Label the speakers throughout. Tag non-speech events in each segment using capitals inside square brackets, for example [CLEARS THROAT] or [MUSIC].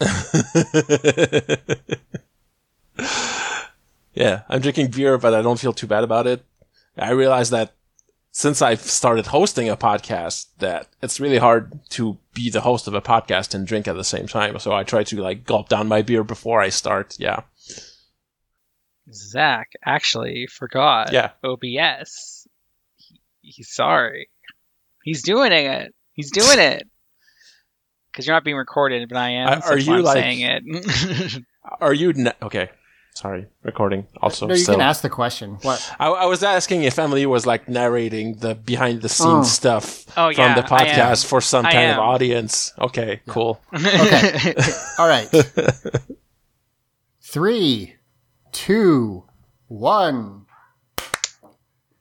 Speaker 1: [LAUGHS] yeah, I'm drinking beer, but I don't feel too bad about it. I realize that since I've started hosting a podcast, that it's really hard to be the host of a podcast and drink at the same time. So I try to like gulp down my beer before I start. Yeah.
Speaker 2: Zach actually forgot
Speaker 1: Yeah.
Speaker 2: OBS. He, he's sorry. He's doing it. He's doing it. Because you're not being recorded, but I am.
Speaker 1: I- are you like-
Speaker 2: saying it? [LAUGHS]
Speaker 1: Are you ne- okay? Sorry, recording also.
Speaker 3: no, you
Speaker 1: still.
Speaker 3: can ask the question. What?
Speaker 1: I, I was asking if Emily was like narrating the behind the scenes
Speaker 3: Oh.
Speaker 1: stuff
Speaker 2: Oh,
Speaker 1: from
Speaker 2: yeah,
Speaker 1: the podcast for some
Speaker 2: I
Speaker 1: kind of audience. Okay, cool.
Speaker 3: Okay. [LAUGHS] All right. [LAUGHS] Three, two, one.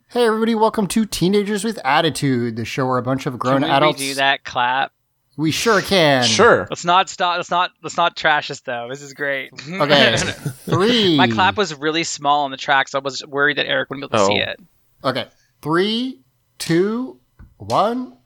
Speaker 3: Hey, everybody, welcome to Teenagers with Attitude, the show where a bunch of grown
Speaker 2: Can we
Speaker 3: adults.
Speaker 2: do that clap?
Speaker 3: We sure can.
Speaker 1: Sure.
Speaker 2: Let's not stop. Let's not. Let's not trash this though. This is great. [LAUGHS]
Speaker 3: Okay. [LAUGHS] Three.
Speaker 2: My clap was really small on the track, so I was worried that Eric wouldn't be able to see
Speaker 1: Oh.
Speaker 2: it.
Speaker 3: Okay. Three, two, one.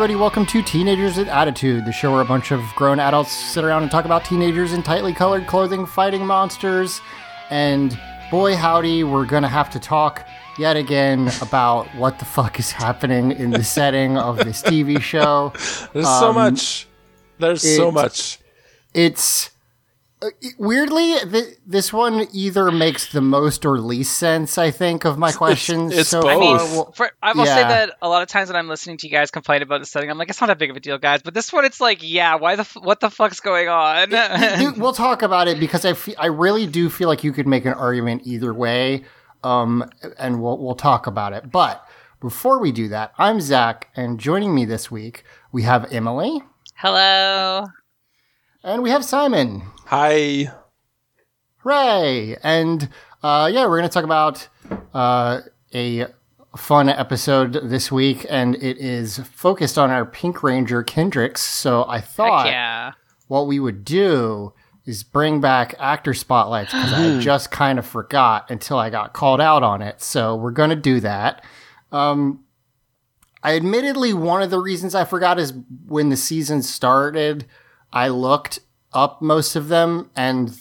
Speaker 3: Everybody, welcome to Teenagers with Attitude, the show where a bunch of grown adults sit around and talk about teenagers in tightly colored clothing fighting monsters. And boy, howdy, we're gonna have to talk yet again about what the fuck is happening in the [LAUGHS] setting of this TV show.
Speaker 1: There's so
Speaker 3: Um,
Speaker 1: much. There's so much.
Speaker 3: It's it- weirdly th- this one either makes the most or least sense. I think of my questions.
Speaker 1: it's
Speaker 3: so
Speaker 1: both.
Speaker 2: I mean, for, I will say that a lot of times when I'm listening to you guys complain about the setting, I'm like, it's not that big of a deal, guys. But this one, it's like, yeah, why the f- what the fuck's going on?
Speaker 3: Dude, we'll talk about it because I fe- I really do feel like you could make an argument either way, um, and we'll we'll talk about it. But before we do that, I'm Zach, and joining me this week we have Emily
Speaker 2: Hello.
Speaker 3: and we have Simon.
Speaker 1: Hi.
Speaker 3: Hooray! And uh, yeah, we're going to talk about uh, a fun episode this week, and it is focused on our Pink Ranger Kendrix. So I thought
Speaker 2: yeah.
Speaker 3: what we would do is bring back actor spotlights because I just kind of forgot until I got called out on it. So we're going to do that. Um, I admittedly, one of the reasons I forgot is when the season started, I looked up most of them and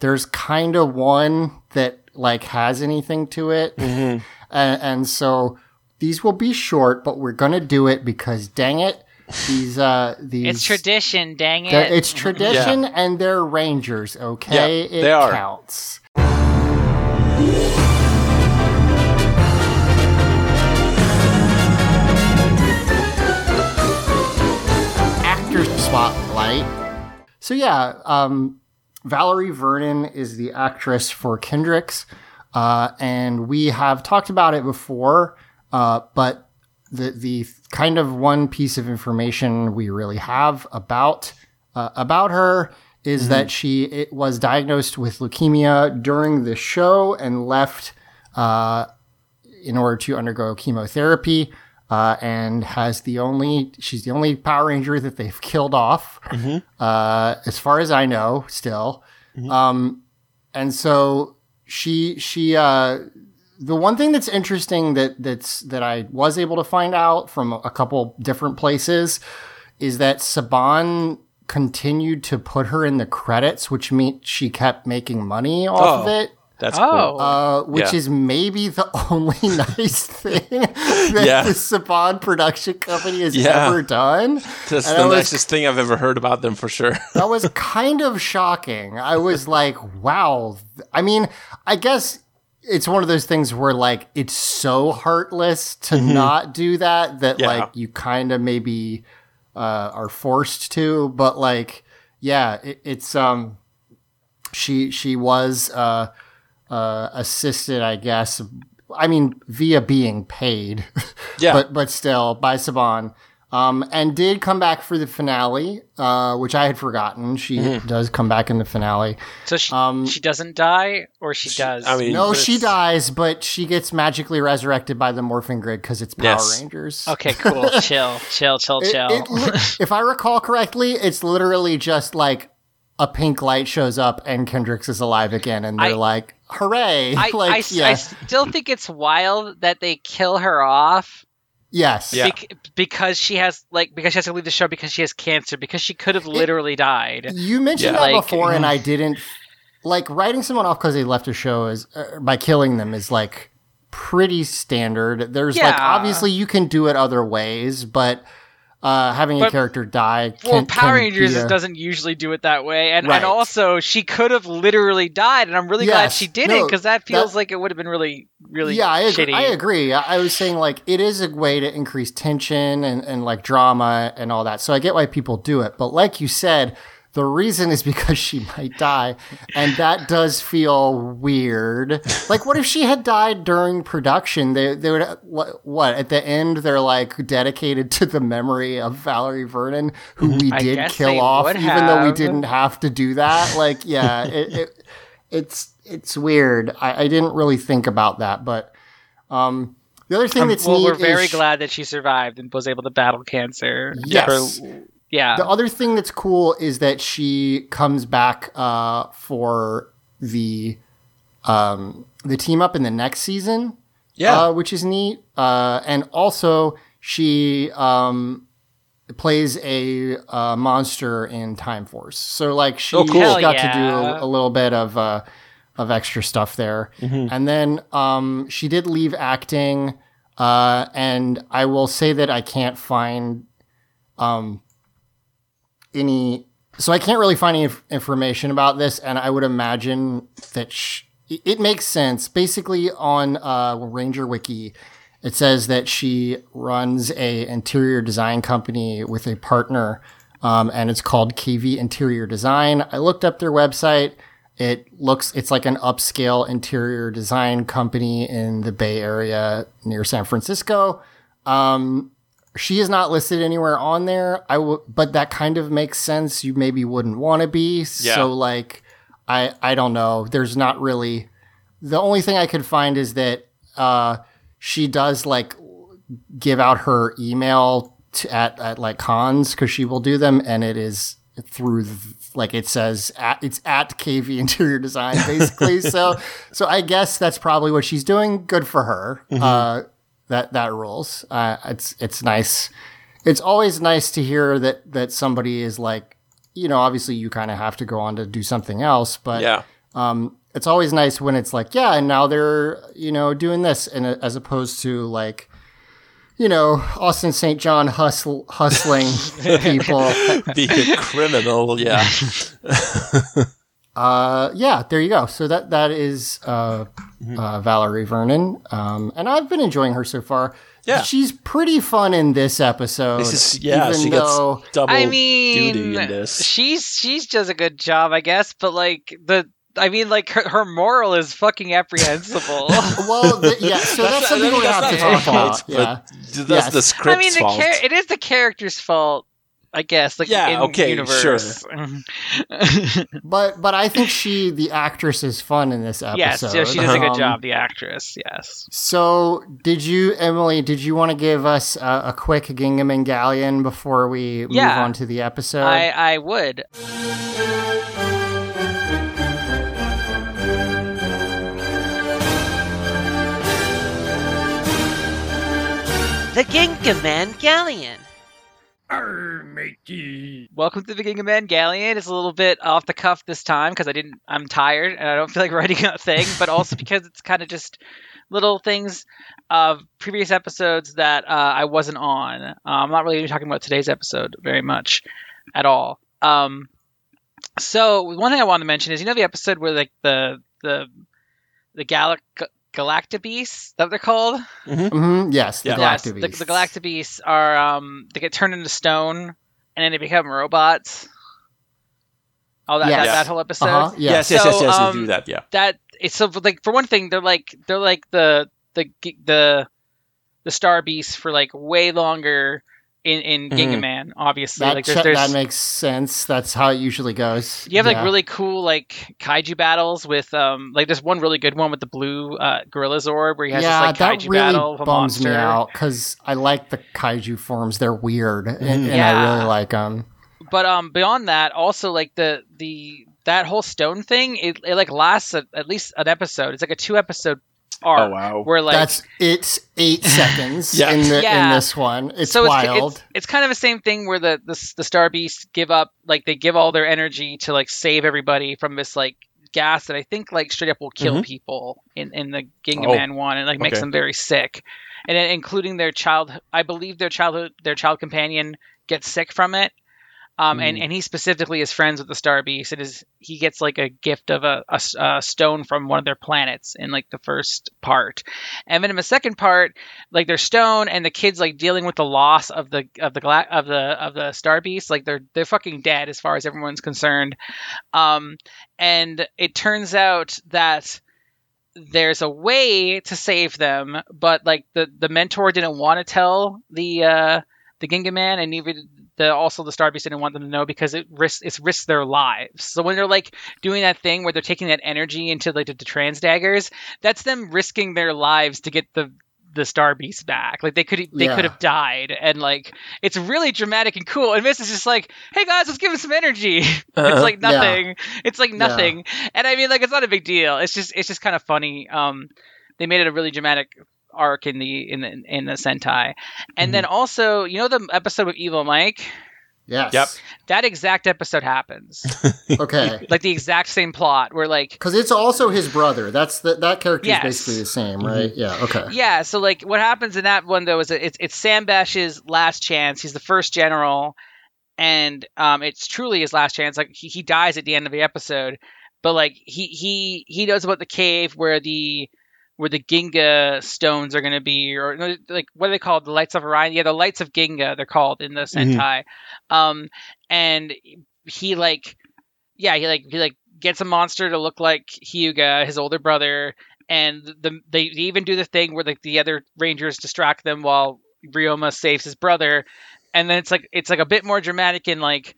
Speaker 3: there's kind of one that like has anything to it. and, and so these will be short, but we're going to do it because dang it. These, uh, these,
Speaker 2: It's tradition, dang it.
Speaker 3: It's tradition, and they're rangers. Okay,
Speaker 1: Yeah,
Speaker 3: it
Speaker 1: they are.
Speaker 3: counts. Actor spotlight. So yeah, um, Valerie Vernon is the actress for Kendrix, uh, and we have talked about it before, uh, but the the kind of one piece of information we really have about uh, about her is that she it was diagnosed with leukemia during the show and left uh, in order to undergo chemotherapy. Uh, and has the only she's the only Power Ranger that they've [LAUGHS] killed off, uh, as far as I know, still. Um, and so she she uh, the one thing that's interesting that that's that I was able to find out from a couple different places is that Saban continued to put her in the credits, which means she kept making money off of
Speaker 1: Oh.
Speaker 3: it.
Speaker 1: That's
Speaker 2: Oh.
Speaker 1: cool.
Speaker 3: Uh, which
Speaker 1: Yeah.
Speaker 3: is maybe the only [LAUGHS] nice thing that
Speaker 1: Yeah.
Speaker 3: the Saban production company has
Speaker 1: Yeah.
Speaker 3: ever done.
Speaker 1: That's
Speaker 3: and
Speaker 1: the
Speaker 3: was-
Speaker 1: nicest thing I've ever heard about them for sure. [LAUGHS]
Speaker 3: That was kind of shocking. I was like, wow. I mean, I guess it's one of those things where like it's so heartless to not do that that
Speaker 1: Yeah.
Speaker 3: like you kind of maybe uh, are forced to, but like yeah, it, it's um, she she was uh, uh, assisted, I guess. I mean, via being paid, [LAUGHS]
Speaker 1: Yeah.
Speaker 3: but but still by Saban. Um, and did come back for the finale, uh, which I had forgotten. She
Speaker 1: Mm-hmm.
Speaker 3: does come back in the finale.
Speaker 2: So she
Speaker 3: Um,
Speaker 2: she doesn't die, or she, does.
Speaker 1: I mean,
Speaker 3: No, she dies, but she gets magically resurrected by the morphing grid because it's Power
Speaker 1: Yes.
Speaker 3: Rangers.
Speaker 2: okay, cool. [LAUGHS] chill, chill, chill, chill.
Speaker 3: it li- if I recall correctly, it's literally just like a pink light shows up and Kendrix is alive again, and they're
Speaker 2: I-
Speaker 3: like, "Hooray!"
Speaker 2: I, [LAUGHS]
Speaker 3: like,
Speaker 2: I,
Speaker 3: yeah,
Speaker 2: I still think it's wild that they kill her off
Speaker 3: yes,
Speaker 1: Yeah.
Speaker 2: because she has like because she has to leave the show because she has cancer because she could have literally died.
Speaker 3: You mentioned
Speaker 1: Yeah.
Speaker 3: that
Speaker 2: Like-
Speaker 3: before, and I didn't like writing someone off because they left a show is uh, by killing them is like pretty standard. There's like obviously you can do it other ways, but uh, having a character die. Can,
Speaker 2: Well, Power Rangers
Speaker 3: a-
Speaker 2: doesn't usually do it that way, and
Speaker 3: Right.
Speaker 2: and also she could have literally died, and I'm really glad she didn't
Speaker 3: No,
Speaker 2: because that feels
Speaker 3: that-
Speaker 2: like it would have been really really
Speaker 3: yeah, I agree.
Speaker 2: shitty.
Speaker 3: I agree. I I was saying like it is a way to increase tension and, and like drama and all that. So I get why people do it. But like you said, the reason is because she might die. And that does feel weird. Like what if she had died during production? They they would what at the end they're like dedicated to the memory of Valerie Vernon, who we did kill off, even though we didn't have to do that. Like, yeah, it, it it's it's weird. I, I didn't really think about that, but um, the other thing
Speaker 2: Um,
Speaker 3: that's
Speaker 2: well,
Speaker 3: neat
Speaker 2: we're very glad that she survived and was able to battle cancer.
Speaker 3: Yes.
Speaker 2: Her- yeah.
Speaker 3: the other thing that's cool is that she comes back uh, for the um, the team up in the next season.
Speaker 1: Yeah.
Speaker 3: uh, which is neat. Uh, and also, she um, plays a uh, monster in Time Force. So, like, she
Speaker 1: Oh, cool.
Speaker 3: Got
Speaker 2: yeah.
Speaker 3: to do a little bit of uh, of extra stuff there. And then um, she did leave acting. Uh, and I will say that I can't find um, any. So I can't really find any information about this, and I would imagine that sh- it- makes sense. Basically, on uh, Ranger Wiki, it says that she runs a interior design company with a partner, um, and it's called KV Interior Design. I looked up their website. It looks it's like an upscale interior design company in the Bay Area near San Francisco. Um, she is not listed anywhere on there. I w- but that kind of makes sense. You maybe wouldn't want to be.
Speaker 1: Yeah.
Speaker 3: So like, I I don't know. There's not really. The only thing I could find is that uh, she does like give out her email to, at at like cons because she will do them, and it is through the, like it says at, it's at KV Interior Design basically. [LAUGHS] so so I guess that's probably what she's doing. Good for her. Uh, that that rules. Uh, it's it's nice. It's always nice to hear that that somebody is like, you know, obviously you kind of have to go on to do something else, but
Speaker 1: yeah.
Speaker 3: um, it's always nice when it's like, yeah, and now they're you know doing this, and as opposed to like, you know, Austin St. John hustle hustling [LAUGHS] people.
Speaker 1: Be a criminal. Yeah. [LAUGHS] [LAUGHS]
Speaker 3: Uh, yeah, there you go. So that that is uh, uh, Valerie Vernon, um, and I've been enjoying her so far.
Speaker 1: Yeah.
Speaker 3: she's pretty fun in this episode.
Speaker 1: This is yeah.
Speaker 3: even
Speaker 1: She
Speaker 3: though
Speaker 1: gets double
Speaker 2: I mean,
Speaker 1: duty in this.
Speaker 2: she's she's does a good job, I guess. But like the, I mean, like her, her moral is fucking apprehensible. [LAUGHS]
Speaker 3: well, th- yeah. So [LAUGHS] that's, something we're have to talk about. Yeah.
Speaker 1: but that's
Speaker 3: Yes.
Speaker 1: the
Speaker 2: I mean, the
Speaker 1: fault.
Speaker 2: char- it is the character's fault, I guess. Like
Speaker 1: Yeah,
Speaker 2: in
Speaker 1: okay,
Speaker 2: universe. [LAUGHS]
Speaker 3: But but I think she, the actress, is fun in this episode.
Speaker 2: yes, yeah, she does a good
Speaker 3: Um,
Speaker 2: job. The actress, yes.
Speaker 3: So, did you, Emily? Did you want to give us a, a quick Gingaman Galleon before we move on to the episode?
Speaker 2: I I would.
Speaker 4: The Gingaman Galleon.
Speaker 2: Welcome to the Beginning of Galleon. It's a little bit off the cuff this time because I didn't. I'm tired and I don't feel like [LAUGHS] writing a thing, but also because it's kind of just little things of previous episodes that uh, I wasn't on. Uh, I'm not really talking about today's episode very much at all. Um, so one thing I wanted to mention is you know the episode where like the the the Galac Galactabeasts is that what they're called?
Speaker 3: Mhm, Yes, the
Speaker 1: Yeah.
Speaker 2: Yes,
Speaker 3: Galactabeasts.
Speaker 2: the, the Galactabeasts are um they get turned into stone and then they become robots. Oh, that,
Speaker 3: Yes.
Speaker 2: that, that whole episode.
Speaker 3: Uh-huh. Yeah.
Speaker 1: Yes, yes,
Speaker 2: So,
Speaker 1: yes, yes.
Speaker 2: um,
Speaker 1: you do that. Yeah.
Speaker 2: that it's so like for one thing they're like they're like the the the the star beasts for like way longer in in
Speaker 1: Mhm.
Speaker 2: Gingaman obviously
Speaker 3: That,
Speaker 2: like there's, there's
Speaker 3: that makes sense. That's how it usually goes.
Speaker 2: you have like
Speaker 3: Yeah.
Speaker 2: really cool like kaiju battles with um like there's one really good one with the blue uh gorilla zord where he has
Speaker 3: yeah,
Speaker 2: this like
Speaker 3: that
Speaker 2: kaiju
Speaker 3: really
Speaker 2: battle
Speaker 3: bums
Speaker 2: monster
Speaker 3: me out because I like the kaiju forms. They're weird, and, and I really like them.
Speaker 2: but um beyond that also like the the that whole stone thing it, it like lasts a, at least an episode it's like a two episode arc
Speaker 1: Oh wow.
Speaker 2: where like
Speaker 3: That's it's eight [LAUGHS] seconds
Speaker 1: Yeah.
Speaker 3: in the
Speaker 2: Yeah.
Speaker 3: in this one. It's
Speaker 2: so
Speaker 3: wild.
Speaker 2: It's, it's it's kind of the same thing where the, the the Star Beasts give up, like they give all their energy to like save everybody from this like gas that I think like straight up will kill
Speaker 1: Mhm.
Speaker 2: people in in the Ginga
Speaker 1: Oh,
Speaker 2: Man one and like makes them very sick, and including their child. I believe their childhood their child companion gets sick from it. Um, and,
Speaker 1: Mm.
Speaker 2: and he specifically is friends with the Star Beast, and is he gets like a gift of a stone from one of their planets in like the first part, and then in the second part, like they're stone and the kids like dealing with the loss of the of the gla- of the of the star beast like they're they're fucking dead as far as everyone's concerned. Um and it turns out that there's a way to save them but like the the mentor didn't want to tell the uh the Gingaman and even the also the Starbeast didn't want them to know because it risks it risks their lives. So when they're like doing that thing where they're taking that energy into like the, the trans daggers, that's them risking their lives to get the the Star Beast back. Like they could they
Speaker 3: Yeah.
Speaker 2: could have died, and like it's really dramatic and cool. And this is just like, hey guys, let's give him some energy. [LAUGHS] it's like
Speaker 3: Yeah.
Speaker 2: nothing. It's like nothing. And I mean, like it's not a big deal. It's just it's just kind of funny. Um, they made it a really dramatic arc in the in the in the Sentai, and then also you know the episode with Evil Mike.
Speaker 3: yes.
Speaker 1: Yep.
Speaker 2: That exact episode happens, [LAUGHS]
Speaker 3: Okay.
Speaker 2: like the exact same plot, where like
Speaker 3: Because it's also his brother. That's the, that character
Speaker 2: Yes.
Speaker 3: is basically the same, right? Yeah. Okay.
Speaker 2: Yeah, so like what happens in that one though is that it's it's Sambash's last chance. He's the first general, and um, it's truly his last chance. Like he, he dies at the end of the episode, but like he he he knows about the cave where the where the Ginga stones are going to be, or like what are they called? The lights of Orion. Yeah, the lights of Ginga. They're called in the Sentai. Um, and he like, yeah, he like he like gets a monster to look like Hyuga, his older brother, and the they, they even do the thing where like the other rangers distract them while Ryoma saves his brother, and then it's like it's like a bit more dramatic in like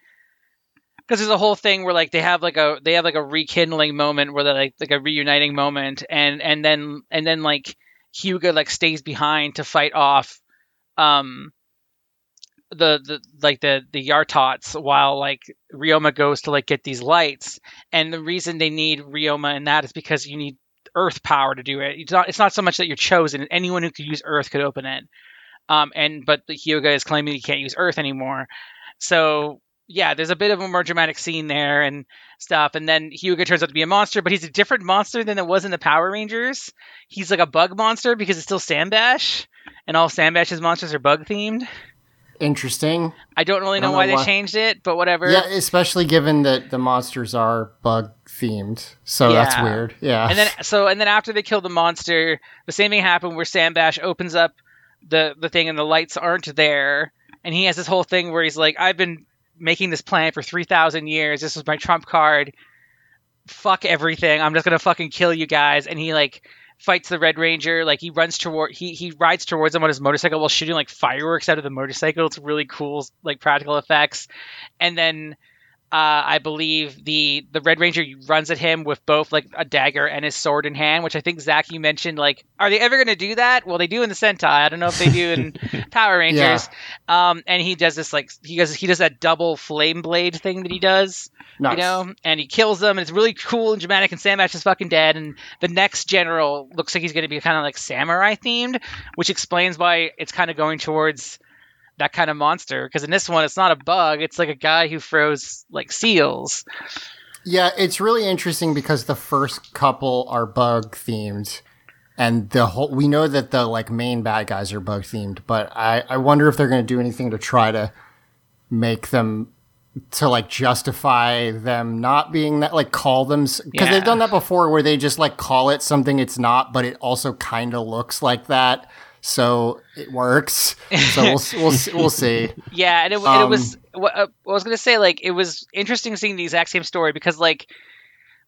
Speaker 2: because there's a whole thing where like they have like a they have like a rekindling moment where they're like like a reuniting moment, and and then and then like Hyuga like stays behind to fight off um the the like the the Yartots while like Ryoma goes to like get these lights and the reason they need Ryoma in that is because you need earth power to do it. It's not it's not so much that you're chosen anyone who could use earth could open it um and but the Hyuga is claiming he can't use earth anymore. So yeah there's a bit of a more dramatic scene there and stuff and then Hyuga turns out to be a monster but he's a different monster than it was in the Power Rangers he's like a bug monster because it's still Sambash and all Sambash's monsters are bug themed
Speaker 3: Interesting.
Speaker 2: I don't really know
Speaker 3: don't
Speaker 2: why
Speaker 3: know
Speaker 2: they changed it, but whatever.
Speaker 3: Yeah, especially given that the monsters are bug themed. So that's weird. Yeah.
Speaker 2: And then so and then after they kill the monster, the same thing happened where Sambash opens up the the thing and the lights aren't there, and he has this whole thing where he's like, "I've been making this plan for three thousand years. This was my trump card. Fuck everything. I'm just gonna fucking kill you guys." And he like fights the Red Ranger. Like he runs toward he he rides towards him on his motorcycle while shooting like fireworks out of the motorcycle. It's really cool, like practical effects. And then uh, I believe the the Red Ranger runs at him with both like a dagger and his sword in hand, which I think Zach you mentioned. Like, are they ever going to do that? Well, they do in the Sentai. I don't know if they do in [LAUGHS] Power Rangers. Um, and he does this like he does he does that double flame blade thing that he does,
Speaker 3: Nice.
Speaker 2: you know, and he kills them, and it's really cool and dramatic. And Sambash is fucking dead, and the next general looks like he's going to be kind of like samurai themed, which explains why it's kind of going towards that kind of monster because in this one it's not a bug it's like a guy who froze like seals
Speaker 3: Yeah, it's really interesting because the first couple are bug themed, and the whole we know that the like main bad guys are bug themed, but I I wonder if they're going to do anything to try to make them to like justify them not being that like call them because
Speaker 2: Yeah.
Speaker 3: they've done that before where they just like call it something it's not, but it also kind of looks like that. So it works. So we'll we'll we'll see. [LAUGHS]
Speaker 2: Yeah, and it, and it
Speaker 3: Um,
Speaker 2: was. What, uh, I was gonna say, like, it was interesting seeing the exact same story because, like,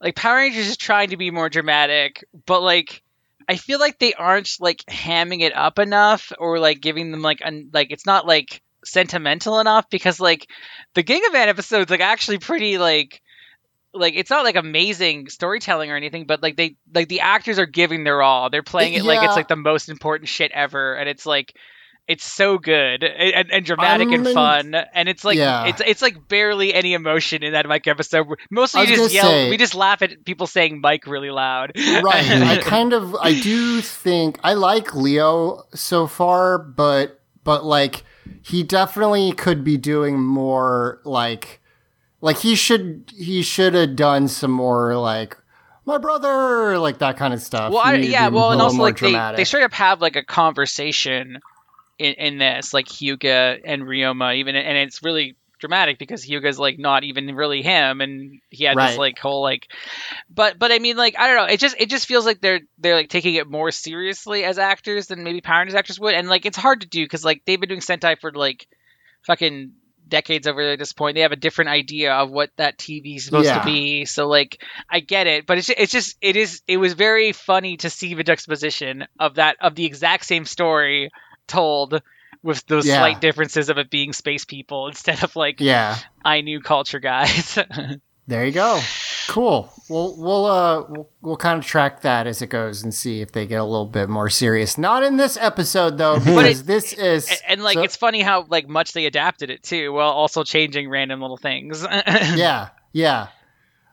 Speaker 2: like Power Rangers is trying to be more dramatic, but like, I feel like they aren't like hamming it up enough or like giving them like un- like it's not like sentimental enough because like the Gingaman episode's like actually pretty like like it's not like amazing storytelling or anything, but like they like the actors are giving their all. They're playing it like it's like the most important shit ever, and it's like it's so good and, and dramatic
Speaker 3: I'm
Speaker 2: and fun, and it's like
Speaker 3: Yeah.
Speaker 2: it's it's like barely any emotion in that Mike episode. Mostly you just yell.
Speaker 3: say-
Speaker 2: we just laugh at people saying Mike really loud.
Speaker 3: right. [LAUGHS] I kind of I do think I like Leo so far, but but like he definitely could be doing more like like he should he should have done some more like my brother like that kind of stuff.
Speaker 2: Well, I, yeah, well, and also like they, they straight up have like a conversation in, in this, like Hyuga and Ryoma, even, and it's really dramatic because Hyuga's like not even really him, and he had
Speaker 3: Right.
Speaker 2: this like whole like, but but I mean like I don't know, it just it just feels like they're they're like taking it more seriously as actors than maybe Power Rangers actors would, and like it's hard to do because like they've been doing Sentai for like fucking decades over at this point they have a different idea of what that tv is supposed
Speaker 3: Yeah.
Speaker 2: to be so like i get it but it's, it's just it is it was very funny to see the juxtaposition of that of the exact same story told with those
Speaker 3: Yeah.
Speaker 2: slight differences of it being space people [LAUGHS] instead of like
Speaker 3: yeah.
Speaker 2: i knew culture guys [LAUGHS]
Speaker 3: There you go. Cool. We'll we'll uh we'll, we'll kind of track that as it goes and see if they get a little bit more serious. Not in this episode though, because
Speaker 2: it-
Speaker 3: this is
Speaker 2: and, and, like
Speaker 3: so-
Speaker 2: it's funny how like much they adapted it too while also changing random little things [LAUGHS]
Speaker 3: yeah, yeah.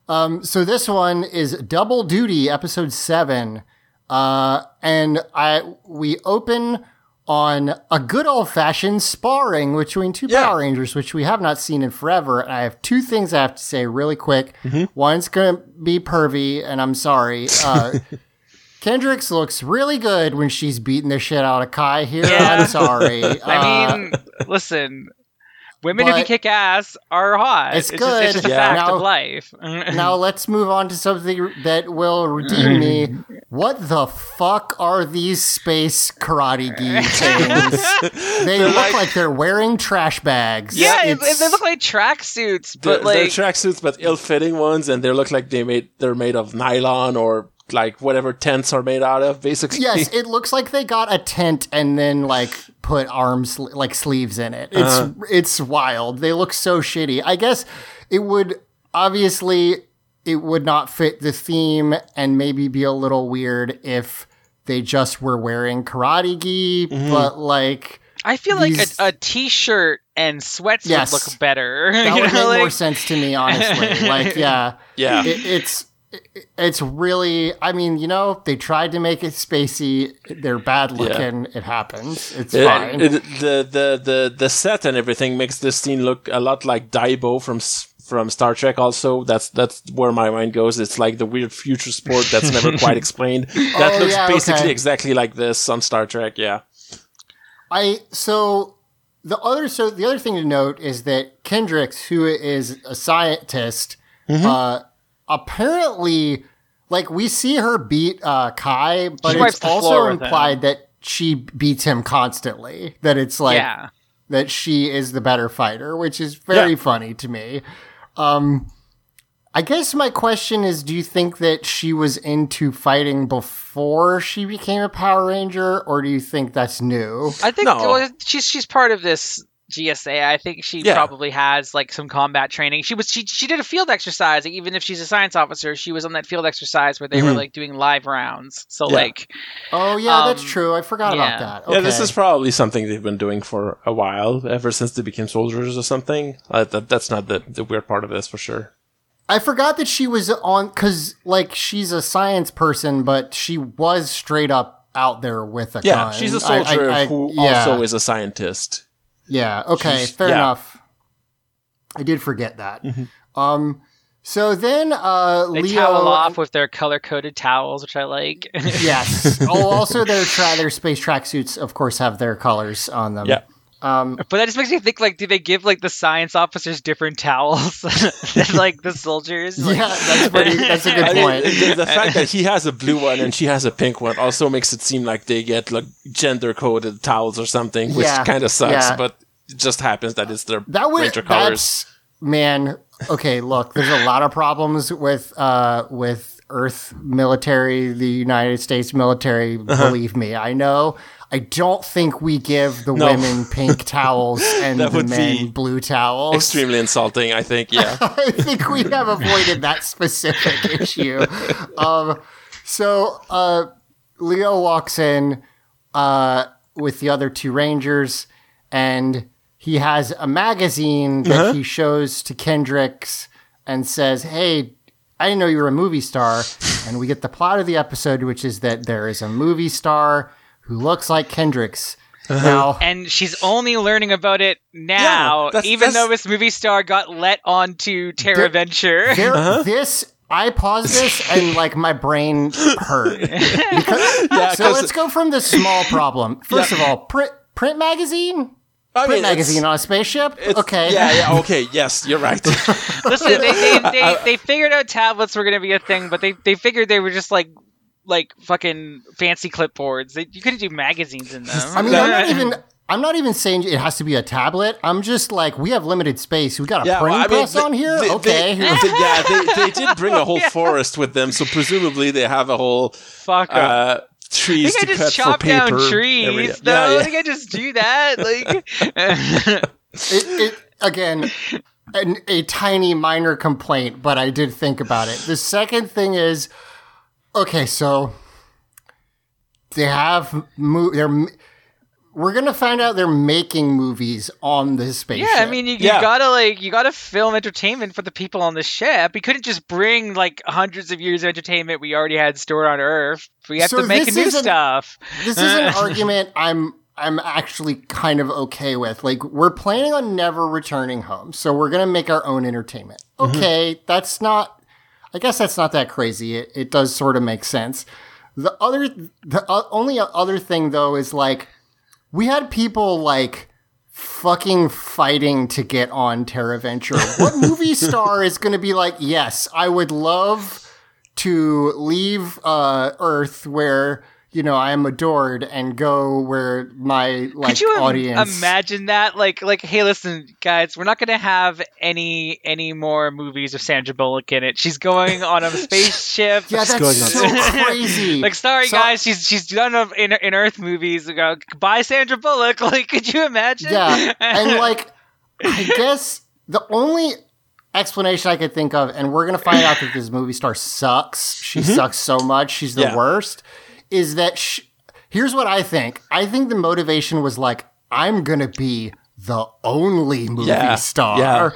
Speaker 3: Um, so this one is Double Duty, episode seven, uh, and I we open on a good old fashioned sparring between two
Speaker 1: Yeah.
Speaker 3: Power Rangers, which we have not seen in forever. And I have two things I have to say really quick. One's gonna be pervy, and I'm sorry. [LAUGHS] Uh, Kendrix looks really good when she's beating the shit out of Kai here.
Speaker 2: Yeah.
Speaker 3: I'm sorry. [LAUGHS]
Speaker 2: i
Speaker 3: Uh,
Speaker 2: mean listen women who
Speaker 3: but-
Speaker 2: can kick ass are hot
Speaker 3: It's
Speaker 2: just, it's just
Speaker 3: good.
Speaker 2: a fact
Speaker 3: Now-
Speaker 2: of life [LAUGHS]
Speaker 3: now let's move on to something that will redeem me. [CLEARS THROAT] What the fuck are these space karate gi [LAUGHS] things? They look like,
Speaker 1: like-
Speaker 3: they're wearing trash bags.
Speaker 2: Yeah, it,
Speaker 3: It's-
Speaker 2: they look like tracksuits,
Speaker 1: They're,
Speaker 2: but
Speaker 1: they're
Speaker 2: like
Speaker 1: tracksuits, but ill-fitting ones, and they look like they made they're made of nylon or like whatever tents are made out of. Basically,
Speaker 3: yes, it looks like they got a tent and then like put arms like sleeves in it. It's
Speaker 1: Uh-huh.
Speaker 3: it's wild. They look so shitty. I guess it would obviously it would not fit the theme and maybe be a little weird if they just were wearing karate gi,
Speaker 1: Mm-hmm.
Speaker 3: but like
Speaker 2: I feel like
Speaker 3: these-
Speaker 2: a, a t-shirt and sweats
Speaker 3: Yes.
Speaker 2: would look better. [LAUGHS]
Speaker 3: that would
Speaker 2: know,
Speaker 3: make more sense to me honestly. [LAUGHS] like yeah.
Speaker 1: yeah.
Speaker 3: It, it's it- it's really I mean, you know, they tried to make it spacey. They're bad looking. It happens. It's
Speaker 1: It-
Speaker 3: fine.
Speaker 1: it- the, the the the set and everything makes this scene look a lot like Daibo from from Star Trek. Also, that's that's where my mind goes. It's like the weird future sport that's never [LAUGHS] quite explained. That
Speaker 3: Oh,
Speaker 1: looks
Speaker 3: yeah,
Speaker 1: basically
Speaker 3: okay.
Speaker 1: exactly like this on Star Trek. Yeah,
Speaker 3: I so the other so the other thing to note is that Kendrix, who is a scientist,
Speaker 2: Mm-hmm.
Speaker 3: uh, apparently, like we see her beat uh, Kai, but
Speaker 2: She
Speaker 3: it's
Speaker 2: the
Speaker 3: also implied that she beats him constantly. That it's like
Speaker 2: yeah.
Speaker 3: that she is the better fighter, which is very
Speaker 1: Yeah.
Speaker 3: funny to me. Um, I guess my question is: Do you think that she was into fighting before she became a Power Ranger, or do you think that's new?
Speaker 2: I think
Speaker 1: No.
Speaker 2: well, she's she's part of this GSA. I think she
Speaker 1: Yeah.
Speaker 2: probably has like some combat training. She was she she did a field exercise. Like, even if she's a science officer, she was on that field exercise where they were
Speaker 1: Mhm.
Speaker 2: like doing live rounds. So
Speaker 1: Yeah.
Speaker 2: like
Speaker 3: Oh yeah, that's
Speaker 2: Um,
Speaker 3: true. I forgot
Speaker 2: yeah.
Speaker 3: about that. Okay.
Speaker 1: yeah. This is probably something they've been doing for a while, ever since they became soldiers or something. Uh, that, that's not the the weird part of this for sure.
Speaker 3: I forgot that she was on because like she's a science person, but she was straight up out there with a
Speaker 1: Yeah,
Speaker 3: gun.
Speaker 1: she's a soldier
Speaker 3: I-
Speaker 1: who
Speaker 3: yeah,
Speaker 1: also is a scientist.
Speaker 3: Yeah. Okay.
Speaker 1: she's-
Speaker 3: fair
Speaker 1: yeah.
Speaker 3: enough. I did forget that. Um. So then, uh,
Speaker 2: they
Speaker 3: Leo.
Speaker 2: towel off with their color coded towels, which I like.
Speaker 3: yes. [LAUGHS] Oh, also their tra- their space tracksuits, of course, have their colors on them.
Speaker 1: Yeah.
Speaker 3: Um,
Speaker 2: But that just makes me think like, do they give like the science officers different towels [LAUGHS] than like the soldiers? Like- [LAUGHS]
Speaker 3: yeah, that's pretty. That's a good
Speaker 1: I mean,
Speaker 3: point.
Speaker 1: the, the [LAUGHS] fact that he has a blue one and she has a pink one also makes it seem like they get like gender coded towels or something, which
Speaker 3: Yeah,
Speaker 1: kind of sucks.
Speaker 3: yeah.
Speaker 1: But it just happens that it's their
Speaker 3: That would
Speaker 1: Ranger colors.
Speaker 3: that's man. Okay, look, there's a lot of problems with uh with Earth military, the United States military.
Speaker 1: Uh-huh.
Speaker 3: Believe me, I know. I don't think we give the
Speaker 1: No.
Speaker 3: women pink [LAUGHS] towels and the men blue towels.
Speaker 1: Extremely insulting, I think. Yeah. [LAUGHS]
Speaker 3: I think we have avoided that specific [LAUGHS] issue. Um, so uh, Leo walks in uh, with the other two Rangers, and he has a magazine that he shows to Kendrix and says, "Hey." I didn't know you were a movie star, and we get the plot of the episode, which is that there is a movie star who looks like Kendrix. Now,
Speaker 2: and she's only learning about it now,
Speaker 1: Yeah, that's-
Speaker 2: even
Speaker 1: that's-
Speaker 2: though this movie star got let onto Terra
Speaker 3: There-
Speaker 2: Venture.
Speaker 3: there, [LAUGHS]
Speaker 1: Uh-huh.
Speaker 3: this I paused this and like my brain hurt. [LAUGHS] Because-
Speaker 1: Yeah,
Speaker 3: so
Speaker 1: 'cause-
Speaker 3: let's go from the small problem. [LAUGHS] First of all, print print magazine,
Speaker 1: I
Speaker 3: print
Speaker 1: it's-
Speaker 3: magazine on a spaceship. Okay,
Speaker 1: Yeah, yeah, okay. Yes, you're right.
Speaker 2: Listen, they, they, they, they figured out tablets were going to be a thing, but they, they figured they were just like like fucking fancy clipboards. They, you couldn't do magazines in them.
Speaker 3: I mean, I'm not [LAUGHS] even. I'm not even saying it has to be a tablet. I'm just like we have limited space. We got a
Speaker 1: Yeah,
Speaker 3: printing
Speaker 1: well, I mean,
Speaker 3: press
Speaker 1: they-
Speaker 3: on here.
Speaker 1: they-
Speaker 3: okay,
Speaker 1: they- [LAUGHS] they- yeah, they, they did bring a whole [LAUGHS] forest with them, so presumably they have a whole
Speaker 2: Fuck 'em.
Speaker 1: uh,
Speaker 2: I
Speaker 1: trees
Speaker 2: think I
Speaker 1: to
Speaker 2: just
Speaker 1: cut
Speaker 2: chop
Speaker 1: for paper.
Speaker 2: down trees.
Speaker 1: area.
Speaker 2: No,
Speaker 1: Yeah,
Speaker 2: I think I just do that. Like,
Speaker 3: it, it again. An, a tiny minor complaint, but I did think about it. The second thing is, okay, so they have mo- they're we're gonna find out they're making movies on this spaceship.
Speaker 2: yeah, I mean, you, you
Speaker 1: Yeah.
Speaker 2: gotta like you gotta film entertainment for the people on the ship. You couldn't just bring like hundreds of years of entertainment we already had stored on Earth. We have
Speaker 3: So
Speaker 2: to make new stuff.
Speaker 3: this is an [LAUGHS] argument I'm I'm actually kind of okay with. Like we're planning on never returning home, so we're gonna make our own entertainment. Mm-hmm. Okay, that's not. I guess that's not that crazy. It, it does sort of make sense. The other, the uh, only other thing though is like we had people like fucking fighting to get on Terra Venture. [LAUGHS] What movie star is going to be like, yes, I would love to leave uh, Earth where you know I am adored and go where my like
Speaker 2: Could you
Speaker 3: audience.
Speaker 2: imagine that? Like, like, hey, listen, guys, we're not gonna have any any more movies of Sandra Bullock in it. She's going on a [LAUGHS] spaceship.
Speaker 3: yeah, that's
Speaker 1: going
Speaker 3: so crazy. [LAUGHS]
Speaker 2: Like, sorry
Speaker 3: So-
Speaker 2: guys, she's she's done a, in in Earth movies. We go, Bye, Sandra Bullock. [LAUGHS] Like, could you imagine?
Speaker 3: Yeah, and like, I guess the only explanation I could think of, and we're gonna find out that this movie star sucks. She sucks so much. She's the
Speaker 1: Yeah.
Speaker 3: worst. Is that sh- here's what I think? I think the motivation was like, I'm gonna be the only movie
Speaker 1: Yeah,
Speaker 3: star.
Speaker 1: yeah.
Speaker 3: Like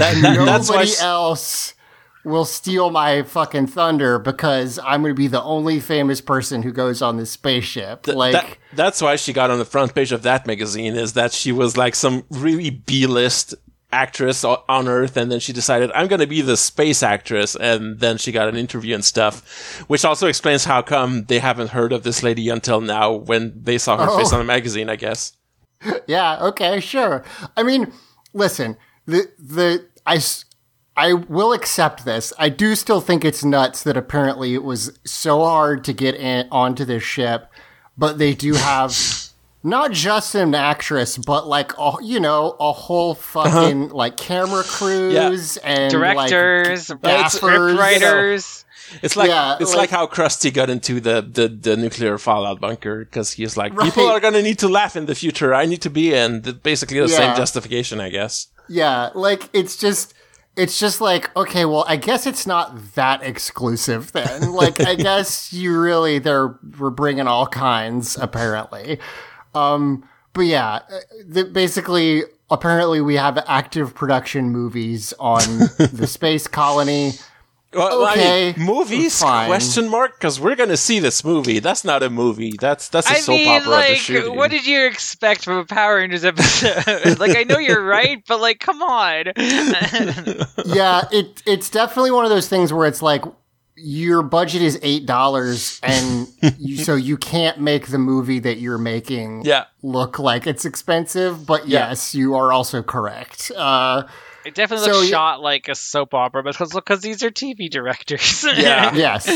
Speaker 1: That- that- that's why
Speaker 3: nobody else will steal my fucking thunder because I'm gonna be the only famous person who goes on this spaceship. like
Speaker 1: That- that's why she got on the front page of that magazine is that she was like some really B-list actress on Earth, and then she decided I'm going to be the space actress, and then she got an interview and stuff, which also explains how come they haven't heard of this lady until now when they saw her face
Speaker 3: Oh.
Speaker 1: on a magazine, I guess. [LAUGHS]
Speaker 3: Yeah, okay, sure. I mean, listen, the the I I will accept this. I do still think it's nuts that apparently it was so hard to get in onto this ship, but they do have [LAUGHS] not just an actress, but like a, you know, a whole uh-huh. fucking like camera [LAUGHS] crews and
Speaker 2: Directors,
Speaker 3: like,
Speaker 1: it's-
Speaker 2: script
Speaker 3: gaffers.
Speaker 2: writers.
Speaker 1: It's like
Speaker 3: Yeah,
Speaker 1: it's
Speaker 3: like-
Speaker 1: like, how Krusty got into the, the, the nuclear fallout bunker because he's like,
Speaker 3: Right.
Speaker 1: people are going to need to laugh in the future. I need to be in. Basically, the
Speaker 3: Yeah.
Speaker 1: same justification, I guess.
Speaker 3: Yeah, like it's just it's just like okay, well, I guess it's not that exclusive then. Like I [LAUGHS] guess you really they're we're bringing all kinds apparently. Um but yeah, uh, the, basically apparently we have active production movies on [LAUGHS] the space colony.
Speaker 1: Well, I
Speaker 3: Okay,
Speaker 1: mean, movies?
Speaker 3: fine.
Speaker 1: Question mark? Because we're gonna see this movie. That's not a movie. That's that's a
Speaker 2: I
Speaker 1: soap
Speaker 2: mean,
Speaker 1: opera they're
Speaker 2: like, what did you expect from a Power Rangers episode? [LAUGHS] like, I know you're right, but like, come on. [LAUGHS]
Speaker 3: yeah, it it's definitely one of those things where it's like your budget is eight dollars, and [LAUGHS] you, so you can't make the movie that you're making
Speaker 1: Yeah.
Speaker 3: look like it's expensive. But
Speaker 1: Yeah.
Speaker 3: yes, you are also correct. Uh,
Speaker 2: It definitely
Speaker 3: So
Speaker 2: looks
Speaker 3: you-
Speaker 2: shot like a soap opera because because these are TV directors. [LAUGHS]
Speaker 1: Yeah. [LAUGHS]
Speaker 3: yes.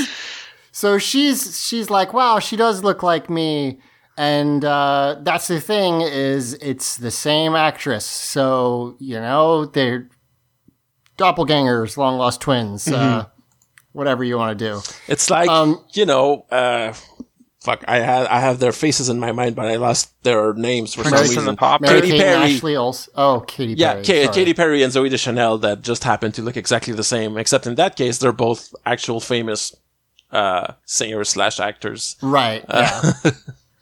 Speaker 3: So she's she's like, wow, she does look like me. And uh, that's the thing is it's the same actress. So, you know, they're doppelgangers, long lost twins, uh, whatever you want to do.
Speaker 1: It's like
Speaker 3: Um,
Speaker 1: you know, uh, fuck. I had I have their faces in my mind, but I lost their names for some
Speaker 2: Princess and
Speaker 1: reason.
Speaker 2: the Pauper.
Speaker 3: Mary
Speaker 1: Katy
Speaker 3: Kate and
Speaker 1: Perry.
Speaker 3: Ashley Olsen. Oh, Katy
Speaker 1: Yeah,
Speaker 3: Perry.
Speaker 1: Ka- Katy Perry and Zooey Deschanel that just happen to look exactly the same, except in that case, they're both actual famous uh, singers slash actors.
Speaker 3: Right. Yeah. [LAUGHS]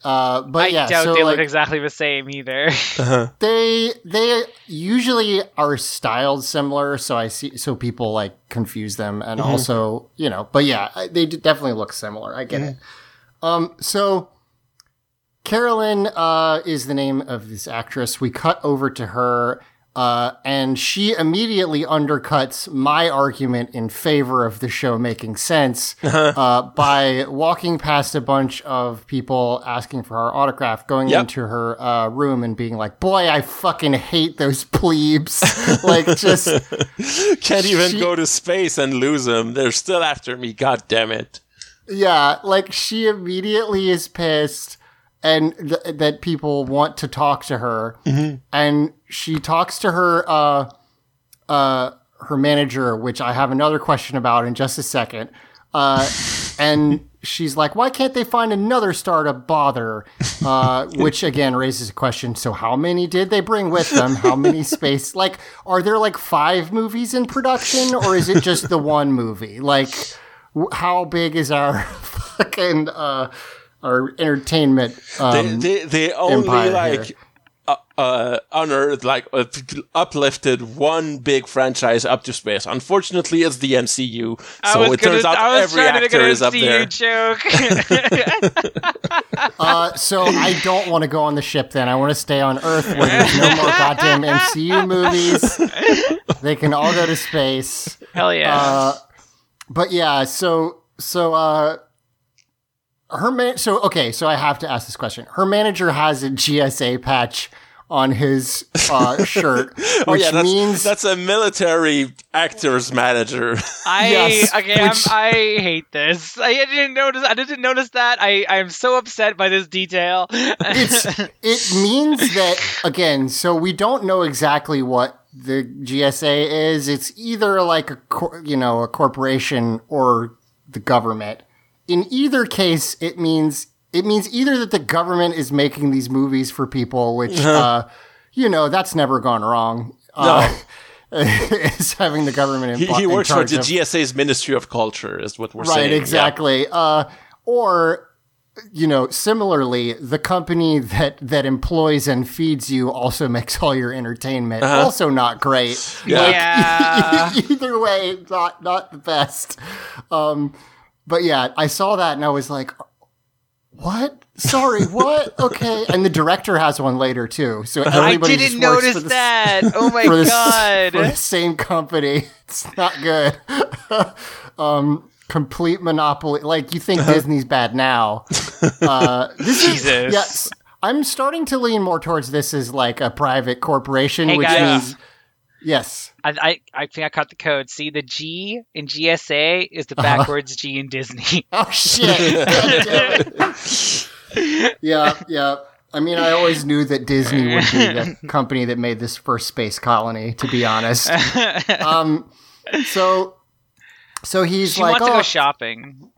Speaker 3: Uh, but
Speaker 2: I
Speaker 3: yeah,
Speaker 2: doubt
Speaker 3: so
Speaker 2: they
Speaker 3: like,
Speaker 2: look exactly the same either. [LAUGHS]
Speaker 3: they they usually are styled similar so i see so people like confuse them and also you know but yeah they d- definitely look similar. I get it. Um so carolyn uh is the name of this actress. We cut over to her uh, and she immediately undercuts my argument in favor of the show making sense [LAUGHS] uh, by walking past a bunch of people asking for her autograph, going
Speaker 1: Yep.
Speaker 3: into her uh, room and being like, "Boy, I fucking hate those [LAUGHS] plebes!" [LAUGHS] like, just
Speaker 1: Can't even
Speaker 3: She-
Speaker 1: go to space and lose them. They're still after me. God damn it.
Speaker 3: yeah, like she immediately is pissed. And th- that people want to talk to her, and she talks to her uh, uh, her manager, which I have another question about in just a second. Uh, and [LAUGHS] she's like, "Why can't they find another star to bother?" Uh, [LAUGHS] which again raises a question. So, how many did they bring with them? How many [LAUGHS] space? Like, are there like five movies in production, or is it just the one movie? Like, w- how big is our fucking uh, our entertainment? Um,
Speaker 1: They they, they only
Speaker 3: empire
Speaker 1: like
Speaker 3: here.
Speaker 1: uh, uh, honored like uh, uplifted one big franchise up to space. Unfortunately, it's the MCU, so
Speaker 2: was
Speaker 1: it
Speaker 2: gonna-
Speaker 1: turns out
Speaker 2: I was
Speaker 1: every
Speaker 2: trying to
Speaker 1: actor is up
Speaker 2: MCU
Speaker 1: there.
Speaker 2: joke. [LAUGHS]
Speaker 3: Uh, so I don't want to go on the ship then. I want to stay on Earth where there's no more [LAUGHS] goddamn MCU movies. They can all go to space.
Speaker 2: Hell yeah.
Speaker 3: Uh, but yeah, so so uh her man so okay, so I have to ask this question. Her manager has a GSA patch on his uh, [LAUGHS] shirt, which
Speaker 1: Oh yeah, that's,
Speaker 3: means
Speaker 1: that's a military actor's manager.
Speaker 2: I
Speaker 3: yes,
Speaker 2: okay.
Speaker 3: which-
Speaker 2: I'm, hate this. I didn't notice. I didn't notice that. I I'm so upset by this detail.
Speaker 3: it's [LAUGHS] it means that again so we don't know exactly what the gsa is it's either like a cor- you know a corporation or the government in either case it means it means either that the government is making these movies for people which uh you know that's never gone wrong uh, [LAUGHS] is having the government in,
Speaker 1: he, he
Speaker 3: in
Speaker 1: works for the
Speaker 3: of-
Speaker 1: GSA's Ministry of Culture, is what we're
Speaker 3: right
Speaker 1: saying. yeah.
Speaker 3: exactly uh or you know similarly the company that that employs and feeds you also [LAUGHS] makes all your entertainment also not great
Speaker 1: Yeah.
Speaker 3: Like, [LAUGHS]
Speaker 2: Yeah.
Speaker 3: either way not not the best um but yeah i saw that and i was like what sorry what [LAUGHS] okay and the director has one later too so everybody
Speaker 2: I
Speaker 3: everybody
Speaker 2: didn't
Speaker 3: just works
Speaker 2: notice
Speaker 3: for the,
Speaker 2: that. [LAUGHS] Oh my
Speaker 3: for the,
Speaker 2: god.
Speaker 3: for the same company. [LAUGHS] It's not good. um, complete monopoly. Like you think Disney's bad now. Uh, this is
Speaker 2: Jesus.
Speaker 3: yes. I'm starting to lean more towards this as like a private corporation,
Speaker 2: Hey,
Speaker 3: which
Speaker 2: guys.
Speaker 3: means yes.
Speaker 2: I, I I think I caught the code. See, the G in GSA is the
Speaker 3: Uh-huh.
Speaker 2: backwards G in Disney. [LAUGHS]
Speaker 3: Oh shit! God damn it. yeah, yeah. I mean, I always knew that Disney would be the [LAUGHS] company that made this first space colony. To be honest, [LAUGHS] um, so so he's
Speaker 2: she
Speaker 3: like,
Speaker 2: wants to
Speaker 3: oh,
Speaker 2: go shopping,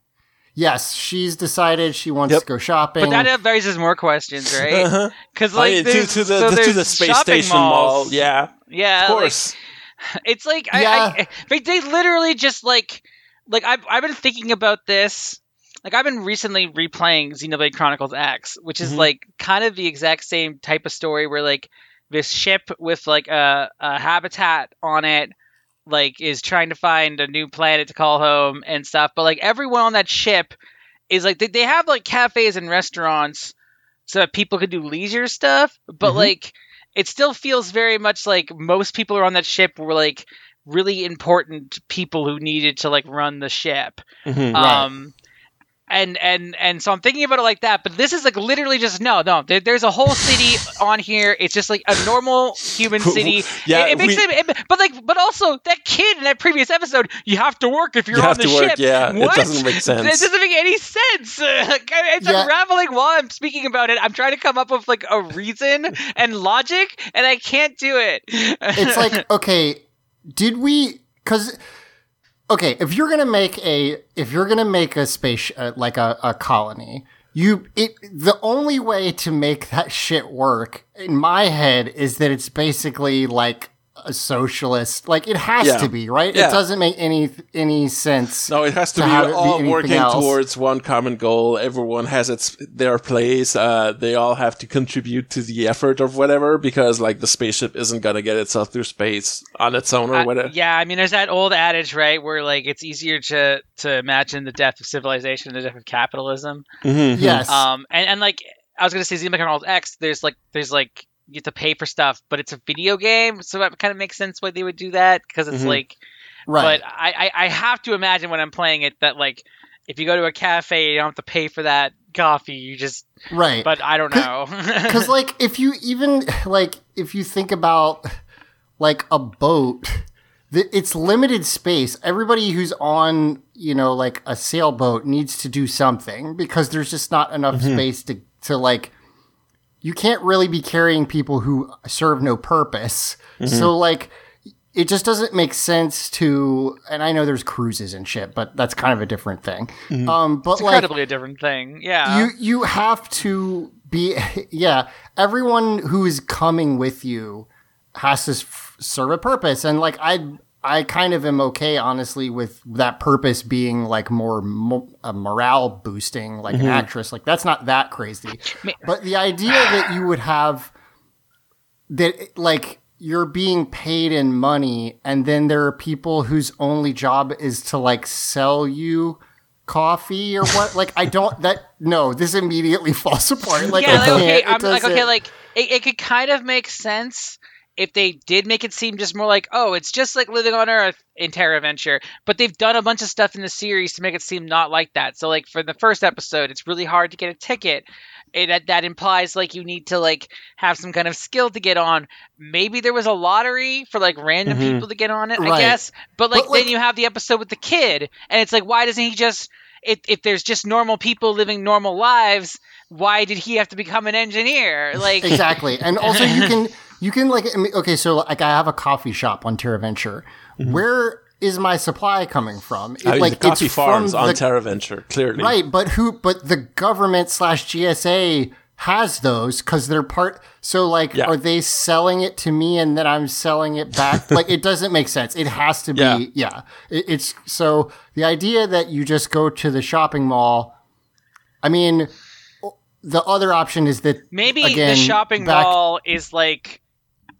Speaker 3: Yes, she's decided she wants
Speaker 1: Yep.
Speaker 3: to go shopping.
Speaker 2: but that raises more questions, [LAUGHS] right?
Speaker 1: Uh-huh.
Speaker 2: Because
Speaker 1: I
Speaker 2: like
Speaker 1: mean, to, to the,
Speaker 2: so
Speaker 1: to
Speaker 2: there's
Speaker 1: the space
Speaker 2: shopping
Speaker 1: station mall. Yeah,
Speaker 2: Yeah,
Speaker 1: of
Speaker 2: like,
Speaker 1: course. [SIGHS]
Speaker 2: it's like I,
Speaker 3: Yeah.
Speaker 2: I, they, they literally just like like I've I've been thinking about this. Like I've been recently replaying Xenoblade Chronicles X, which is
Speaker 1: Mhm.
Speaker 2: like kind of the exact same type of story where like this ship with like a, a habitat on it like is trying to find a new planet to call home and stuff but like everyone on that ship is like they, they have like cafes and restaurants so that people can do leisure stuff but
Speaker 1: Mhm.
Speaker 2: like it still feels very much like most people are on that ship were like really important people who needed to like run the ship.
Speaker 1: Mhm.
Speaker 3: Right.
Speaker 2: And and and so I'm thinking about it like that. But this is like literally just no, no. There, there's a whole city on here. It's just like a normal human [LAUGHS] city.
Speaker 1: Yeah,
Speaker 2: it, it makes
Speaker 1: we-
Speaker 2: it, it- But like, but also that kid in that previous episode, you have to work if you're
Speaker 1: You
Speaker 2: on
Speaker 1: have
Speaker 2: the
Speaker 1: to work,
Speaker 2: ship.
Speaker 1: yeah, it doesn't make sense.
Speaker 2: It doesn't make any sense. [LAUGHS] it's
Speaker 3: Yeah.
Speaker 2: unraveling while I'm speaking about it. I'm trying to come up with like a reason and logic, and I can't do it.
Speaker 3: it's like [LAUGHS] okay did we because okay if you're gonna make a if you're gonna make a space uh, like a, a colony you it the only way to make that [LAUGHS] shit work in my head is that it's basically like a socialist like it has
Speaker 1: Yeah.
Speaker 3: to be right
Speaker 1: Yeah.
Speaker 3: it doesn't make any any sense
Speaker 1: No, it has to,
Speaker 3: to
Speaker 1: be
Speaker 3: have it be
Speaker 1: all working
Speaker 3: else.
Speaker 1: towards one common goal. Everyone has its their place. Uh, they all have to contribute to the effort of whatever because like the spaceship isn't gonna get itself through space on its own or
Speaker 2: I-
Speaker 1: whatever.
Speaker 2: yeah, I mean, there's that old adage, right, where like it's easier to to imagine the death of civilization than the death of capitalism.
Speaker 1: Mhm.
Speaker 3: yes
Speaker 2: Um, and, and like I was gonna say, Xenoblade Chronicles X. There's like there's like you have to pay for stuff, but it's a video game, so that kind of makes sense why they would do that because it's
Speaker 1: Mhm.
Speaker 2: like.
Speaker 3: right
Speaker 2: But I, I I have to imagine when I'm playing it that like if you go to a cafe, you don't have to pay for that coffee. You just.
Speaker 3: right
Speaker 2: But I don't know.
Speaker 3: because like if you even like if you think about like a boat th- it's limited space everybody who's on you know like a sailboat needs to do something because there's just not enough space to to like you can't really be carrying people who serve no purpose. So like it just doesn't make sense to and i know there's cruises and shit but that's kind of a different thing. Um but
Speaker 2: it's
Speaker 3: like
Speaker 2: incredibly a different thing. Yeah.
Speaker 3: you you have to be [LAUGHS] yeah everyone who is coming with you has to f- serve a purpose. And like i i kind of am okay honestly with that purpose being like more mo- a morale boosting like an mm-hmm. actress. Like that's not that crazy. But the idea that you would have that like you're being paid in money and then there are people whose only job is to like sell you coffee or what like i don't that no this immediately [LAUGHS] falls apart. Like,
Speaker 2: yeah, like, okay, I'm like okay, like it, it could kind of make sense if they did make it seem just more like, oh, it's just like living on Earth in Terra Venture, but they've done a bunch of stuff in the series to make it seem not like that. So, like for the first episode, it's really hard to get a ticket. It, that that implies like you need to like have some kind of skill to get on. Maybe there was a lottery for like random
Speaker 1: Mhm.
Speaker 2: people to get on it,
Speaker 3: Right.
Speaker 2: I guess. But like
Speaker 3: But, like-
Speaker 2: then you have the episode with the kid, and it's like, why doesn't he just? If, if there's just normal people living normal lives, why did he have to become an engineer? Like,
Speaker 3: exactly and also you [LAUGHS] can you can like okay so like i have a coffee shop on terra venture mm-hmm. Where is my supply coming from It-
Speaker 1: I mean,
Speaker 3: like
Speaker 1: the coffee
Speaker 3: it's from
Speaker 1: farms on
Speaker 3: the-
Speaker 1: Terra Venture, clearly.
Speaker 3: Right, but who? But the government slash GSA has those because they're part. So, like,
Speaker 1: Yeah.
Speaker 3: are they selling it to me and then I'm selling it back? [LAUGHS] like, it doesn't make sense. It has to be.
Speaker 1: Yeah.
Speaker 3: Yeah, It- it's so the idea that you just go to the shopping mall. I mean, the other option is that
Speaker 2: maybe
Speaker 3: again,
Speaker 2: the shopping
Speaker 3: back-
Speaker 2: mall is like,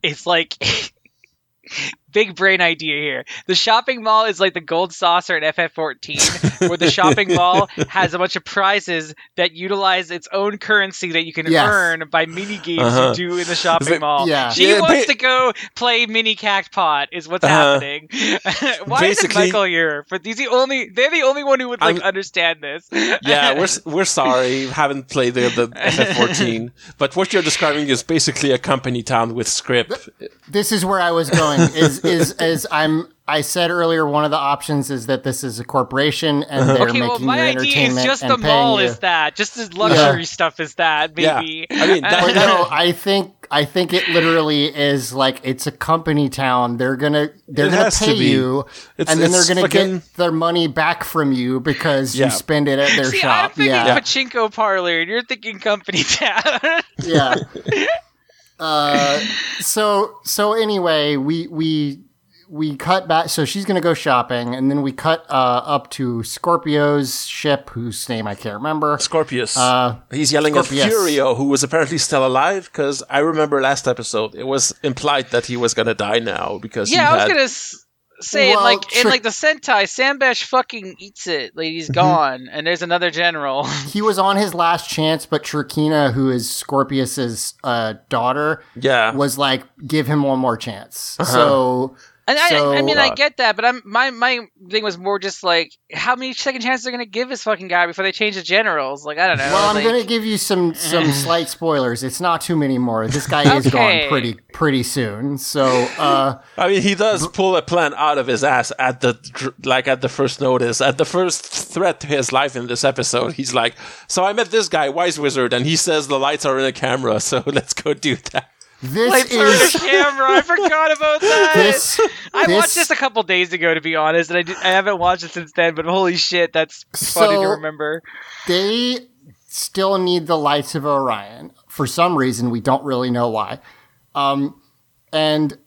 Speaker 2: it's like. [LAUGHS] Big brain idea here. The shopping mall is like the gold saucer in FF14, where the shopping [LAUGHS] mall has a bunch of prizes that utilize its own currency that you can
Speaker 3: Yes.
Speaker 2: earn by mini games
Speaker 1: Uh-huh.
Speaker 2: you do in the shopping
Speaker 1: Ba-
Speaker 2: mall.
Speaker 3: Yeah.
Speaker 2: She
Speaker 1: Yeah,
Speaker 2: wants
Speaker 1: ba-
Speaker 2: to go play mini cactpot, is what's
Speaker 1: Uh-huh.
Speaker 2: happening. [LAUGHS] Why isn't Michael here? But he's the only. They're the only one who would like
Speaker 1: I'm-
Speaker 2: understand this.
Speaker 1: yeah, we're we're sorry, we haven't played the, the FF14, but what you're describing is basically a company town with script.
Speaker 3: this is where I was going. Is is as I'm. I said earlier, one of the options is that this is a corporation and uh-huh. they're
Speaker 2: Okay,
Speaker 3: making
Speaker 2: well, my
Speaker 3: your
Speaker 2: idea is just
Speaker 3: and
Speaker 2: the
Speaker 3: paying
Speaker 2: mall
Speaker 3: you.
Speaker 2: is that, just as luxury stuff as that,
Speaker 1: Yeah.
Speaker 2: maybe.
Speaker 1: I mean, uh,
Speaker 3: that- no, [LAUGHS] I think I think it literally is like it's a company town. They're gonna they're
Speaker 1: It
Speaker 3: gonna
Speaker 1: has to
Speaker 3: pay you,
Speaker 1: It's-
Speaker 3: and then they're gonna
Speaker 1: fucking-
Speaker 3: get their money back from you because
Speaker 1: Yeah.
Speaker 3: you spend it at their
Speaker 2: See, I'm thinking
Speaker 3: Yeah,
Speaker 2: pachinko parlor, and you're thinking company [LAUGHS] town.
Speaker 3: yeah. [LAUGHS] Uh, so so anyway, we we we cut back. So she's gonna go shopping, and then we cut uh, up to Scorpio's ship, whose name I can't remember.
Speaker 1: Scorpius.
Speaker 3: Uh,
Speaker 1: He's yelling
Speaker 3: Scorpius.
Speaker 1: at Furio, who was apparently still alive, because I remember last episode it was implied that he was gonna die now because
Speaker 2: yeah,
Speaker 1: he
Speaker 2: I was gonna s- say
Speaker 3: Well,
Speaker 2: it like in like the Sentai, Sambash fucking eats it. Like
Speaker 3: Mm-hmm.
Speaker 2: he's gone, and there's another general. [LAUGHS]
Speaker 3: he was on his last chance, but Trakina, who is Scorpius's uh, daughter,
Speaker 1: Yeah.
Speaker 3: was like, give him one more chance. So
Speaker 2: And I,
Speaker 3: So,
Speaker 2: I mean, I
Speaker 1: uh,
Speaker 2: get that, but I'm my my thing was more just like how many second chances are going to give this fucking guy before they change the generals? Like I don't know.
Speaker 3: Well, I'm
Speaker 2: like-
Speaker 3: going to give you some some [LAUGHS] slight spoilers. It's not too many more. This guy is
Speaker 2: Okay.
Speaker 3: gone pretty pretty soon. So, uh, [LAUGHS]
Speaker 1: I mean, he does pull a plan out of his ass at the like at the first notice, at the first threat to his life in this episode. He's like, "So I met this guy, Wise Wizard, and he says the lights are in a camera, so [LAUGHS] let's go do that."
Speaker 3: This
Speaker 2: Lights are in
Speaker 3: is
Speaker 2: the camera. I forgot about that.
Speaker 3: this.
Speaker 2: I
Speaker 3: this-
Speaker 2: watched this a couple days ago, to be honest, and I, did, I haven't watched it since then. But holy shit, that's funny to remember.
Speaker 3: they still need the lights of Orion for some reason. We don't really know why. Um, and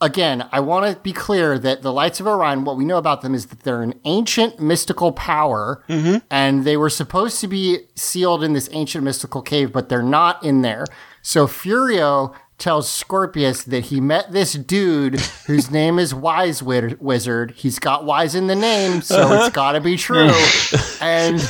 Speaker 3: again, I want to be clear that the lights of Orion, what we know about them is that they're an ancient mystical power, and they were supposed to be sealed in this ancient mystical cave, but they're not in there. So Furio tells Scorpius that he met this dude whose name is Wise Wizard. He's got wise in the name, so it's uh-huh. got to be true. [LAUGHS] and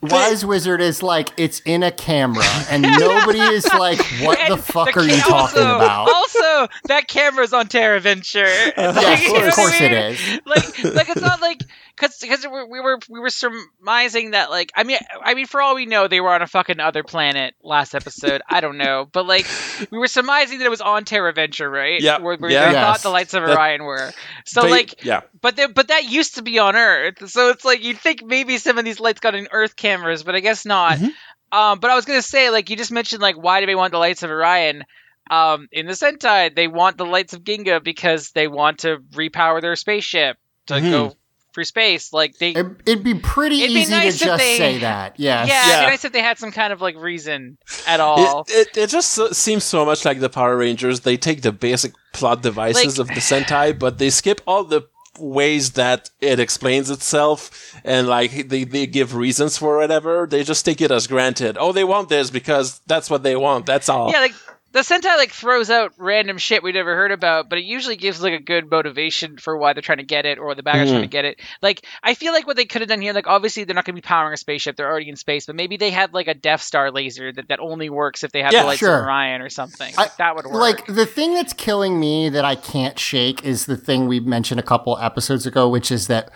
Speaker 3: Wise Wizard is like, it's in a camera, and [LAUGHS] nobody is like, what the fuck
Speaker 2: the
Speaker 3: are you
Speaker 2: ca-
Speaker 3: talking
Speaker 2: also,
Speaker 3: about?
Speaker 2: Also, that camera's on Terra Venture. You know
Speaker 3: of
Speaker 2: what I
Speaker 3: course it
Speaker 2: mean?
Speaker 3: is.
Speaker 2: Like, like it's not like because because we we were we were surmising that like I mean I mean for all we know they were on a fucking other planet last episode. I don't know, but like we were surmising that it was on Terra Venture, right?
Speaker 1: Yeah,
Speaker 2: where, where
Speaker 1: yeah.
Speaker 2: they
Speaker 3: Yes.
Speaker 2: thought the lights of
Speaker 1: That-
Speaker 2: Orion were. So
Speaker 1: They-
Speaker 2: like
Speaker 1: yeah,
Speaker 2: but they, but that used to be on Earth, so it's like you'd think maybe some of these lights got in Earth cameras, but I guess not.
Speaker 1: Mhm.
Speaker 2: Um, but I was gonna say, like you just mentioned, like why do they want the lights of Orion? Um, in the Sentai, they want the lights of Ginga because they want to repower their spaceship to
Speaker 1: Mhm.
Speaker 2: go through space. Like they,
Speaker 3: It, it'd be pretty
Speaker 2: It'd be
Speaker 3: easy
Speaker 2: nice
Speaker 3: to just
Speaker 2: they-
Speaker 3: say that. Yes.
Speaker 2: yeah, it'd
Speaker 1: Yeah.
Speaker 2: be nice if they had some kind of like reason at all.
Speaker 1: it, it, it just so, seems so much like the Power Rangers. They take the basic plot devices
Speaker 2: Like-
Speaker 1: of the Sentai, but they skip all the ways that it explains itself and like they, they give reasons for whatever. They just take it as granted. Oh, they want this because that's what they want. That's all.
Speaker 2: Yeah, like the Sentai like throws out random shit we'd never heard about, but it usually gives like a good motivation for why they're trying to get it or the bad guys
Speaker 1: Mhm.
Speaker 2: trying to get it. Like I feel like what they could have done here, like obviously they're not going to be powering a spaceship; they're already in space. But maybe they had like a Death Star laser that, that only works if they have
Speaker 1: Yeah,
Speaker 2: the lights
Speaker 3: sure.
Speaker 2: of Orion or something.
Speaker 3: I-
Speaker 2: that would work.
Speaker 3: Like the thing that's killing me that I can't shake is the thing we mentioned a couple episodes ago, which is that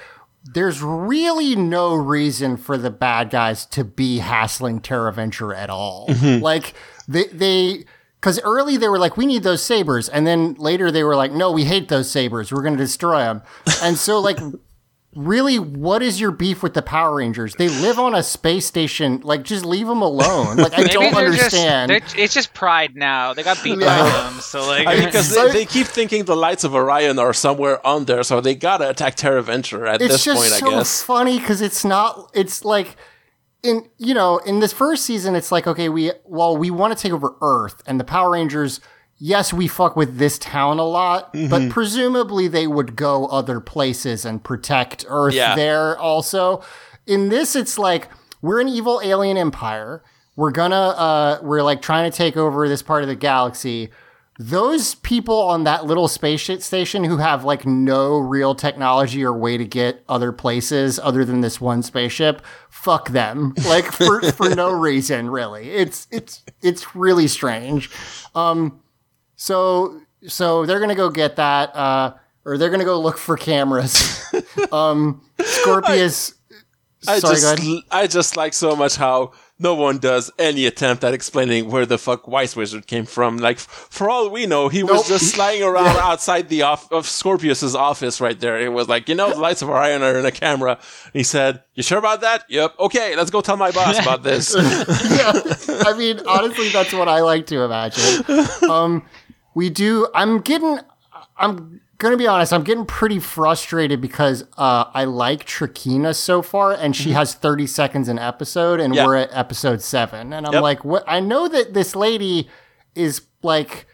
Speaker 3: there's really no reason for the bad guys to be hassling Terra Venture at all. Like they they because early they were like, we need those sabers, and then later they were like, no, we hate those sabers. We're going to destroy them. And so like. Really, what is your beef with the Power Rangers? They live on a space station. Like, just leave them alone. Like, I [LAUGHS]
Speaker 2: Maybe
Speaker 3: don't understand.
Speaker 2: Just, it's just pride now. They got beat
Speaker 3: Yeah.
Speaker 2: by them, so like.
Speaker 1: I mean, because they, they keep thinking the lights of Orion are somewhere on there, so they gotta attack Terra Venture at
Speaker 3: it's
Speaker 1: this point,
Speaker 3: so
Speaker 1: I guess.
Speaker 3: it's funny because it's not it's like in you know in this first season it's like okay we well we want to take over earth and the power rangers yes we fuck with this town a lot
Speaker 1: Mm-hmm.
Speaker 3: but presumably they would go other places and protect earth
Speaker 1: Yeah.
Speaker 3: there also in this it's like we're an evil alien empire we're gonna uh we're like trying to take over this part of the galaxy those people on that little spaceship station who have like no real technology or way to get other places other than this one spaceship, fuck them. Like for [LAUGHS] for no reason really. It's it's it's really strange. Um so so they're going to go get that uh or they're going to go look for cameras. [LAUGHS] um Scorpius
Speaker 1: I
Speaker 3: Sorry,
Speaker 1: just,
Speaker 3: go ahead.
Speaker 1: I just like so much how no one does any attempt at explaining where the fuck Wise Wizard came from. Like, for all we know, he was just lying [LAUGHS] around outside the off- of Scorpius's office right there. It was like, you know, the lights of Orion are in a camera. He said, "You sure about that?" Yep. Okay, let's go tell my boss about this. [LAUGHS]
Speaker 3: yeah, I mean, honestly, that's what I like to imagine. [LAUGHS] Um, we do. I'm getting. I'm gonna be honest. I'm getting pretty frustrated because uh, I like Trakina so far, and she has 30 seconds an episode, and
Speaker 1: Mm-hmm. Yeah.
Speaker 3: we're at episode seven, and I'm
Speaker 1: Yep.
Speaker 3: like, what? I know that this lady is like.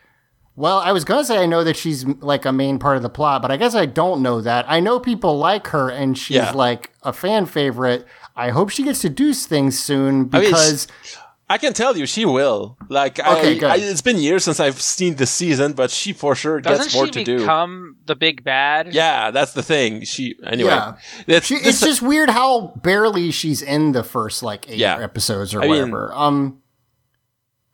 Speaker 3: Well, I was gonna say I know that she's like a main part of the plot, but I guess I don't know that. I know people like her, and she's
Speaker 1: Yeah.
Speaker 3: like a fan favorite. I hope she gets to do things soon
Speaker 1: I mean,
Speaker 3: because
Speaker 1: I can tell you, she will. Like,
Speaker 3: Okay,
Speaker 1: I,
Speaker 3: good.
Speaker 1: I, it's been years since I've seen the season, but she for sure
Speaker 2: Doesn't
Speaker 1: gets more to do.
Speaker 2: become the big bad?
Speaker 1: Yeah, that's the thing. She anyway.
Speaker 3: Yeah.
Speaker 1: It's,
Speaker 3: She,
Speaker 1: this-
Speaker 3: it's just weird how barely she's in the first like eight
Speaker 1: Yeah.
Speaker 3: episode or
Speaker 1: I mean-
Speaker 3: whatever. um,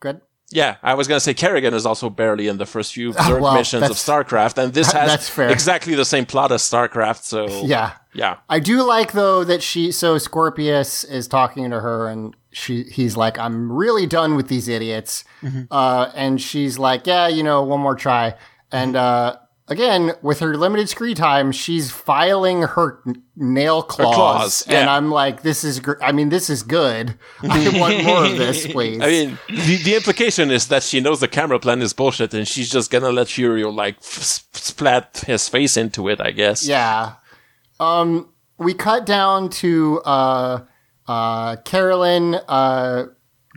Speaker 3: good.
Speaker 1: Yeah, I was gonna say Kerrigan is also barely in the first few Zerg [LAUGHS]
Speaker 3: well,
Speaker 1: missions of StarCraft, and this [LAUGHS] has
Speaker 3: fair.
Speaker 1: exactly the same plot as StarCraft. So
Speaker 3: Yeah.
Speaker 1: yeah,
Speaker 3: I do like though that she so Scorpius is talking to her and she he's like I'm really done with these idiots. Uh and she's like, "Yeah, you know, one more try." And uh again, with her limited screen time, she's filing her n- nail claws,
Speaker 1: claws,
Speaker 3: and. I'm like, "This is gr- I mean, this is good. I want more of this, [LAUGHS] please."
Speaker 1: I mean, the, the implication is that she knows the camera plan is bullshit, and she's just gonna let Furio like f- splat his face into it. I guess.
Speaker 3: Yeah. Um, we cut down to uh, uh, Carolyn uh,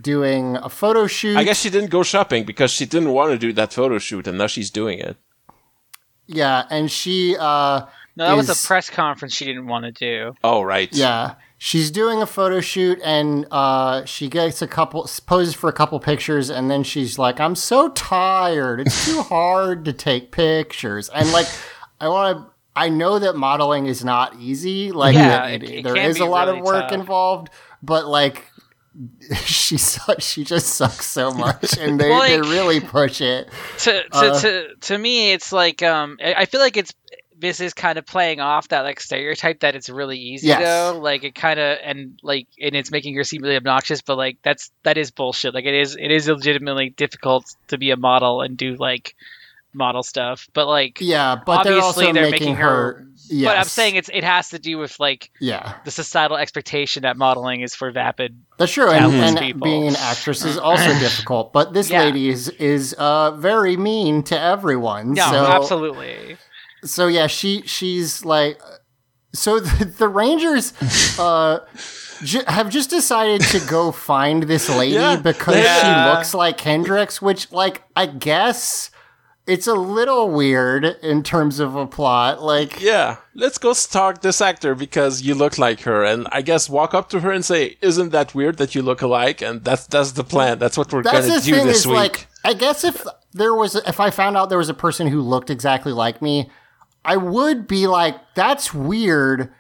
Speaker 3: doing a photo shoot.
Speaker 1: I guess she didn't go shopping because she didn't want to do that photo shoot, and now she's doing it.
Speaker 3: Yeah, and she uh,
Speaker 2: No, that was a press conference she didn't want to do.
Speaker 1: Oh right.
Speaker 3: yeah. She's doing a photo shoot and uh, she gets a couple poses for a couple pictures and then she's like, "I'm so tired. It's too [LAUGHS] hard to take pictures." And like, I want to. I know that modeling is not easy. Like,
Speaker 2: Yeah,
Speaker 3: it-
Speaker 2: it-
Speaker 3: there is a lot
Speaker 2: really
Speaker 3: of work
Speaker 2: tough.
Speaker 3: involved, but like. [LAUGHS] She su- she just sucks so [LAUGHS] much, and they,
Speaker 2: Well,
Speaker 3: they really push it.
Speaker 2: to to,
Speaker 3: Uh,
Speaker 2: to to me it's like um I I feel like it's this is kind of playing off that like stereotype that it's really easy
Speaker 3: Yes.
Speaker 2: though like it kind of and like and it's making her seem really obnoxious but like that's that is bullshit like it is it is legitimately difficult to be a model and do like model stuff but like
Speaker 3: Yeah, but they're
Speaker 2: Obviously,
Speaker 3: also
Speaker 2: they're
Speaker 3: making,
Speaker 2: making
Speaker 3: her.
Speaker 2: her-
Speaker 3: yes.
Speaker 2: but I'm saying it's it has to do with like
Speaker 3: yeah,
Speaker 2: the societal expectation that modeling is for vapid
Speaker 3: That's true, and, and
Speaker 2: people.
Speaker 3: being an actress is also [CLEARS THROAT] difficult. But this
Speaker 2: Yeah.
Speaker 3: lady is is uh, very mean to everyone.
Speaker 2: no
Speaker 3: so,
Speaker 2: absolutely
Speaker 3: So yeah, she she's like, so [LAUGHS] the, the Rangers uh, j- have just decided to go find this lady
Speaker 1: Yeah.
Speaker 3: because
Speaker 2: Yeah.
Speaker 3: she looks like Kendrix, which like I guess. It's a little weird in terms of a plot. Like,
Speaker 1: Yeah, let's go stalk this actor because you look like her, and I guess walk up to her and say, "Isn't that weird that you look alike?" And that's that's the plan. That's what we're
Speaker 3: That's
Speaker 1: gonna do
Speaker 3: thing
Speaker 1: this
Speaker 3: is
Speaker 1: week.
Speaker 3: like I guess if there was if I found out there was a person who looked exactly like me, I would be like that's weird,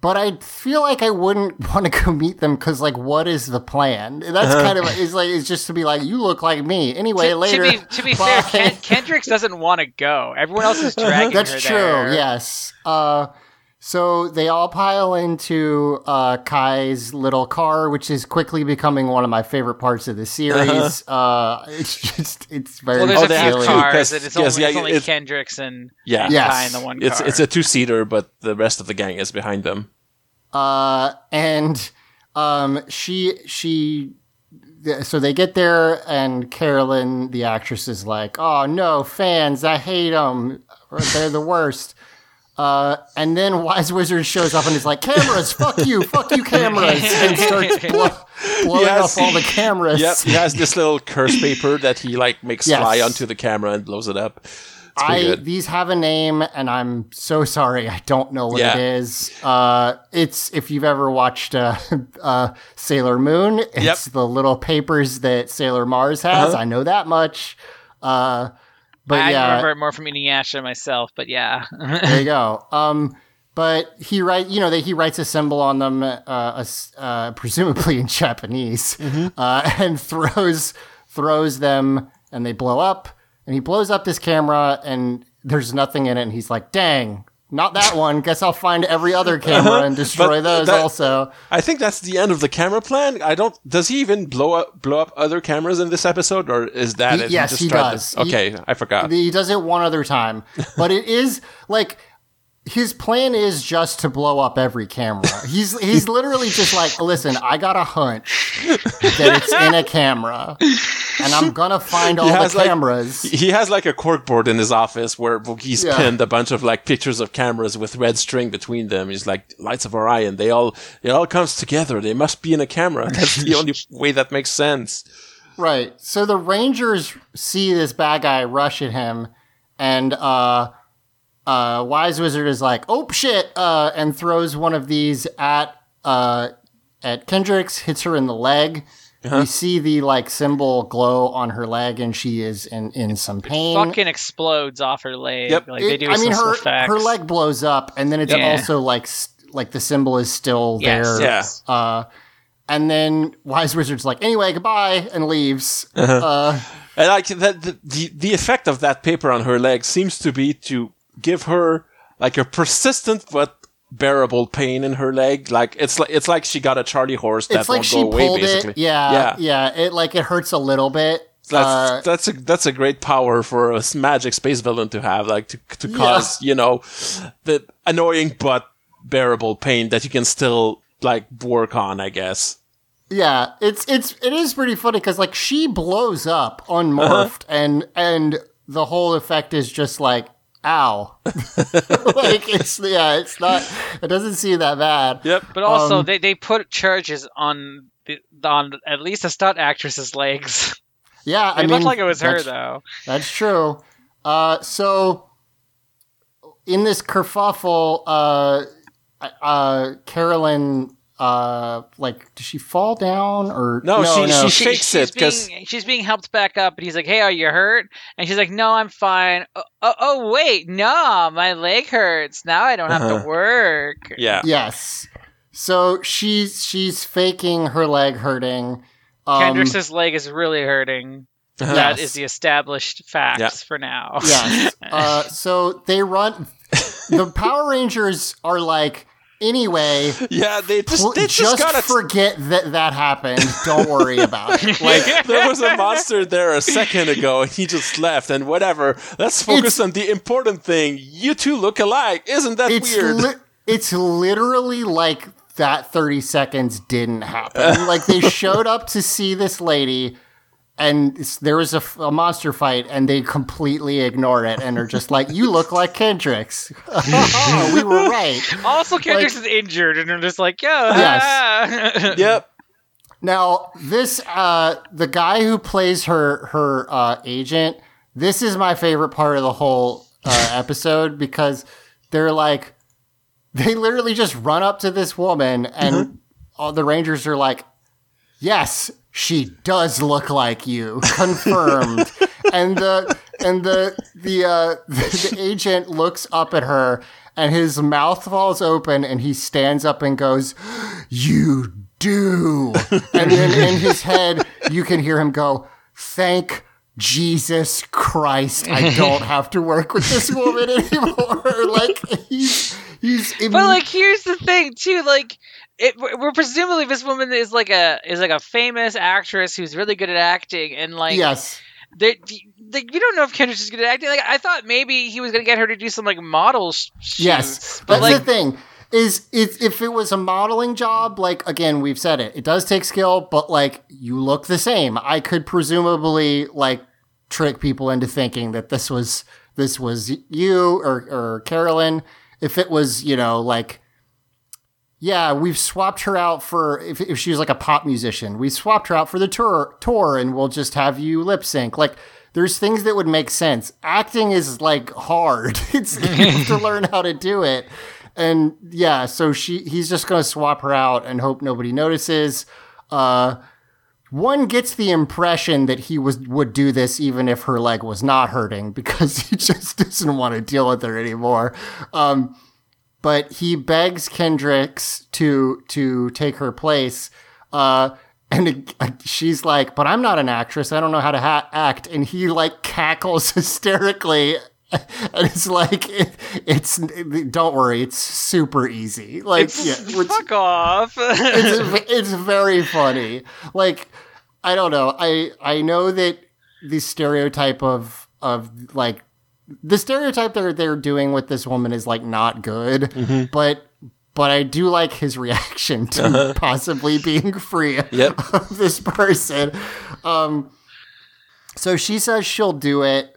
Speaker 3: but I feel like I wouldn't [LAUGHS] want to go meet them cuz like what is the plan? That's
Speaker 1: Uh-huh.
Speaker 3: kind of is like it's just to be like you look like me. Anyway,
Speaker 2: to,
Speaker 3: later.
Speaker 2: to be, to be fair, [LAUGHS] Ken, Kendrix doesn't want to go. Everyone else is dragging
Speaker 3: That's
Speaker 2: her
Speaker 3: true.
Speaker 2: there.
Speaker 3: Yes. Uh so they all pile into uh, Kai's little car, which is quickly becoming one of my favorite parts of the series. [LAUGHS] uh it's just it's very
Speaker 2: Well, there's
Speaker 1: Oh,
Speaker 2: a few
Speaker 1: have two,
Speaker 2: cars,
Speaker 1: 'cause-
Speaker 2: and it's
Speaker 1: yes,
Speaker 2: only,
Speaker 1: yeah,
Speaker 2: it's only
Speaker 1: it-
Speaker 2: Kendrix and
Speaker 1: yeah,
Speaker 3: Yes.
Speaker 2: Kai in the one
Speaker 1: it's
Speaker 2: car.
Speaker 1: it's a two seater, but the rest of the gang is behind them.
Speaker 3: uh, and um, she she so they get there and Carolyn the actress is like oh no fans I hate them they're the worst uh, and then Wise Wizard shows up and is like cameras fuck you fuck you cameras and starts [LAUGHS] blow, blowing
Speaker 1: Yes.
Speaker 3: up all the cameras
Speaker 1: Yep, he has this little curse paper that he like makes
Speaker 3: Yes.
Speaker 1: fly onto the camera and blows it up.
Speaker 3: I
Speaker 1: good.
Speaker 3: these have a name, and I'm so sorry. I don't know what
Speaker 1: Yeah.
Speaker 3: it is. Uh, it's if you've ever watched uh, [LAUGHS] uh, Sailor Moon, it's
Speaker 1: Yep. Uh-huh.
Speaker 3: the little papers that Sailor Mars has. I know that much. Uh, but
Speaker 2: I
Speaker 3: yeah,
Speaker 2: remember it more from Inuyasha myself, but yeah. [LAUGHS]
Speaker 3: there you go. Um, but he write, you know, that he writes a symbol on them, uh, uh, presumably in [LAUGHS] Japanese,
Speaker 1: Mm-hmm.
Speaker 3: uh, and [LAUGHS] throws throws them, and they blow up. And he blows up this camera, and there's nothing in it. And he's like, "Dang, not that one. Guess I'll find every other camera and destroy
Speaker 1: Uh-huh.
Speaker 3: Those
Speaker 1: that-
Speaker 3: also."
Speaker 1: I think that's the end of the camera plan. I don't. Does he even blow up blow up other cameras in this episode, or is that
Speaker 3: He-
Speaker 1: it?
Speaker 3: yes,
Speaker 1: just
Speaker 3: he
Speaker 1: tried to-
Speaker 3: does. He-
Speaker 1: okay, I forgot.
Speaker 3: He does it one other time, but it is like his plan is just to blow up every camera. He's he's literally just like, listen, I got a hunch that it's in a camera, and I'm gonna find all the
Speaker 1: has, like-
Speaker 3: cameras.
Speaker 1: he has like a corkboard in his office where he's
Speaker 3: Yeah.
Speaker 1: pinned a bunch of like pictures of cameras with red string between them. He's like lights of Orion. They all it all comes together. They must be in a camera. That's the only way that makes sense.
Speaker 3: Right. So the Rangers see this bad guy rush at him, and uh, uh, Wise Wizard is like, "Oh shit!" Uh, and throws one of these at uh, at Kendrix, hits her in the leg.
Speaker 1: Uh-huh.
Speaker 3: We see the like symbol glow on her leg, and she is in in some pain.
Speaker 2: Fucking explodes off her leg.
Speaker 1: Yep.
Speaker 2: Like they
Speaker 3: It-
Speaker 2: do
Speaker 3: I mean, her
Speaker 2: effects.
Speaker 3: her leg blows up, and then it's
Speaker 2: Yeah.
Speaker 3: also like s- like the symbol is still
Speaker 2: Yes.
Speaker 3: there.
Speaker 1: Yeah.
Speaker 3: Uh, and then Wise Wizard's like, anyway, goodbye, and leaves. Uh,
Speaker 1: And like that, the, the the effect of that paper on her leg seems to be to give her like a persistent but bearable pain in her leg. Like it's like it's like she got a Charlie horse that
Speaker 3: it's like
Speaker 1: won't go away. Basically,
Speaker 3: it. Yeah,
Speaker 1: yeah.
Speaker 3: yeah. It like it hurts a little bit.
Speaker 1: That's
Speaker 3: Uh,
Speaker 1: that's a that's a great power for a magic space villain to have, like to to cause you know the annoying but bearable pain that you can still like work on. I guess.
Speaker 3: Yeah, it's it's it is pretty funny because like she blows up
Speaker 1: Uh-huh.
Speaker 3: unmorphed, and and the whole effect is just like ow, [LAUGHS] like it's yeah, it's not. It doesn't seem that bad.
Speaker 1: Yep.
Speaker 2: But also,
Speaker 3: Um,
Speaker 2: they, they put charges on the, on at least a stunt actress's legs.
Speaker 3: Yeah, I
Speaker 2: It
Speaker 3: mean,
Speaker 2: looked like it was her though.
Speaker 3: That's true. Uh, so in this kerfuffle, uh, uh, Carolyn, uh, like, does she fall down or
Speaker 1: No, she-
Speaker 3: no.
Speaker 1: she- fakes it, 'cause-
Speaker 2: being, she's being helped back up, and he's like, "Hey, are you hurt?" And she's like, "No, I'm fine." Oh, oh, oh wait, no, my leg hurts. Now I don't have
Speaker 1: Uh-huh.
Speaker 2: to work.
Speaker 1: Yeah.
Speaker 3: yes. So she's she's faking her leg hurting. Um,
Speaker 2: Kendrix's leg is really hurting.
Speaker 1: Uh-huh.
Speaker 2: That
Speaker 3: Yes.
Speaker 2: is the established facts
Speaker 1: Yeah.
Speaker 2: for now.
Speaker 3: yes. [LAUGHS] Uh, so they run. The Power Rangers are like, anyway,
Speaker 1: Yeah, they just
Speaker 3: pl-
Speaker 1: they just,
Speaker 3: just
Speaker 1: gotta
Speaker 3: forget that that happened. Don't worry about it. [LAUGHS]
Speaker 1: like there was a monster there a second ago and he just left and whatever. Let's focus
Speaker 3: It's-
Speaker 1: on the important thing. You two look alike. Isn't that
Speaker 3: it's
Speaker 1: weird?
Speaker 3: li- it's literally like that 30 seconds didn't happen. like they [LAUGHS] showed up to see this lady and s- there was a, f- a monster fight and they completely ignore it and are just like you look like Kendrix. oh, [LAUGHS] we were right.
Speaker 2: Also, Kendrix is injured, and they're just like, yeah
Speaker 3: Yes. [LAUGHS]
Speaker 1: yep.
Speaker 3: Now, this uh the guy who plays her her uh agent, this is my favorite part of the whole uh, episode because they're like they literally just run up to this woman and all the rangers are like, "Yes, she does look like you. Confirmed." [LAUGHS] and the and the the uh the, [LAUGHS] the agent looks up at her and his mouth falls open and he stands up and goes, "You do." [LAUGHS] and then in his head you can hear him go, "Thank Jesus Christ, I don't have to work with this woman anymore." like he's he's
Speaker 2: But like, here's the thing, too. Like, it, we're presumably this woman is like a is like a famous actress who's really good at acting, and like,
Speaker 3: yes.
Speaker 2: they, like you don't know if Kendrix is good at acting. Like, I thought maybe he was gonna get her to do some like model sh- shoots.
Speaker 3: Yes,
Speaker 2: but
Speaker 3: that's
Speaker 2: like,
Speaker 3: the thing. Is if if it was a modeling job, like again, we've said it, it does take skill, but like you look the same. I could presumably like trick people into thinking that this was this was you or or Carolyn. If it was, you know, like yeah, we've swapped her out for if if she was like a pop musician, we swapped her out for the tour tour, and we'll just have you lip sync. Like there's things that would make sense. Acting is like hard. [LAUGHS] It's you have to learn how to do it. And yeah, so she he's just gonna swap her out and hope nobody notices. Uh one gets the impression that he was would do this even if her leg was not hurting because [LAUGHS] he just doesn't want to deal with her anymore. Um, but he begs Kendrix to to take her place. Uh, and it- she's like, "But I'm not an actress. I don't know how to ha- act." And he like cackles [LAUGHS] hysterically. And it's like it, it's don't worry, it's super easy. Like
Speaker 2: it's,
Speaker 3: yeah, [LAUGHS]
Speaker 2: fuck off. [LAUGHS]
Speaker 3: it's it's very funny. Like I don't know. I I know that the stereotype of of like the stereotype they're they're doing with this woman is like not good,
Speaker 1: Mm-hmm.
Speaker 3: but but I do like his reaction to [LAUGHS] possibly being free
Speaker 1: Uh-huh. [LAUGHS] Yep.
Speaker 3: of this person. Um, so she says she'll do it.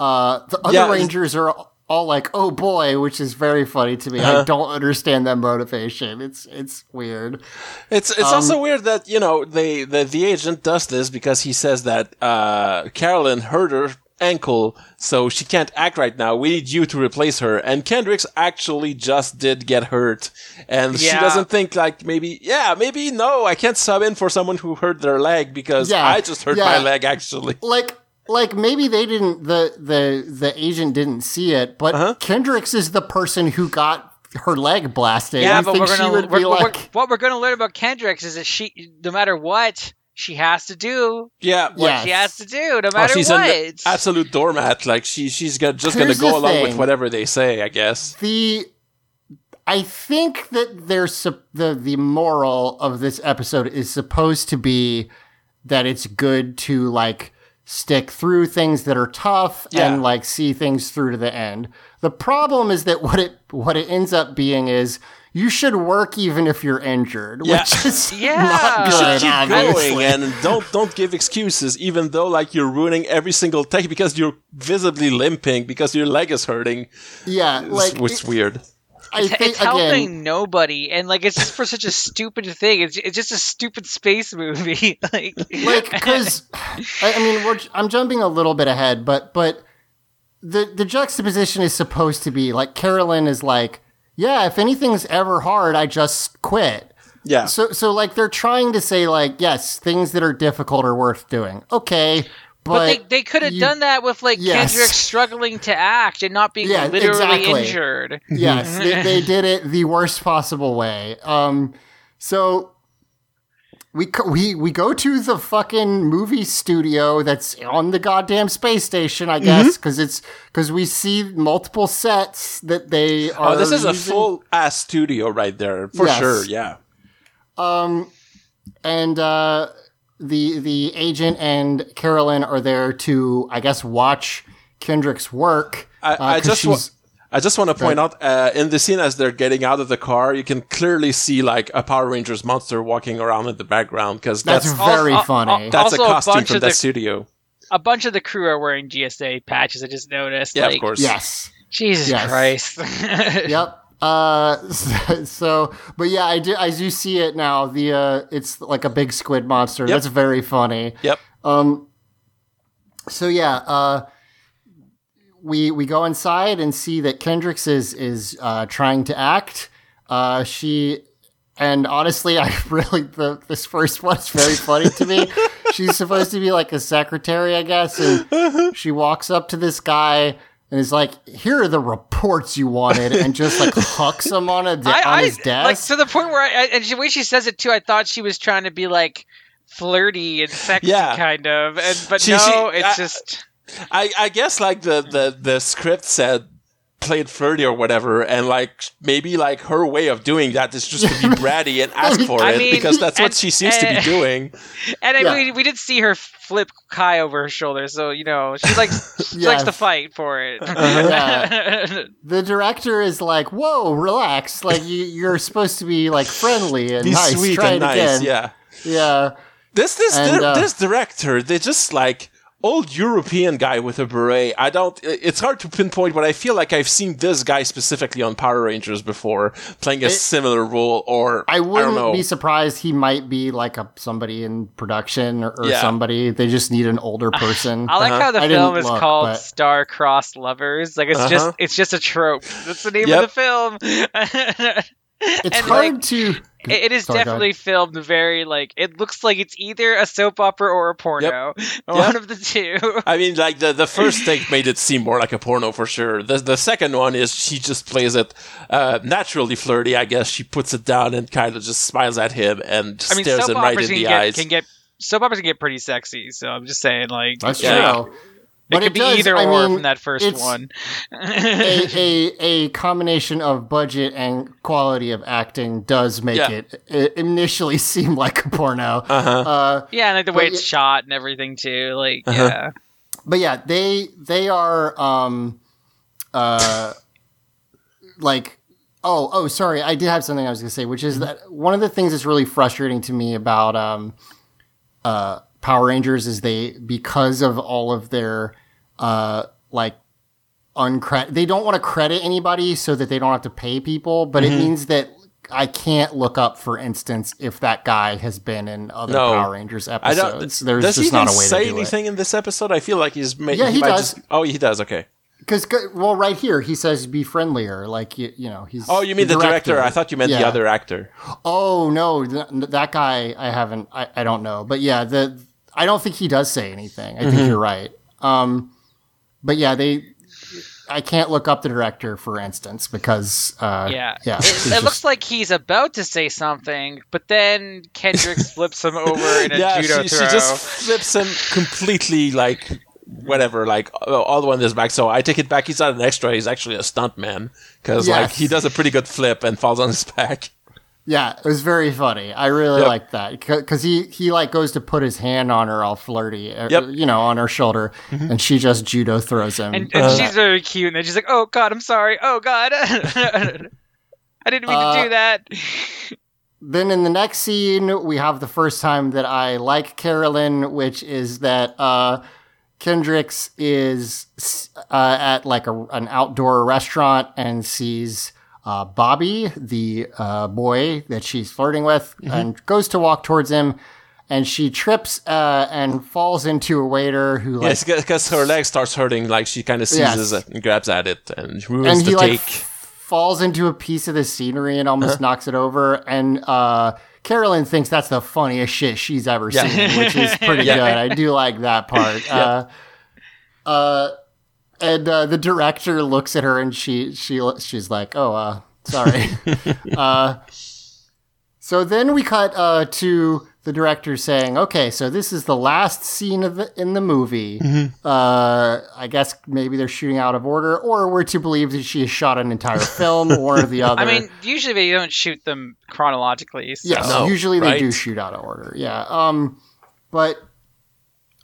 Speaker 3: Uh, the other
Speaker 1: Yeah,
Speaker 3: Rangers are all like, "Oh boy," which is very funny to me. I
Speaker 1: Uh-huh.
Speaker 3: don't understand that motivation. It's it's weird.
Speaker 1: It's it's
Speaker 3: Um,
Speaker 1: also weird that you know they the the agent does this because he says that uh, Carolyn hurt her ankle, so she can't act right now. We need you to replace her. And Kendrix actually just did get hurt, and she doesn't think like maybe yeah maybe no I can't sub in for someone who hurt their leg because
Speaker 3: Yeah,
Speaker 1: I just hurt
Speaker 3: yeah.
Speaker 1: my leg actually.
Speaker 3: like like maybe they didn't the the the agent didn't see it but
Speaker 1: Uh-huh.
Speaker 3: Kendrix is the person who got her leg blasted.
Speaker 2: Yeah,
Speaker 3: you
Speaker 2: but
Speaker 3: think
Speaker 2: we're gonna
Speaker 3: would
Speaker 2: we're,
Speaker 3: be
Speaker 2: we're-
Speaker 3: like,
Speaker 2: what we're gonna learn about Kendrix is that she, no matter what, she has to do
Speaker 1: Yeah.
Speaker 2: what
Speaker 3: Yes.
Speaker 2: she has to do, no
Speaker 1: Oh,
Speaker 2: matter
Speaker 1: she's
Speaker 2: what.
Speaker 1: an absolute doormat. Like she, she's got, just
Speaker 3: Here's
Speaker 1: gonna go
Speaker 3: the
Speaker 1: along with whatever they say. I guess.
Speaker 3: the I think that there's the the moral of this episode is supposed to be that it's good to like stick through things that are tough
Speaker 1: Yeah.
Speaker 3: and like see things through to the end. The problem is that what it what it ends up being is you should work even if you're injured,
Speaker 1: Yeah.
Speaker 3: which is [LAUGHS]
Speaker 2: Yeah.
Speaker 3: not
Speaker 2: You
Speaker 3: good.
Speaker 2: should
Speaker 1: keep
Speaker 3: obviously.
Speaker 1: going and [LAUGHS] don't don't give excuses even though like you're ruining every single take because you're visibly limping because your leg is hurting
Speaker 3: yeah,
Speaker 1: it's,
Speaker 3: like
Speaker 1: it's
Speaker 3: it-
Speaker 1: weird
Speaker 3: I
Speaker 2: It's,
Speaker 3: think
Speaker 2: it's
Speaker 3: again,
Speaker 2: helping nobody, and like it's just for such a stupid thing. It's, it's just a stupid space movie. [LAUGHS] like,
Speaker 3: like because I, I mean we're, I'm jumping a little bit ahead, but but the the juxtaposition is supposed to be like Carolyn is like, yeah, if anything's ever hard, I just quit.
Speaker 1: yeah
Speaker 3: So so like they're trying to say like, yes, things that are difficult are worth doing. Okay, but,
Speaker 2: but they, they could have
Speaker 3: you-
Speaker 2: done that with like
Speaker 3: Yes.
Speaker 2: Kendrix struggling to act and not being
Speaker 3: Yeah,
Speaker 2: literally
Speaker 3: exactly.
Speaker 2: injured.
Speaker 3: yes, they, they [LAUGHS] did it the worst possible way. Um, so we we we go to the fucking movie studio that's on the goddamn space station, I
Speaker 1: Mm-hmm.
Speaker 3: guess, because it's because we see multiple sets that they are.
Speaker 1: oh this is a full ass studio right there for
Speaker 3: Yes.
Speaker 1: sure yeah
Speaker 3: Um, and uh, the the agent and Carolyn are there to, I guess, watch Kendrix work.
Speaker 1: I,
Speaker 3: uh,
Speaker 1: I just
Speaker 3: she's-
Speaker 1: I just want to point out uh, in the scene as they're getting out of the car, you can clearly see like a Power Rangers monster walking around in the background because
Speaker 3: that's,
Speaker 1: that's
Speaker 3: very
Speaker 2: al- al-
Speaker 3: funny.
Speaker 2: al-
Speaker 1: that's a
Speaker 2: Also, a
Speaker 1: costume
Speaker 2: bunch
Speaker 1: from
Speaker 2: of
Speaker 1: that
Speaker 2: the-
Speaker 1: studio.
Speaker 2: A bunch of the crew are wearing GSA patches. I just noticed.
Speaker 1: Yeah,
Speaker 2: like,
Speaker 1: of course.
Speaker 3: yes.
Speaker 2: Jesus
Speaker 3: Yes.
Speaker 2: Christ. [LAUGHS]
Speaker 3: yep. Uh, [LAUGHS] so, but yeah, I do, I do see it now. The, uh, it's like a big squid monster. That's very funny.
Speaker 1: Yep.
Speaker 3: Um, so yeah, uh, we, we go inside and see that Kendrix is, is, uh, trying to act. Uh, she, and honestly, [LAUGHS] I really, the, this first one's very funny to me. [LAUGHS] She's supposed to be like a secretary, I guess. And [LAUGHS] she walks up to this guy and is like, here are the reports you wanted. And just like hucks him on a, de- on
Speaker 2: I,
Speaker 3: his
Speaker 2: I
Speaker 3: desk.
Speaker 2: like to the point where, I, I- and the way she says it too, I thought she was trying to be like flirty and sexy,
Speaker 1: Yeah.
Speaker 2: kind of. And but
Speaker 1: She-
Speaker 2: no,
Speaker 1: she-
Speaker 2: it's
Speaker 1: I-
Speaker 2: just
Speaker 1: I, I guess like the, the, the script said played flirty or whatever, and like maybe like her way of doing that is just to be [LAUGHS] bratty and ask for
Speaker 2: I
Speaker 1: it
Speaker 2: mean,
Speaker 1: because that's what she seems to be doing. [LAUGHS]
Speaker 2: And I
Speaker 3: Yeah.
Speaker 2: we, we did see her flip Kai over her shoulder, so you know she likes she
Speaker 3: Yes.
Speaker 2: likes to fight for it. [LAUGHS]
Speaker 3: Yeah. the director is like, whoa, relax. Like you, you're supposed to be like friendly and
Speaker 1: Be
Speaker 3: nice.
Speaker 1: sweet
Speaker 3: Try
Speaker 1: and
Speaker 3: it
Speaker 1: nice,
Speaker 3: again.
Speaker 1: yeah.
Speaker 3: Yeah.
Speaker 1: This this
Speaker 3: And,
Speaker 1: dir-
Speaker 3: uh,
Speaker 1: this director, they just like old European guy with a beret. I don't. It's hard to pinpoint, but I feel like I've seen this guy specifically on Power Rangers before, playing a similar role. Or
Speaker 3: I
Speaker 1: don't
Speaker 3: wouldn't
Speaker 1: know.
Speaker 3: be surprised he might be like a somebody in production or, or
Speaker 1: Yeah.
Speaker 3: somebody. They just need an older person. [LAUGHS]
Speaker 2: I like
Speaker 1: Uh-huh.
Speaker 2: how the
Speaker 3: I didn't
Speaker 2: film is
Speaker 3: look,
Speaker 2: called
Speaker 3: but-
Speaker 2: Star-Crossed Lovers. Like it's
Speaker 1: Uh-huh.
Speaker 2: just it's just a trope. That's the name
Speaker 1: Yep.
Speaker 2: of the film. [LAUGHS]
Speaker 3: it's
Speaker 2: and,
Speaker 3: hard
Speaker 2: like,
Speaker 3: to.
Speaker 2: It- it is
Speaker 3: Sorry, go ahead.
Speaker 2: definitely filmed very like it looks like it's either a soap opera or a porno. [LAUGHS] One of the two. [LAUGHS]
Speaker 1: I mean, like the, the first [LAUGHS] take made it seem more like a porno for sure. The the second one is she just plays it uh, naturally flirty. I guess she puts it down and kind of just smiles at him and
Speaker 2: I mean,
Speaker 1: stares him right in the
Speaker 2: get,
Speaker 1: eyes.
Speaker 2: can get soap operas can get pretty sexy. So I'm just saying, like,
Speaker 3: That's
Speaker 1: Yeah.
Speaker 3: true.
Speaker 2: It
Speaker 3: But
Speaker 2: could be
Speaker 3: does-
Speaker 2: either
Speaker 3: I
Speaker 2: or
Speaker 3: mean,
Speaker 2: from that first
Speaker 3: it's
Speaker 2: one.
Speaker 3: a, [LAUGHS] a a combination of budget and quality of acting does make
Speaker 1: Yeah.
Speaker 3: it, it initially [LAUGHS] seem like a porno.
Speaker 1: Uh-huh.
Speaker 3: Uh,
Speaker 2: yeah, and like the way it's
Speaker 3: y-
Speaker 2: shot and everything too. Like,
Speaker 1: Uh-huh.
Speaker 2: yeah.
Speaker 3: but yeah, they they are um uh like oh oh sorry, I did have something I was gonna say, which is that one of the things that's really frustrating to me about um uh Power Rangers is they because of all of their uh like uncredit they don't want to credit anybody so that they don't have to pay people, but it means that I can't look up, for instance, if that guy has been in other
Speaker 1: No.
Speaker 3: Power Rangers
Speaker 1: I
Speaker 3: episodes.
Speaker 1: don't.
Speaker 3: There's
Speaker 1: does
Speaker 3: just
Speaker 1: he even
Speaker 3: not a way
Speaker 1: say
Speaker 3: to do it.
Speaker 1: anything in this episode? I feel like he's. Ma-
Speaker 3: Yeah, he
Speaker 1: might
Speaker 3: does.
Speaker 1: Just, oh, he does. Okay.
Speaker 3: Because well, right here he says be friendlier. Like you, you know, he's.
Speaker 1: Oh, you mean the director? I thought you meant the other actor.
Speaker 3: Oh no, th- that guy I haven't. I, I don't know, but yeah, the I don't think he does say anything. I
Speaker 1: Mm-hmm.
Speaker 3: think you're right. Um, but yeah, they I can't look up the director, for instance, because uh,
Speaker 2: Yeah.
Speaker 3: yeah,
Speaker 2: It, it
Speaker 3: just-
Speaker 2: looks like he's about to say something, but then Kendrix [LAUGHS] flips him over in a
Speaker 1: yeah,
Speaker 2: judo
Speaker 1: she, she just flips him completely like whatever, like uh, all the way on his back. So I take it back. He's not an extra. He's actually a stunt man because like he does a pretty good flip and falls on his [LAUGHS] back.
Speaker 3: Yeah, it was very funny. I really
Speaker 1: Yep.
Speaker 3: liked that because he he like goes to put his hand on her all flirty, uh,
Speaker 1: Yep. Mm-hmm.
Speaker 3: you know, on her shoulder, and she just judo throws him.
Speaker 2: and, and
Speaker 1: Uh,
Speaker 2: she's very cute, and then she's like, "Oh God, I'm sorry. Oh God, [LAUGHS] I didn't mean to
Speaker 3: Uh,
Speaker 2: do that." [LAUGHS]
Speaker 3: Then in the next scene, we have the first time that I like Carolyn, which is that uh, Kendrix is uh, at like a, an outdoor restaurant and sees uh, Bobby, the uh, boy that she's flirting with, and goes to walk towards him. And she trips uh, and falls into a waiter who like
Speaker 1: Yes, because her leg starts hurting. Like she kind of seizes
Speaker 3: Yes.
Speaker 1: it and grabs at it and ruins
Speaker 3: and
Speaker 1: the
Speaker 3: he like
Speaker 1: take.
Speaker 3: f- falls into a piece of the scenery and almost knocks it over. And uh, Carolyn thinks that's the funniest shit she's ever
Speaker 1: Yeah.
Speaker 3: seen, which is pretty [LAUGHS]
Speaker 1: Yeah.
Speaker 3: good. I do like that part. [LAUGHS] Uh, uh, and uh, the director looks at her and she she she's like, "Oh, uh, sorry." [LAUGHS] uh, so then we cut uh, to the director saying, "Okay, so this is the last scene of the, in the movie. Uh, I guess maybe they're shooting out of order, or we're to believe that she has shot an entire film, or the [LAUGHS] other."
Speaker 2: I mean, usually they don't shoot them chronologically. So.
Speaker 3: Yes,
Speaker 1: No,
Speaker 3: usually they do shoot out of order. Yeah. Um, but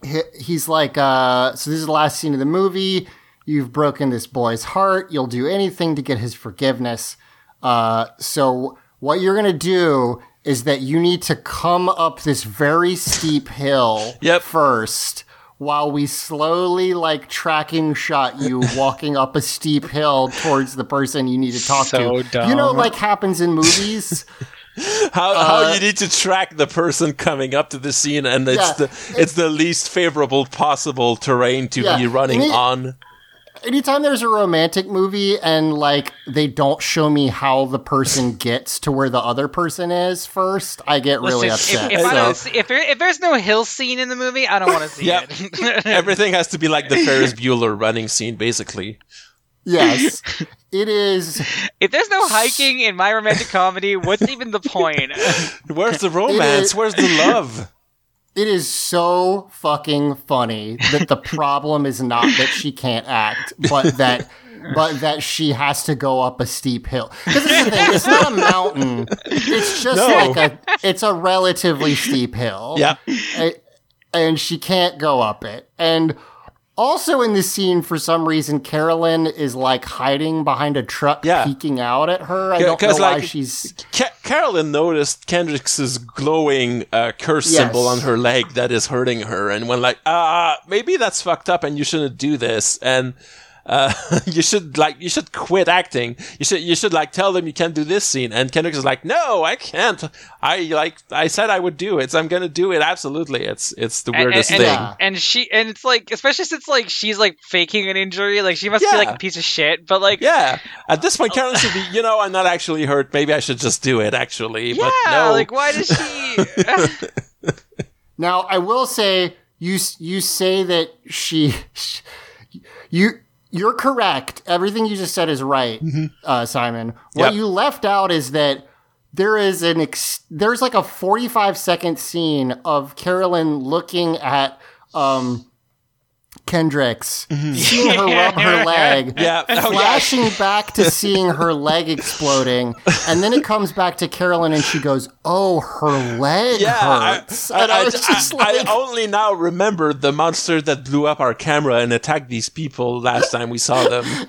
Speaker 3: he, he's like, uh, so this is the last scene of the movie. You've broken this boy's heart. You'll do anything to get his forgiveness. Uh, so what you're gonna do is that you need to come up this very steep [LAUGHS] hill
Speaker 1: Yep.
Speaker 3: first. While we slowly, like, tracking shot you [LAUGHS] walking up a steep hill towards the person you need to talk
Speaker 2: So
Speaker 3: to. You know, like happens in movies. [LAUGHS]
Speaker 1: How
Speaker 3: uh,
Speaker 1: how you need to track the person coming up to the scene, and it's
Speaker 3: Yeah.
Speaker 1: the it's the least favorable possible terrain to
Speaker 3: Yeah.
Speaker 1: be running
Speaker 3: it-
Speaker 1: on.
Speaker 3: Anytime there's a romantic movie and like they don't show me how the person gets to where the other person is first, I get really
Speaker 2: Listen,
Speaker 3: upset.
Speaker 2: if, if, I
Speaker 3: So-
Speaker 2: don't see, if, there, if there's no hill scene in the movie, I don't want to see
Speaker 1: Yeah.
Speaker 2: it. [LAUGHS]
Speaker 1: Everything has to be like the Ferris Bueller running scene, basically.
Speaker 3: yes, [LAUGHS] it is.
Speaker 2: if there's no hiking in my romantic comedy, what's even the point? [LAUGHS]
Speaker 1: Where's the romance?
Speaker 3: is-
Speaker 1: Where's the love?
Speaker 3: It is so fucking funny that the problem is not that she can't act, but that. But that she has to go up a steep hill. Because the thing, it's not a mountain. It's just
Speaker 1: No.
Speaker 3: like a, it's a relatively steep hill.
Speaker 1: Yeah.
Speaker 3: And she can't go up it. And also in this scene, for some reason, Carolyn is like hiding behind a truck,
Speaker 1: Yeah.
Speaker 3: peeking out at her. I
Speaker 1: Yeah,
Speaker 3: don't know
Speaker 1: 'cause,
Speaker 3: why
Speaker 1: like,
Speaker 3: she's.
Speaker 1: Ca- Carolyn noticed Kendrix's glowing uh, curse symbol on her leg that is hurting her, and went like, "Ah, maybe that's fucked up, and you shouldn't do this." And uh, [LAUGHS] you should like you should quit acting. You should you should like tell them you can't do this scene. And Kendrix is like, "No, I can't. I like I said I would do it. So I'm gonna do it. Absolutely. It's it's the weirdest
Speaker 2: and,
Speaker 1: thing."
Speaker 3: Yeah.
Speaker 2: and she and it's like especially since like she's like faking an injury like she must
Speaker 1: Yeah.
Speaker 2: be like a piece of shit but like
Speaker 1: Yeah. At this point, Carolyn should be, you know, I'm not actually hurt. Maybe I should just do it, actually.
Speaker 2: yeah
Speaker 1: but no.
Speaker 2: like why does she [LAUGHS]
Speaker 3: Now, I will say, you you say that she, [LAUGHS] you you're correct. Everything you just said is right, uh, Simon. What
Speaker 1: Yep.
Speaker 3: you left out is that there is an ex- there's like a 45 second scene of Carolyn looking at um, Kendrix, mm-hmm. seeing her [LAUGHS] rub her leg,
Speaker 1: Yeah. Oh, yeah.
Speaker 3: flashing back to seeing her leg exploding, and then it comes back to Carolyn and she goes, "Oh, her leg
Speaker 1: Yeah,
Speaker 3: hurts."
Speaker 1: I,
Speaker 3: and I,
Speaker 1: I-
Speaker 3: was just
Speaker 1: I-
Speaker 3: like,
Speaker 1: I only now remember the monster that blew up our camera and attacked these people last time we saw them. [LAUGHS]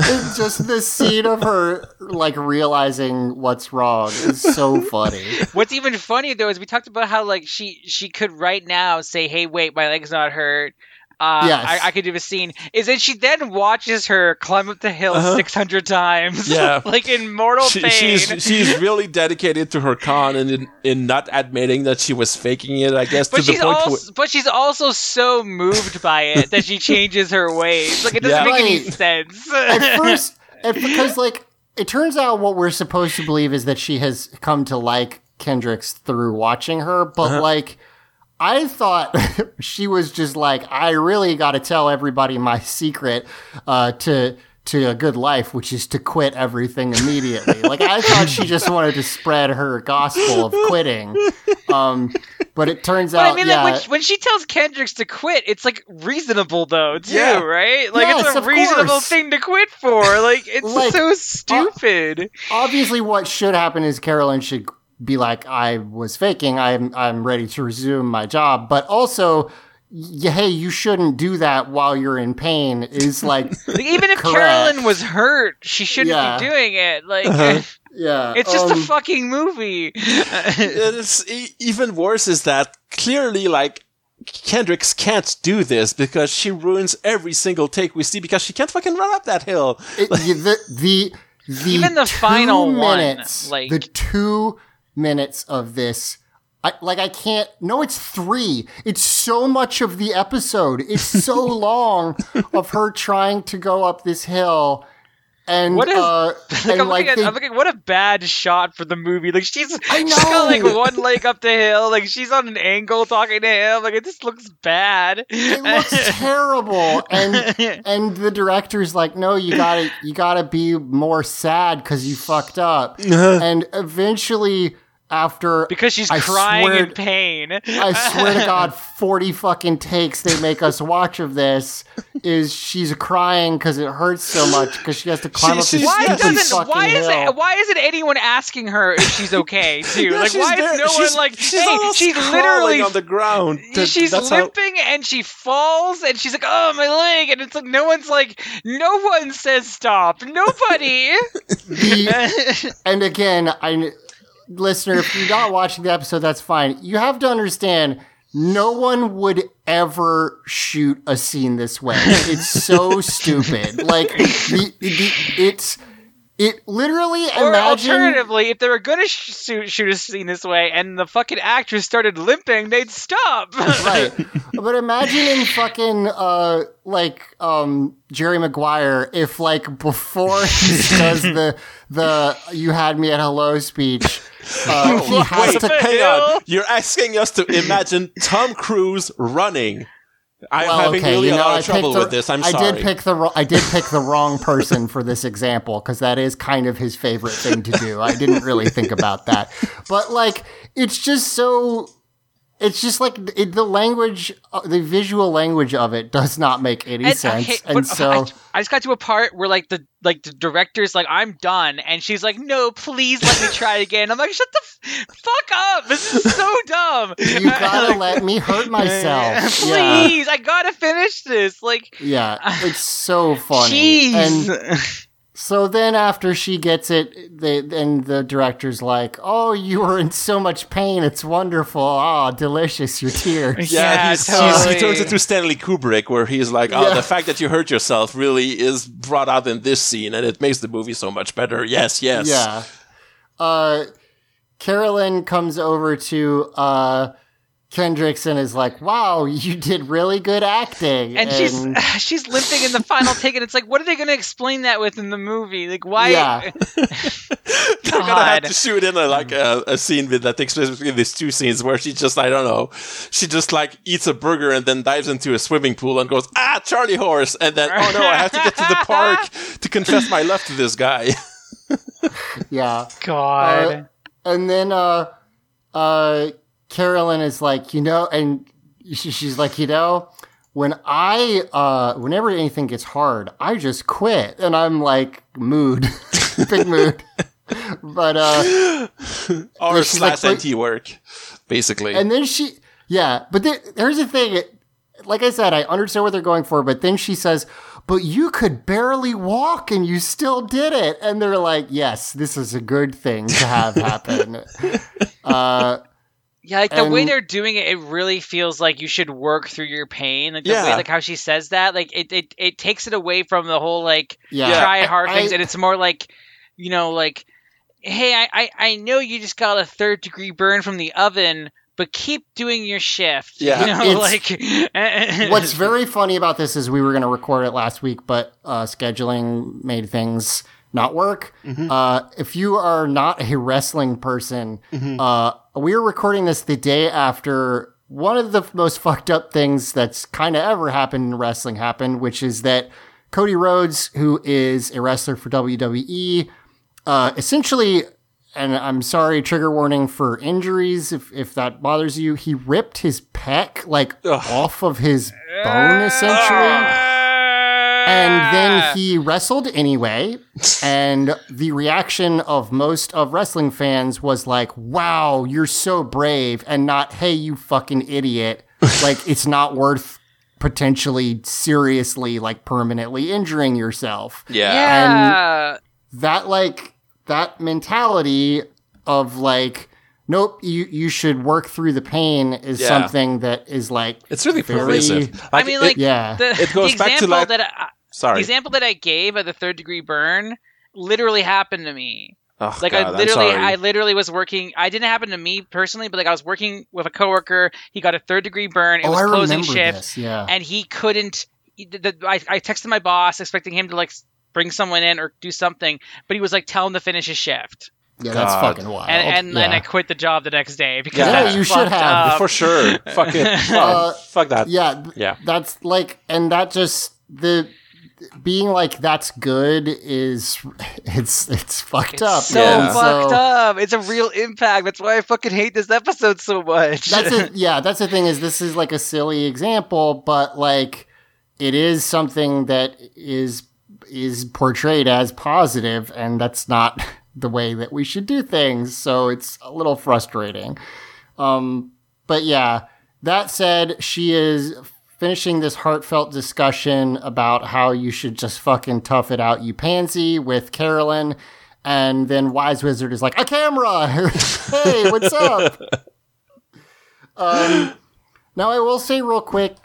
Speaker 3: it's just the scene of her like realizing what's wrong is so funny.
Speaker 2: what's even funny though is we talked about how like she she could right now say hey wait my leg's not hurt uh,
Speaker 3: Yes.
Speaker 2: I, I could do a scene. Is that she then watches her climb up the hill
Speaker 1: Uh-huh.
Speaker 2: 600 times.
Speaker 1: Yeah. [LAUGHS]
Speaker 2: like in mortal
Speaker 1: She,
Speaker 2: pain.
Speaker 1: she's she's [LAUGHS] really dedicated to her con and in, in not admitting that she was faking it. I guess
Speaker 2: but
Speaker 1: to the
Speaker 2: she's
Speaker 1: point
Speaker 2: also, but she's also so moved by it that she changes her ways. Like it doesn't
Speaker 1: Yeah.
Speaker 2: make any sense.
Speaker 3: At [LAUGHS] first, and because like it turns out what we're supposed to believe is that she has come to like Kendrix through watching her, but
Speaker 1: Uh-huh.
Speaker 3: like I thought [LAUGHS] she was just like, I really got to tell everybody my secret uh, to to a good life, which is to quit everything immediately. like I thought she just wanted to spread her gospel of quitting. Um, but it turns
Speaker 2: But
Speaker 3: out,
Speaker 2: I mean,
Speaker 3: yeah,
Speaker 2: like when she, when she tells Kendrix to quit, it's like reasonable though, too,
Speaker 1: Yeah.
Speaker 2: right? Like
Speaker 3: Yes,
Speaker 2: it's a reasonable
Speaker 3: course.
Speaker 2: thing to quit for. Like it's
Speaker 3: Like,
Speaker 2: so stupid.
Speaker 3: obviously what should happen is Carolyn should be like, I was faking. I'm I'm ready to resume my job. But also, y- hey, you shouldn't do that while you're in pain. Is [LAUGHS] like,
Speaker 2: like, even if
Speaker 3: correct.
Speaker 2: Carolyn was hurt, she shouldn't
Speaker 3: Yeah.
Speaker 2: be doing it. Like
Speaker 1: Uh-huh. [LAUGHS]
Speaker 3: yeah,
Speaker 2: it's just a
Speaker 3: um,
Speaker 2: fucking movie. [LAUGHS]
Speaker 1: it's e- even worse is that clearly like Kendrix can't do this because she ruins every single take we see because she can't fucking run up that hill.
Speaker 3: it- the the the
Speaker 2: Even the
Speaker 3: two
Speaker 2: final one,
Speaker 3: minutes,
Speaker 2: like-
Speaker 3: the two minutes of this. I, like I can't. No, it's three. It's so much of the episode. It's so [LAUGHS] long of her trying to go up this hill, and
Speaker 2: What is-
Speaker 3: uh, [LAUGHS]
Speaker 2: Like,
Speaker 3: and
Speaker 2: I'm,
Speaker 3: like
Speaker 2: looking
Speaker 3: they-
Speaker 2: I'm looking, what a bad shot for the movie. Like she's, she's got like one leg up the hill. Like she's on an angle talking to him. Like it just looks bad.
Speaker 3: it looks [LAUGHS] terrible and and the director's like no you gotta you gotta be more sad because you fucked up and eventually after
Speaker 2: because she's
Speaker 3: I
Speaker 2: crying
Speaker 3: swear-
Speaker 2: in pain.
Speaker 3: I swear to God, [LAUGHS] 40 fucking takes they make us watch of this is she's crying because it hurts so much because she has to climb
Speaker 1: She-
Speaker 3: up
Speaker 1: she's-
Speaker 2: Why
Speaker 3: stupid
Speaker 2: doesn't?
Speaker 3: fucking
Speaker 2: Why is
Speaker 3: hill.
Speaker 2: it? Why isn't anyone asking her if she's okay [LAUGHS] too?
Speaker 1: Yeah,
Speaker 2: like why is
Speaker 1: there-
Speaker 2: no one like?
Speaker 1: she's
Speaker 2: hey, she's literally
Speaker 1: on the ground. That-
Speaker 2: she's
Speaker 1: that's how-
Speaker 2: limping and she falls and she's like, "Oh, my leg!" And it's like no one's like, no one says stop. Nobody. [LAUGHS]
Speaker 3: The- and again, I listener, if you're not watching the episode, that's fine. You have to understand. No one would ever shoot a scene this way. It's so [LAUGHS] stupid. Like the, the it's it literally
Speaker 2: or
Speaker 3: imagine
Speaker 2: alternatively, if they were gonna sh- shoot, shoot a scene this way and the fucking actress started limping, they'd stop.
Speaker 3: right. [LAUGHS] But imagine in fucking uh like um Jerry Maguire if like before he [LAUGHS] does the the you had me at hello speech uh, [LAUGHS] he has
Speaker 1: Wait,
Speaker 3: to
Speaker 1: hang on. You're asking us to imagine Tom Cruise running. I'm
Speaker 3: well,
Speaker 1: having
Speaker 3: okay,
Speaker 1: really
Speaker 3: you know,
Speaker 1: a lot
Speaker 3: I
Speaker 1: of trouble
Speaker 3: the,
Speaker 1: with this. I'm
Speaker 3: I
Speaker 1: sorry.
Speaker 3: did pick the I did pick the wrong [LAUGHS] person for this example because that is kind of his favorite thing to do. I didn't really think about that, but like it's just so. It's just like it, the language, uh, the visual language of it does not make any
Speaker 2: And,
Speaker 3: sense,
Speaker 2: okay,
Speaker 3: and so
Speaker 2: I, I just got to a part where like the like the director's like I'm done, and she's like, No, please let me [LAUGHS] try again. I'm like, Shut the f- fuck up! This is so [LAUGHS] dumb.
Speaker 3: you [LAUGHS] gotta let me hurt myself. Yeah,
Speaker 2: please, I gotta finish this. Like,
Speaker 3: yeah, it's so funny. And
Speaker 2: jeez.
Speaker 3: So then after she gets it, they, then the director's like, "Oh, you were in so much pain. It's wonderful. Ah, delicious. Your tears." [LAUGHS]
Speaker 1: Yeah,
Speaker 2: Yeah,
Speaker 1: he's, he's, he turns it to Stanley Kubrick, where he's like, "Oh,
Speaker 3: Yeah.
Speaker 1: the fact that you hurt yourself really is brought out in this scene, and it makes the movie so much better." Yes, yes.
Speaker 3: Yeah. Uh, Carolyn comes over to uh, Kendrix and is like, "Wow, you did really good acting."
Speaker 2: and she's [SIGHS] she's limping in the final take, and it's like, what are they going to explain that with in the movie? Like, why?
Speaker 3: Yeah. [LAUGHS] [LAUGHS]
Speaker 1: They're gonna have to shoot in a, like a, a scene with that takes place between these two scenes where she just I don't know, she just like eats a burger and then dives into a swimming pool and goes ah Charlie horse and then oh no I have to get to the [LAUGHS] park to confess my love to this guy.
Speaker 3: yeah.
Speaker 2: God.
Speaker 3: And then uh, uh, Carolyn is like, you know, and she, she's like, you know, when I, uh, whenever anything gets hard, I just quit. And I'm like, mood, [LAUGHS] big mood. but, uh,
Speaker 1: or
Speaker 3: she's like,
Speaker 1: slash
Speaker 3: "But-
Speaker 1: work, basically.
Speaker 3: and then she, yeah, but there, here's the thing. Like I said, I understand what they're going for, but then she says, but you could barely walk and you still did it. And they're like, yes, this is a good thing to have happen. [LAUGHS] uh,
Speaker 2: Yeah, like the way they're doing it, it really feels like you should work through your pain. Like the way,
Speaker 1: Yeah.
Speaker 2: like how she says that, like it, it, it takes it away from the whole like
Speaker 3: yeah.
Speaker 2: try hard
Speaker 3: I-
Speaker 2: things, and it's more like, you know, like, hey, I, I, I know you just got a third degree burn from the oven, but keep doing your shift.
Speaker 1: Yeah.
Speaker 2: you know, [LAUGHS]
Speaker 3: It's-
Speaker 2: like [LAUGHS]
Speaker 3: What's very funny about this is we were going to record it last week, but uh, scheduling made things not work. Uh, if you are not a wrestling person, uh, we are recording this the day after one of the most fucked up things that's kind of ever happened in wrestling happened, which is that Cody Rhodes, who is a wrestler for WWE, uh, essentially, and I'm sorry, trigger warning for injuries if, if that bothers you, he ripped his pec like
Speaker 1: Ugh.
Speaker 3: off of his bone essentially. And then he wrestled anyway. And the reaction of most of wrestling fans was like, wow, you're so brave. And not, hey, you fucking idiot. [LAUGHS] like, it's not worth potentially seriously, like permanently injuring yourself.
Speaker 1: Yeah.
Speaker 2: yeah.
Speaker 3: That, like, that mentality of like, nope, you, you should work through the pain is
Speaker 1: Yeah.
Speaker 3: something that is like,
Speaker 1: It's really
Speaker 3: Very-
Speaker 1: pervasive.
Speaker 2: I mean, like
Speaker 3: yeah.
Speaker 2: the,
Speaker 1: It goes
Speaker 2: the
Speaker 1: back to, like-
Speaker 2: that I,
Speaker 1: sorry.
Speaker 2: the example that I gave of the third degree burn literally happened to me.
Speaker 1: Oh,
Speaker 2: Like
Speaker 1: God,
Speaker 2: I
Speaker 1: I'm
Speaker 2: literally,
Speaker 1: sorry.
Speaker 2: I literally was working. I didn't happen to me personally, but like I was working with a coworker. He got a third degree burn. It
Speaker 3: oh,
Speaker 2: was
Speaker 3: I
Speaker 2: closing shift,
Speaker 3: this. Yeah.
Speaker 2: and he couldn't. he- The, the, I, I texted my boss expecting him to like bring someone in or do something, but he was like, "Tell him to finish his shift,"
Speaker 3: Yeah, that's fucking wild.
Speaker 2: and and,
Speaker 3: yeah.
Speaker 2: and I quit the job the next day because
Speaker 1: Yeah.
Speaker 2: that's
Speaker 3: you should
Speaker 2: fucked
Speaker 3: have.
Speaker 2: up.
Speaker 1: for sure. Fuck it. [LAUGHS] Fuck,
Speaker 3: Uh,
Speaker 1: fuck that.
Speaker 3: yeah,
Speaker 1: Yeah.
Speaker 3: that's like, and that just the being like that's good is it's it's fucked
Speaker 2: It's
Speaker 3: up.
Speaker 2: so
Speaker 1: Yeah.
Speaker 2: Fucked
Speaker 3: so-
Speaker 2: up. It's a real impact. That's why I fucking hate this episode so much.
Speaker 3: That's it. [LAUGHS] Yeah, that's the thing is this is like a silly example, but like it is something that is is portrayed as positive, and that's not [LAUGHS] the way that we should do things. So it's a little frustrating. Um, but yeah, that said, she is finishing this heartfelt discussion about how you should just fucking tough it out, you pansy, with Carolyn. And then Wise Wizard is like, a camera! [LAUGHS] hey, what's up? [LAUGHS] um, now, I will say real quick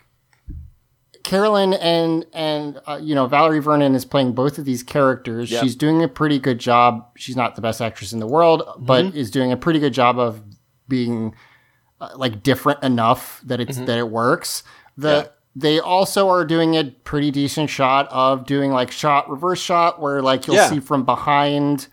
Speaker 3: Carolyn and and uh, you know Valerie Vernon is playing both of these characters.
Speaker 1: Yep.
Speaker 3: She's doing a pretty good job. She's not the best actress in the world, but is doing a pretty good job of being uh, like different enough that it's that it works. The
Speaker 1: Yeah.
Speaker 3: they also are doing a pretty decent shot of doing like shot reverse shot where like you'll
Speaker 1: Yeah.
Speaker 3: see from behind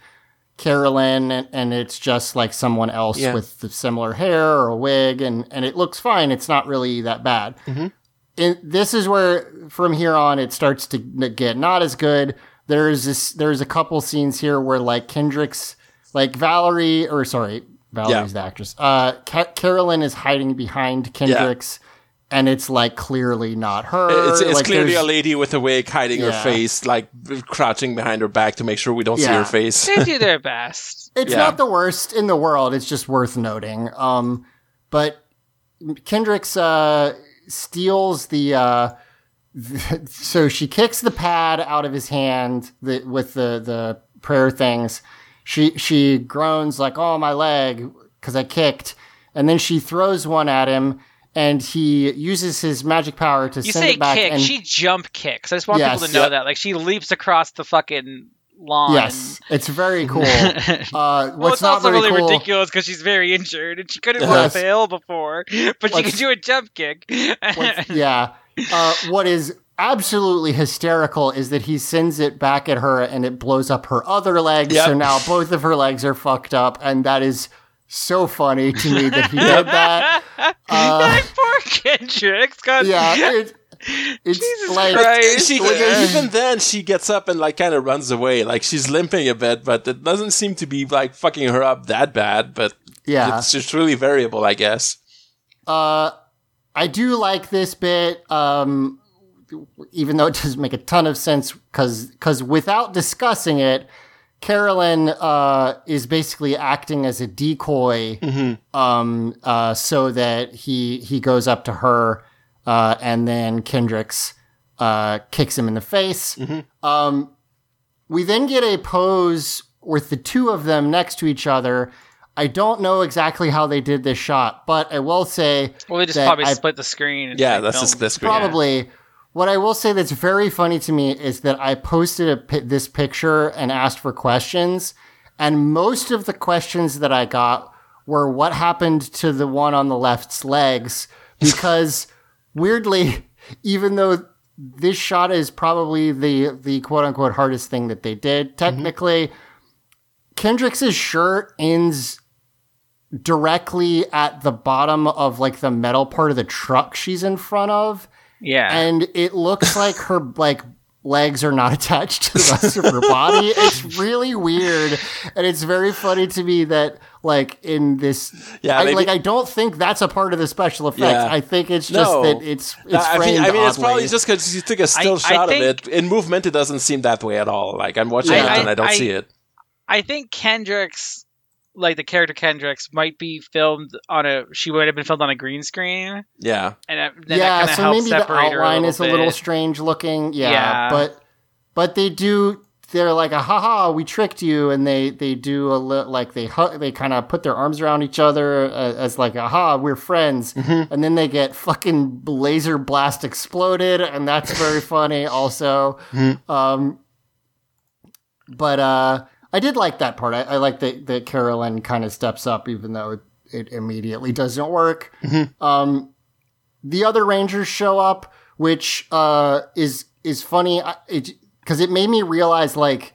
Speaker 3: Carolyn and, and it's just like someone else
Speaker 1: Yeah.
Speaker 3: with the similar hair or a wig and and it looks fine. It's not really that bad and this is where from here on it starts to get not as good. There's this, there's a couple scenes here where like Kendrix, like Valerie, or sorry, Valerie's the actress. Uh, Ca- Carolyn is hiding behind Kendrix, and it's like clearly not her.
Speaker 1: It's, it's
Speaker 3: Like,
Speaker 1: clearly a lady with a wig hiding her face, like crouching behind her back to make sure we don't see her face.
Speaker 2: they do their best. [LAUGHS]
Speaker 3: It's
Speaker 1: Yeah.
Speaker 3: not the worst in the world. It's just worth noting. Um, but Kendrix uh, steals the. Uh, [LAUGHS] so she kicks the pad out of his hand the, with the the prayer things. She she groans like, "Oh my leg," because I kicked, and then she throws one at him, and he uses his magic power to
Speaker 2: You
Speaker 3: send
Speaker 2: say
Speaker 3: it back.
Speaker 2: kick,
Speaker 3: and
Speaker 2: she jump kicks. I just want
Speaker 3: Yes.
Speaker 2: people to know
Speaker 1: Yep.
Speaker 2: that. Like she leaps across the fucking lawn.
Speaker 3: yes, it's very cool.
Speaker 2: and- [LAUGHS]
Speaker 3: Uh,
Speaker 2: well,
Speaker 3: what's
Speaker 2: it's
Speaker 3: not
Speaker 2: also
Speaker 3: very
Speaker 2: really
Speaker 3: cool?
Speaker 2: ridiculous because she's very injured and she couldn't
Speaker 3: Yes.
Speaker 2: run fail before, but she
Speaker 3: What's-
Speaker 2: could do a jump kick.
Speaker 3: What's- [LAUGHS] yeah. Uh, what is absolutely hysterical is that he sends it back at her and it blows up her other leg.
Speaker 1: Yep.
Speaker 3: So now both of her legs are fucked up, and that is so funny to me that he [LAUGHS] did that. [LAUGHS] Uh,
Speaker 2: like poor Kendrix got
Speaker 3: yeah, it, it's
Speaker 2: Jesus
Speaker 3: like
Speaker 2: Christ.
Speaker 1: She,
Speaker 3: Yeah.
Speaker 1: even then, she gets up and like kind of runs away. Like she's limping a bit, but it doesn't seem to be like fucking her up that bad. But
Speaker 3: yeah.
Speaker 1: it's just really variable, I guess.
Speaker 3: Uh, I do like this bit, um, even though it doesn't make a ton of sense, because because without discussing it, Carolyn uh, is basically acting as a decoy, um, uh, so that he he goes up to her, uh, and then Kendrix uh, kicks him in the face. Um, we then get a pose with the two of them next to each other. I don't know exactly how they did this shot, but I will say
Speaker 2: well, they just probably
Speaker 3: I-
Speaker 2: split the screen. and
Speaker 1: Yeah,
Speaker 2: like,
Speaker 1: that's a
Speaker 2: filmed.
Speaker 1: split screen.
Speaker 3: What I will say that's very funny to me is that I posted pi- this picture and asked for questions, and most of the questions that I got were what happened to the one on the left's legs, [LAUGHS] because weirdly, even though this shot is probably the the quote unquote hardest thing that they did, mm-hmm. technically, Kendrix's shirt ends directly at the bottom of like the metal part of the truck she's in front of
Speaker 2: Yeah.
Speaker 3: and it looks like her like legs are not [LAUGHS] attached to the rest of her body. It's really weird, and it's very funny to me that like in this,
Speaker 1: Yeah,
Speaker 3: I,
Speaker 1: maybe-
Speaker 3: like I don't think that's a part of the special effects.
Speaker 1: Yeah.
Speaker 3: I think it's just
Speaker 1: No.
Speaker 3: that it's it's
Speaker 1: I
Speaker 3: framed
Speaker 1: mean, I mean, it's probably just because you took a still
Speaker 2: I
Speaker 1: shot
Speaker 2: think-
Speaker 1: of it. In movement, it doesn't seem that way at all. Like I'm watching
Speaker 3: Yeah.
Speaker 1: it and I don't
Speaker 2: I-
Speaker 1: see it.
Speaker 2: I think Kendrix like the character Kendrix might be filmed on a she would have been filmed on a green screen
Speaker 1: Yeah,
Speaker 2: and that, then
Speaker 3: yeah,
Speaker 2: that
Speaker 3: so
Speaker 2: helps
Speaker 3: maybe the
Speaker 2: separate her
Speaker 3: outline
Speaker 2: a
Speaker 3: is a
Speaker 2: little
Speaker 3: little strange looking. Yeah,
Speaker 2: Yeah.
Speaker 3: but but they do. They're like a haha, we tricked you, and they they do a li- like they hu- they kind of put their arms around each other uh, as like aha, we're friends,
Speaker 2: Mm-hmm.
Speaker 3: and then they get fucking laser blast exploded, and that's very [LAUGHS] funny also.
Speaker 2: Mm-hmm.
Speaker 3: Um, but uh, I did like that part. I, I like that that Carolyn kind of steps up, even though it, it immediately doesn't work. Um, the other Rangers show up, which uh, is is funny because it, made me realize like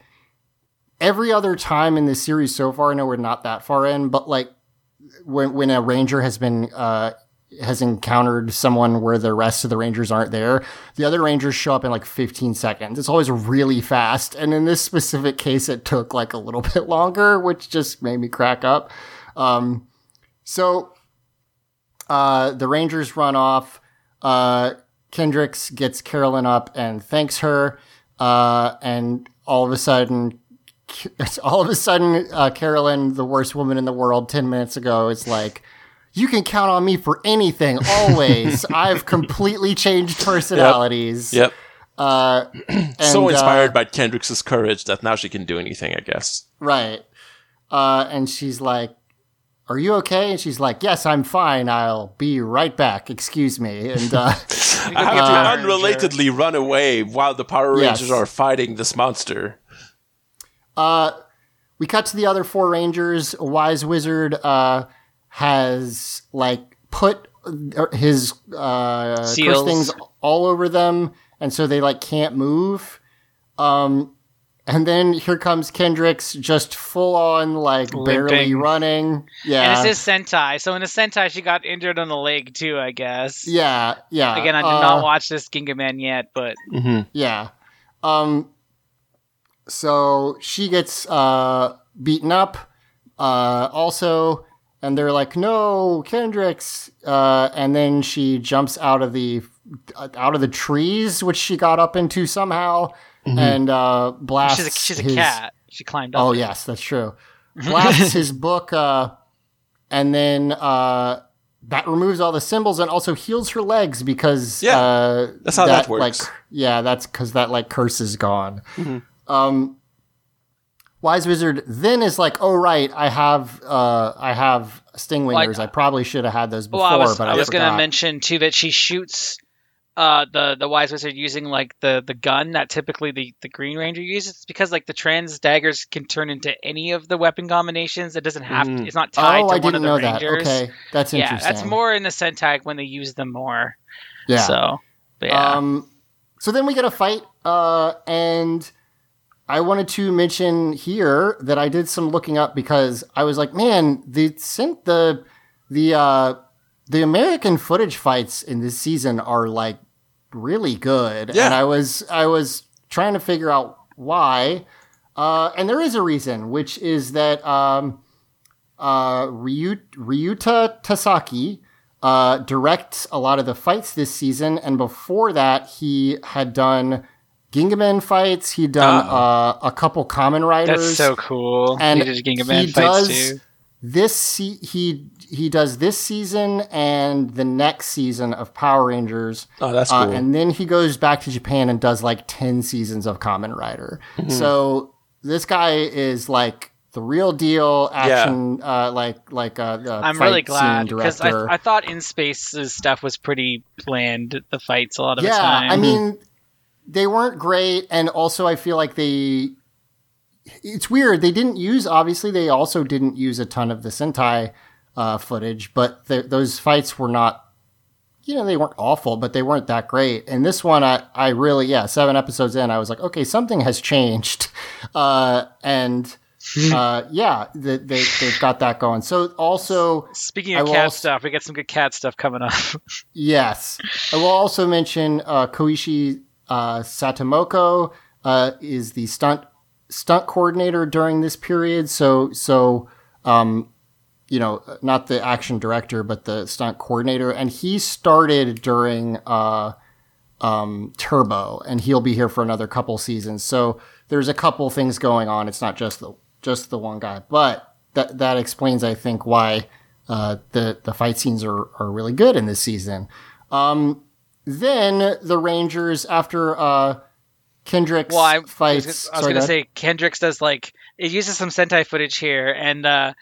Speaker 3: every other time in this series so far. I know we're not that far in, but like when when a Ranger has been uh, has encountered someone where the rest of the Rangers aren't there, the other Rangers show up in like 15 seconds. It's always really fast, and in this specific case, it took like a little [LAUGHS] bit longer, which just made me crack up. Um, so uh, the Rangers run off. Uh, Kendrix gets Carolyn up and thanks her. Uh, and all of a sudden, [LAUGHS] all of a sudden, uh, Carolyn, the worst woman in the world, 10 minutes ago, is like, you can count on me for anything, always. [LAUGHS] I've completely changed personalities.
Speaker 1: yep.
Speaker 3: Uh, [CLEARS THROAT]
Speaker 1: so inspired
Speaker 3: uh,
Speaker 1: by Kendrix's courage that now she can do anything. I guess.
Speaker 3: Right. Uh, and she's like, Are you okay? And she's like, Yes, I'm fine. I'll be right back. Excuse me. And uh, [LAUGHS]
Speaker 1: I have to [LAUGHS] unrelatedly run away while the Power
Speaker 3: Yes.
Speaker 1: Rangers are fighting this monster.
Speaker 3: uh, we cut to the other four Rangers. A wise Wizard uh, has like put his uh, curse
Speaker 2: Seals.
Speaker 3: things all over them, and so they like can't move. Um, and then here comes Kendrix, just full on like barely running. Yeah,
Speaker 2: And it's his Sentai. So in the Sentai, she got injured on the leg too, I guess.
Speaker 3: yeah, yeah.
Speaker 2: Again, I did
Speaker 3: uh,
Speaker 2: not watch this Gingaman yet, but
Speaker 1: Mm-hmm.
Speaker 3: Yeah. Um so she gets uh beaten up uh also and they're like no Kendrix uh and then she jumps out of the out of the trees which she got up into somehow and uh blasts
Speaker 2: she's a, she's a
Speaker 3: his-
Speaker 2: cat. She climbed up.
Speaker 3: Oh
Speaker 2: it.
Speaker 3: yes, that's true. Blasts [LAUGHS] his book, uh, and then uh, that removes all the symbols and also heals her legs because
Speaker 1: Yeah,
Speaker 3: uh,
Speaker 1: that's how that works.
Speaker 3: Like, yeah, that's because that like curse is gone.
Speaker 1: Mm-hmm.
Speaker 3: Um, Wise Wizard then is like, "Oh right, I have uh, I have sting wingers. I probably should have had those before,
Speaker 2: Well, I was,
Speaker 3: but
Speaker 2: I
Speaker 3: I,
Speaker 2: was going to mention too that she shoots uh, the the wise wizard using like the the gun that typically the the Green Ranger uses. It's because like the trans daggers can turn into any of the weapon combinations. It doesn't have.
Speaker 1: Mm.
Speaker 2: To, it's not tied
Speaker 3: Oh,
Speaker 2: to
Speaker 3: I
Speaker 2: one
Speaker 3: didn't
Speaker 2: of the
Speaker 3: know that.
Speaker 2: rangers.
Speaker 3: Okay, that's
Speaker 2: Yeah,
Speaker 3: interesting.
Speaker 2: that's more in the Sentai when they use them more.
Speaker 3: Yeah.
Speaker 2: So, but yeah.
Speaker 3: Um, so then we get a fight, uh, and I wanted to mention here that I did some looking up because I was like, man, the sent the the uh, the American footage fights in this season are like really good,
Speaker 1: Yeah.
Speaker 3: and I was I was trying to figure out why, uh, and there is a reason, which is that um, uh, Ryu, Ryuta Tasaki uh, directs a lot of the fights this season, and before that, he had done Gingaman fights. He'd done uh, a couple Kamen Riders.
Speaker 2: That's so cool.
Speaker 3: and
Speaker 2: he did Ginga
Speaker 3: he
Speaker 2: fights
Speaker 3: does
Speaker 2: too.
Speaker 3: this se- he he does this season and the next season of Power Rangers.
Speaker 1: Oh, that's cool.
Speaker 3: Uh, and then he goes back to Japan and does like 10 seasons of Kamen Rider.
Speaker 1: Mm-hmm.
Speaker 3: So this guy is like the real deal action, uh, like, like, uh, uh
Speaker 2: I'm
Speaker 3: fight
Speaker 2: really
Speaker 3: scene
Speaker 2: glad because
Speaker 3: director.
Speaker 2: I, I thought In Space's stuff was pretty planned. The fights a lot of
Speaker 3: yeah,
Speaker 2: the time.
Speaker 3: I mean, they weren't great. And also, I feel like they, it's weird. They didn't use, obviously, they also didn't use a ton of the Sentai uh, footage, but th- those fights were not you know, they weren't awful, but they weren't that great. And this one, I, I really, yeah, seven episodes in, I was like, okay, something has changed. [LAUGHS] Uh, and [LAUGHS] uh, yeah, they, they they've got that going. So also,
Speaker 2: Speaking of
Speaker 3: will
Speaker 2: cat
Speaker 3: also-
Speaker 2: stuff, we got some good cat stuff coming up. [LAUGHS]
Speaker 3: yes, I will also mention uh, Koichi uh, Sakamoto uh, is the stunt stunt coordinator during this period. So so um, you know, not the action director, but the stunt coordinator, and he started during uh, um, Turbo, and he'll be here for another couple seasons. So there's a couple things going on. It's not just the just the one guy, but that that explains, I think, why uh, the the fight scenes are are really good in this season. Um, then the Rangers, after uh, Kendrix
Speaker 2: well, I, I was,
Speaker 3: fights,
Speaker 2: gonna- I was gonna say Kendrix does like it uses some Sentai footage here, and uh,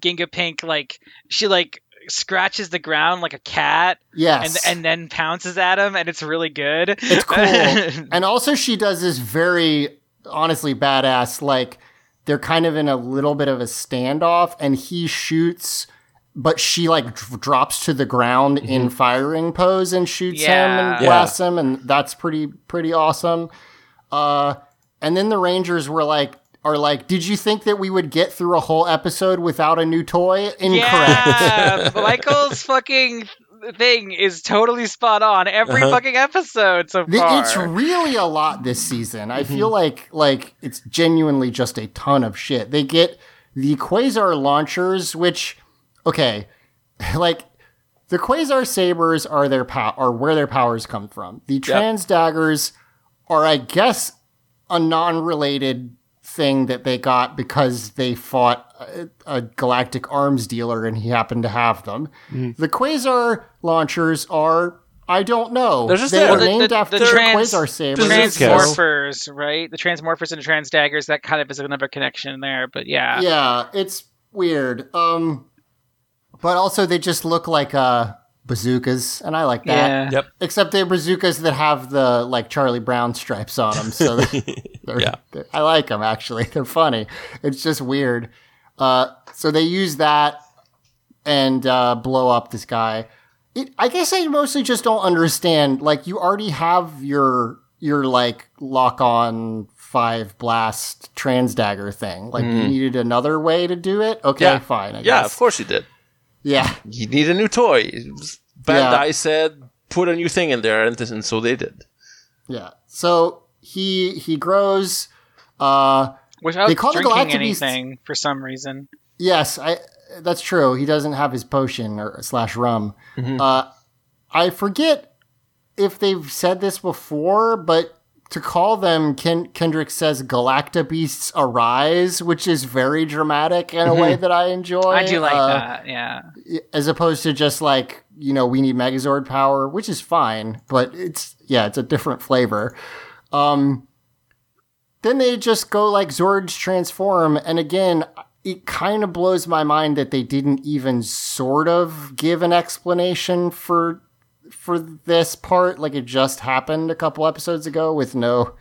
Speaker 2: Ginga Pink like she like scratches the ground like a cat,
Speaker 3: yes,
Speaker 2: and and then pounces at him, and it's really good.
Speaker 3: It's cool. [LAUGHS] and also she does this very honestly badass like they're kind of in a little bit of a standoff and he shoots but she like dr- drops to the ground in firing pose and shoots him
Speaker 2: Yeah.
Speaker 3: and
Speaker 1: Yeah.
Speaker 3: blasts him and that's pretty pretty awesome. Uh and then the Rangers were like are like, did you think that we would get through a whole episode without a new toy? Incorrect.
Speaker 2: Yeah, [LAUGHS] Michael's fucking thing is totally spot on every
Speaker 1: Uh-huh.
Speaker 2: fucking episode so far.
Speaker 3: It's really a lot this season. I feel like like it's genuinely just a ton of shit. They get the quasar launchers, which okay, [LAUGHS] like the quasar sabers are their pow- are where their powers come from. The trans daggers are, I guess, a non-related thing that they got because they fought a, a galactic arms dealer and he happened to have them. The quasar launchers are. I don't know.
Speaker 1: They're just
Speaker 3: they
Speaker 1: there. Well, the-
Speaker 3: named
Speaker 2: the-
Speaker 3: after
Speaker 2: the trans-
Speaker 3: quasar sabers.
Speaker 1: bazookas.
Speaker 2: transmorphers, right? The transmorphers and the transdaggers, that kind of is another connection there. But yeah,
Speaker 3: yeah, it's weird. Um, but also they just look like uh bazookas, and I like that.
Speaker 2: yeah.
Speaker 1: Yep.
Speaker 3: Except they're bazookas that have the like Charlie Brown stripes on them, so they're, [LAUGHS] they're-
Speaker 1: Yeah.
Speaker 3: they're- I like them actually. [LAUGHS] They're funny. It's just weird. Uh, so they use that and uh, blow up this guy. It, I guess I mostly just don't understand. Like you already have your your like lock on five blast trans dagger thing. Like you needed another way to do it. Okay,
Speaker 1: Mm-hmm. Yeah.
Speaker 3: fine. I
Speaker 1: Yeah,
Speaker 3: guess.
Speaker 1: of course you did.
Speaker 3: Yeah.
Speaker 1: You need a new toy. It was- Bandai
Speaker 3: Yeah.
Speaker 1: said put a new thing in there, and, this, and so they did.
Speaker 3: Yeah. So he he grows. Uh,
Speaker 2: Without
Speaker 3: They call the
Speaker 2: drinking
Speaker 3: Galactic Beasts-
Speaker 2: anything for some reason.
Speaker 3: yes, I that's true. He doesn't have his potion or slash rum. Uh, I forget if they've said this before, but to call them, Ken- Kendrix says Galacta Beasts arise, which is very dramatic in a way that I enjoy.
Speaker 2: I do like
Speaker 3: Uh,
Speaker 2: that. Yeah.
Speaker 3: as opposed to just like you know we need megazord power which is fine but it's yeah it's a different flavor um then they just go like zords transform and again it kind of blows my mind that they didn't even sort of give an explanation for for this part like it just happened a couple episodes ago with no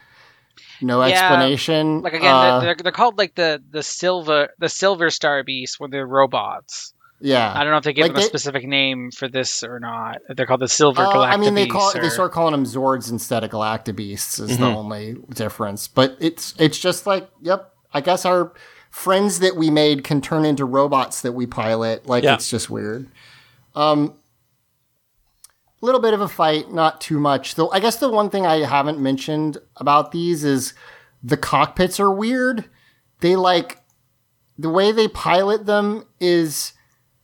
Speaker 3: no
Speaker 2: Yeah,
Speaker 3: explanation
Speaker 2: Like again,
Speaker 3: Uh,
Speaker 2: they're, they're called like the the silver the silver star beasts, where they're robots.
Speaker 3: yeah
Speaker 2: I don't know if they give
Speaker 3: Like
Speaker 2: them a
Speaker 3: they-
Speaker 2: specific name for this or not. They're called the silver
Speaker 3: Uh,
Speaker 2: galactic
Speaker 3: I mean, they
Speaker 2: beasts.
Speaker 3: call they start calling them Zords instead of Galacta Beasts is the
Speaker 1: Mhm.
Speaker 3: only difference. But it's it's just like, yep, I guess our friends that we made can turn into robots that we pilot. Like
Speaker 1: Yeah.
Speaker 3: it's just weird. Um, a little bit of a fight, not too much. Though I guess the one thing I haven't mentioned about these is the cockpits are weird. They like the way they pilot them is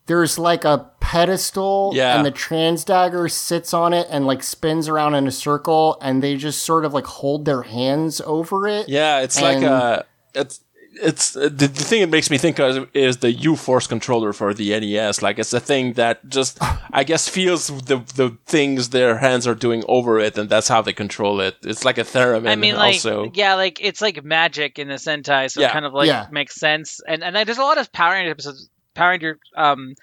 Speaker 3: there's like a pedestal
Speaker 1: Yeah.
Speaker 3: and the trans dagger sits on it and like spins around in a circle and they just sort of like hold their hands over it.
Speaker 1: Yeah, it's like a it's it's uh, the, the thing it makes me think of is the U Force controller for the NES. Like it's a thing that just I guess feels the the things their hands are doing over it, and that's how they control it. It's like a theremin.
Speaker 2: I mean, like,
Speaker 1: also.
Speaker 2: yeah, like it's like magic in the Sentai, so
Speaker 1: Yeah.
Speaker 2: it kind of like
Speaker 3: Yeah.
Speaker 2: makes sense. And and there's a lot of Power Ranger episodes, Power Ranger, um,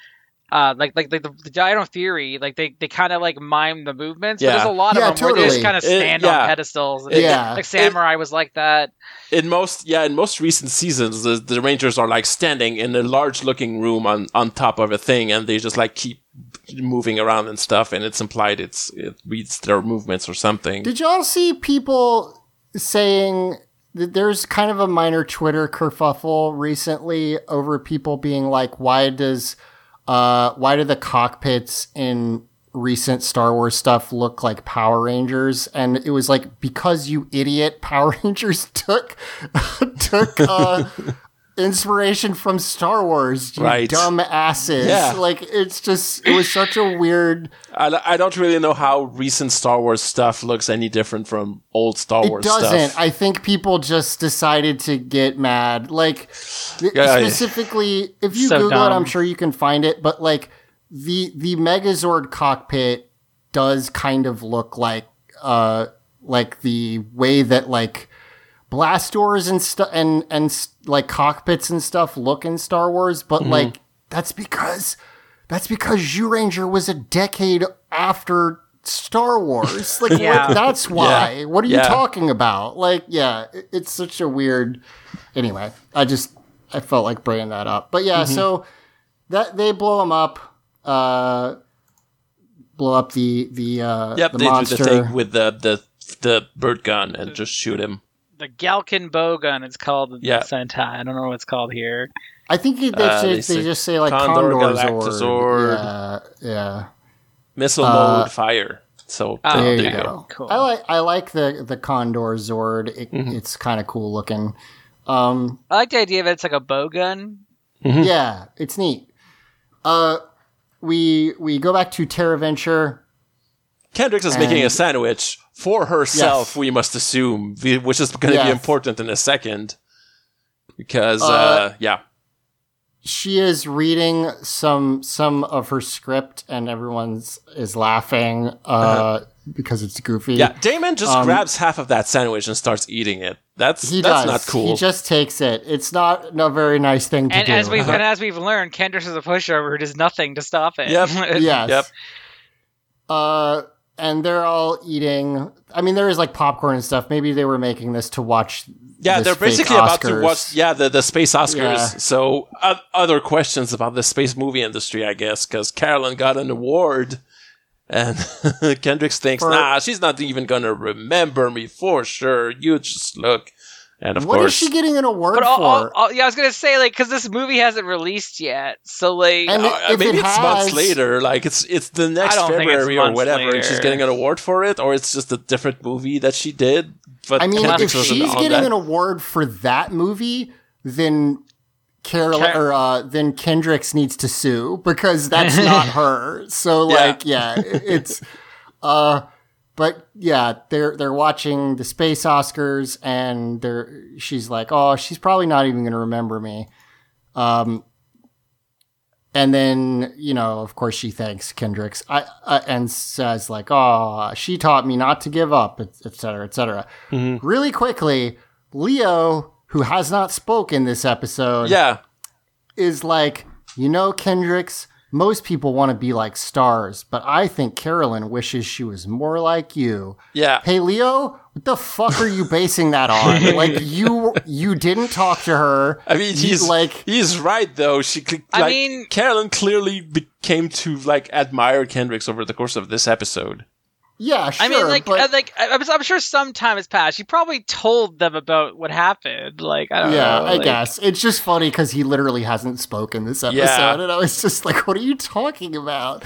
Speaker 2: uh, like like like the, the Dino Theory, like they they kind of like mime the movements. But there's a lot
Speaker 3: Yeah,
Speaker 2: of them where they just kind of
Speaker 1: It-
Speaker 2: stand
Speaker 1: yeah.
Speaker 2: on pedestals. And
Speaker 3: Yeah.
Speaker 2: like Samurai was like that.
Speaker 1: in most yeah in most recent seasons the, the rangers are like standing in a large looking room on on top of a thing and they just like keep moving around and stuff and it's implied it's it reads their movements or something
Speaker 3: Did y'all see people saying th- there's kind of a minor Twitter kerfuffle recently over people being like, why does, uh, why do the cockpits in recent Star Wars stuff look like Power Rangers? And it was like, because you idiot, [LAUGHS] Power Rangers took, [LAUGHS] took, uh, inspiration from Star Wars, you
Speaker 1: Right.
Speaker 3: dumb asses.
Speaker 1: Yeah.
Speaker 3: Like, it's just, it was such a weird,
Speaker 1: I, I don't really know how recent Star Wars stuff looks any different from old Star Wars.
Speaker 3: It
Speaker 1: Wars
Speaker 3: doesn't.
Speaker 1: stuff.
Speaker 3: I think people just decided to get mad. Like th-
Speaker 1: Yeah, yeah.
Speaker 3: specifically, if you
Speaker 2: So
Speaker 3: Google it. I'm sure you can find it. But like the the Megazord cockpit does kind of look like uh like the way that like blast doors and stuff and and like cockpits and stuff look in Star Wars. But
Speaker 1: Mm-hmm.
Speaker 3: like that's because that's because Zyuranger was a decade after Star Wars. [LAUGHS] Like,
Speaker 2: Yeah.
Speaker 3: what, that's why. What are you talking about? Like, yeah, it- it's such a weird. Anyway, I just I felt like bringing that up. But yeah,
Speaker 1: Mm-hmm.
Speaker 3: so that they blow him up. Uh, blow up the the uh
Speaker 1: Yep,
Speaker 3: the
Speaker 1: they
Speaker 3: monster.
Speaker 1: do the thing with the, the the bird gun and just shoot him.
Speaker 2: The Galkin bowgun. It's called in
Speaker 1: Yeah.
Speaker 2: Sentai. I don't know what it's called here.
Speaker 3: I think they, they,
Speaker 1: Uh,
Speaker 3: say,
Speaker 1: they
Speaker 3: they, just say like
Speaker 1: Condor,
Speaker 3: Condor,
Speaker 1: Galactazord.
Speaker 3: Zord. Yeah, yeah.
Speaker 1: Missile
Speaker 3: Uh,
Speaker 1: mode fire. So
Speaker 2: Oh,
Speaker 3: There,
Speaker 1: there,
Speaker 3: you
Speaker 1: you
Speaker 3: go.
Speaker 1: go.
Speaker 2: Cool.
Speaker 3: I like I like the the Condor Zord. It,
Speaker 1: Mm-hmm.
Speaker 3: It's kind of cool looking. Um,
Speaker 2: I like the idea of it's like a bow gun.
Speaker 1: Hmm.
Speaker 3: yeah, it's neat. Uh, we we go back to Terra Venture.
Speaker 1: Kendrix is making a sandwich for herself,
Speaker 3: Yes.
Speaker 1: we must assume, which is going to be important in a second. Because, uh,
Speaker 3: Uh,
Speaker 1: yeah.
Speaker 3: She is reading some some of her script, and everyone's is laughing uh, because it's goofy.
Speaker 1: Uh-huh. Yeah, Damon just
Speaker 3: um,
Speaker 1: grabs half of that sandwich and starts eating it. That's
Speaker 3: he
Speaker 1: that's
Speaker 3: does.
Speaker 1: not cool.
Speaker 3: He just takes it. It's not a very nice thing to
Speaker 2: And
Speaker 3: do.
Speaker 2: as we've and as we've learned, Kendrix is a pushover who does nothing to stop it.
Speaker 1: Yep. [LAUGHS]
Speaker 3: yes.
Speaker 1: Yep.
Speaker 3: Uh, and they're all eating. I mean, there is like popcorn and stuff. Maybe they were making this to watch.
Speaker 1: yeah, they're basically about to watch. Yeah, the the space Oscars.
Speaker 3: Yeah.
Speaker 1: So uh, other questions about the space movie industry, I guess, because Carolyn got an award, and [LAUGHS] Kendrix thinks,
Speaker 3: For-
Speaker 1: nah, she's not even gonna remember me for sure. You just look, and of
Speaker 3: What is
Speaker 1: course,
Speaker 3: she getting an award
Speaker 2: But all,
Speaker 3: for?
Speaker 2: all, all- yeah, I was gonna say like because this movie hasn't released yet, so like
Speaker 3: And
Speaker 1: Uh,
Speaker 3: if
Speaker 1: maybe
Speaker 3: it
Speaker 1: it's months later. Like it's it's the next
Speaker 2: don't think it's
Speaker 1: February or
Speaker 2: months
Speaker 1: whatever, and she's getting an award for it, or it's just a different movie that she did. But
Speaker 3: I mean,
Speaker 1: Kendrix
Speaker 3: if she's getting
Speaker 1: that.
Speaker 3: an award for that movie, then Carol
Speaker 2: Ken-
Speaker 3: or uh, then Kendrix needs to sue because that's [LAUGHS] not her. So
Speaker 1: Yeah.
Speaker 3: like, yeah, it's uh, but yeah, they're they're watching the space Oscars, and they're she's like, oh, she's probably not even gonna remember me. Um, and then you know, of course, she thanks Kendrix, I, uh, and says like, "Oh, she taught me not to give up, et, et cetera, et cetera." Really quickly, Leo, who has not spoken this episode,
Speaker 1: yeah,
Speaker 3: is like, you know, Kendrix. Most people want to be like stars, but I think Carolyn wishes she was more like you.
Speaker 1: yeah.
Speaker 3: Hey Leo, what the fuck are you basing that on? [LAUGHS] like you you didn't talk to her.
Speaker 1: I mean,
Speaker 3: You,
Speaker 1: he's
Speaker 3: like
Speaker 1: he's right though. She, cl-
Speaker 2: I
Speaker 1: like,
Speaker 2: mean-
Speaker 1: Carolyn clearly became to like admire Kendrix over the course of this episode.
Speaker 3: Yeah, sure.
Speaker 2: I mean, like,
Speaker 3: but,
Speaker 2: uh, like I- I'm, I'm sure some time has passed. She probably told them about what happened. Like, I don't
Speaker 3: yeah,
Speaker 2: know.
Speaker 3: I
Speaker 2: like-
Speaker 3: guess it's just funny because he literally hasn't spoken this episode,
Speaker 1: Yeah.
Speaker 3: and I was just like, "What are you talking about?"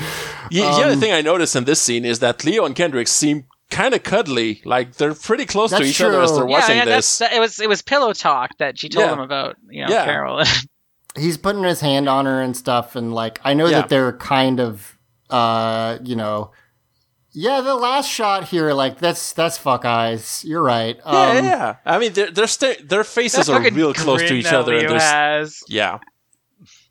Speaker 1: Y- the other
Speaker 3: Um,
Speaker 1: thing I noticed in this scene is that Leo and Kendrix seem kind of cuddly. Like they're pretty close to
Speaker 3: That's
Speaker 1: each other as they're
Speaker 2: Yeah,
Speaker 1: watching
Speaker 2: yeah,
Speaker 1: this.
Speaker 2: that, it was it was pillow talk that she told
Speaker 1: Yeah.
Speaker 2: him about. You know,
Speaker 1: Yeah.
Speaker 2: Carolyn. [LAUGHS]
Speaker 3: He's putting his hand on her and stuff, and like I know
Speaker 1: Yeah.
Speaker 3: that they're kind of, uh, you know, yeah. The last shot here, like that's that's fuck eyes. You're right.
Speaker 1: yeah, yeah,
Speaker 3: Um,
Speaker 1: yeah. I mean, their their sta- their faces
Speaker 2: That
Speaker 1: are real close to each other. And there's
Speaker 2: has.
Speaker 1: yeah,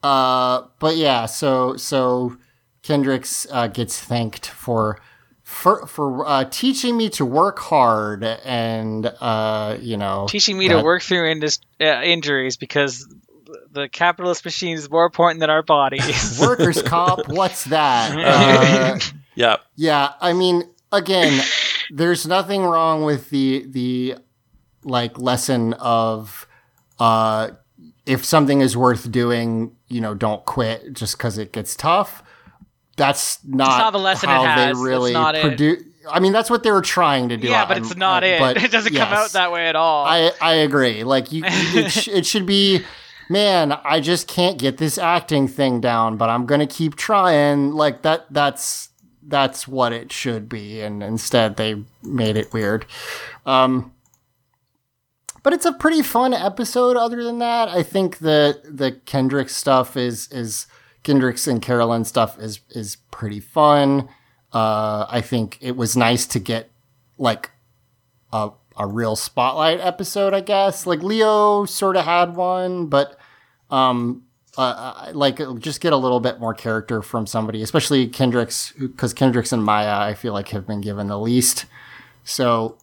Speaker 3: Uh, but yeah, so so Kendrix uh, gets thanked for for for uh, teaching me to work hard and uh, you know
Speaker 2: teaching me
Speaker 3: that-
Speaker 2: to work through indus- uh, injuries because the capitalist machine is more important than our bodies.
Speaker 3: workers [LAUGHS] comp. What's that? [LAUGHS] Uh,
Speaker 1: yeah.
Speaker 3: yeah, I mean, again, [SIGHS] there's nothing wrong with the the like lesson of uh, if something is worth doing, you know, don't quit just because it gets tough. That's not,
Speaker 2: not the lesson it
Speaker 3: how
Speaker 2: has.
Speaker 3: they really
Speaker 2: it.
Speaker 3: produce. I mean, that's what they were trying to do.
Speaker 2: yeah, but
Speaker 3: I'm-
Speaker 2: it's not
Speaker 3: uh,
Speaker 2: it.
Speaker 3: but [LAUGHS]
Speaker 2: it doesn't come out that way at all.
Speaker 3: I I agree. Like you, it, [LAUGHS] sh- it should be. Man, I just can't get this acting thing down, but I'm gonna keep trying. Like that. That's that's what it should be, and instead they made it weird. Um, but it's a pretty fun episode. Other than that, I think the the Kendrix stuff is is Kendrix and Carolyn stuff is is pretty fun. Uh, I think it was nice to get like a a real spotlight episode, I guess. Like Leo sort of had one, but um, uh, like just get a little bit more character from somebody, especially Kendrix, because Kendrix and Maya, I feel like have been given the least. So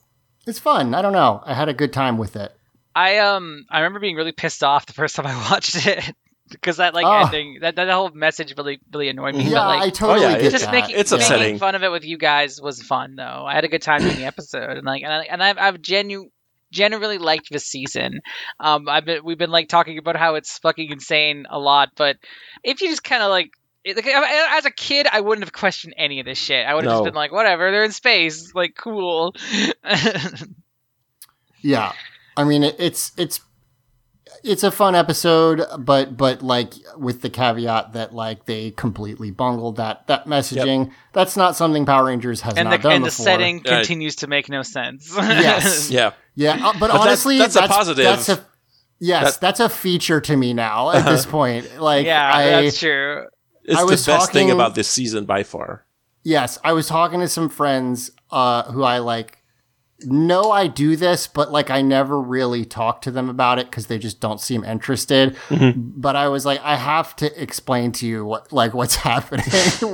Speaker 3: it's fun. I don't know. I had a good time with it.
Speaker 2: I um I remember being really pissed off the first [LAUGHS] time I watched it because that like
Speaker 3: Oh.
Speaker 2: ending that, that whole message really really annoyed me.
Speaker 3: Yeah,
Speaker 2: but like
Speaker 3: I totally
Speaker 1: yeah,
Speaker 3: get
Speaker 2: just
Speaker 3: that.
Speaker 2: making,
Speaker 1: It's
Speaker 2: making
Speaker 1: upsetting.
Speaker 2: fun of it with you guys was fun though. I had a good time doing the episode and like and, I, and I've I've genu- generally liked this season. Um, I've been we've been like talking about how it's fucking insane a lot, but if you just kind of like. like, As a kid, I wouldn't have questioned any of this shit. I would have
Speaker 1: No.
Speaker 2: just been like, "Whatever, they're in space, like cool." [LAUGHS]
Speaker 3: Yeah, I mean it, it's it's it's a fun episode, but but like with the caveat that like they completely bungled that that messaging. That's not something Power Rangers has
Speaker 2: and
Speaker 3: not
Speaker 2: the
Speaker 3: done
Speaker 2: and the setting
Speaker 1: Yeah.
Speaker 2: continues to make no sense.
Speaker 3: Yes. [LAUGHS]
Speaker 1: Yeah.
Speaker 3: Yeah, uh, but,
Speaker 1: that's-
Speaker 3: honestly,
Speaker 1: that's a positive.
Speaker 3: That's a yes,
Speaker 1: That-
Speaker 3: that's a feature to me now at this point. Like,
Speaker 2: yeah,
Speaker 3: I,
Speaker 2: that's true.
Speaker 1: It's
Speaker 3: I
Speaker 1: the
Speaker 3: was
Speaker 1: best thing
Speaker 3: talking-
Speaker 1: about this season by far.
Speaker 3: yes, I was talking to some friends uh, who I like know I do this, but like I never really talk to them about it because they just don't seem interested. But I was like, I have to explain to you what like what's [LAUGHS] happening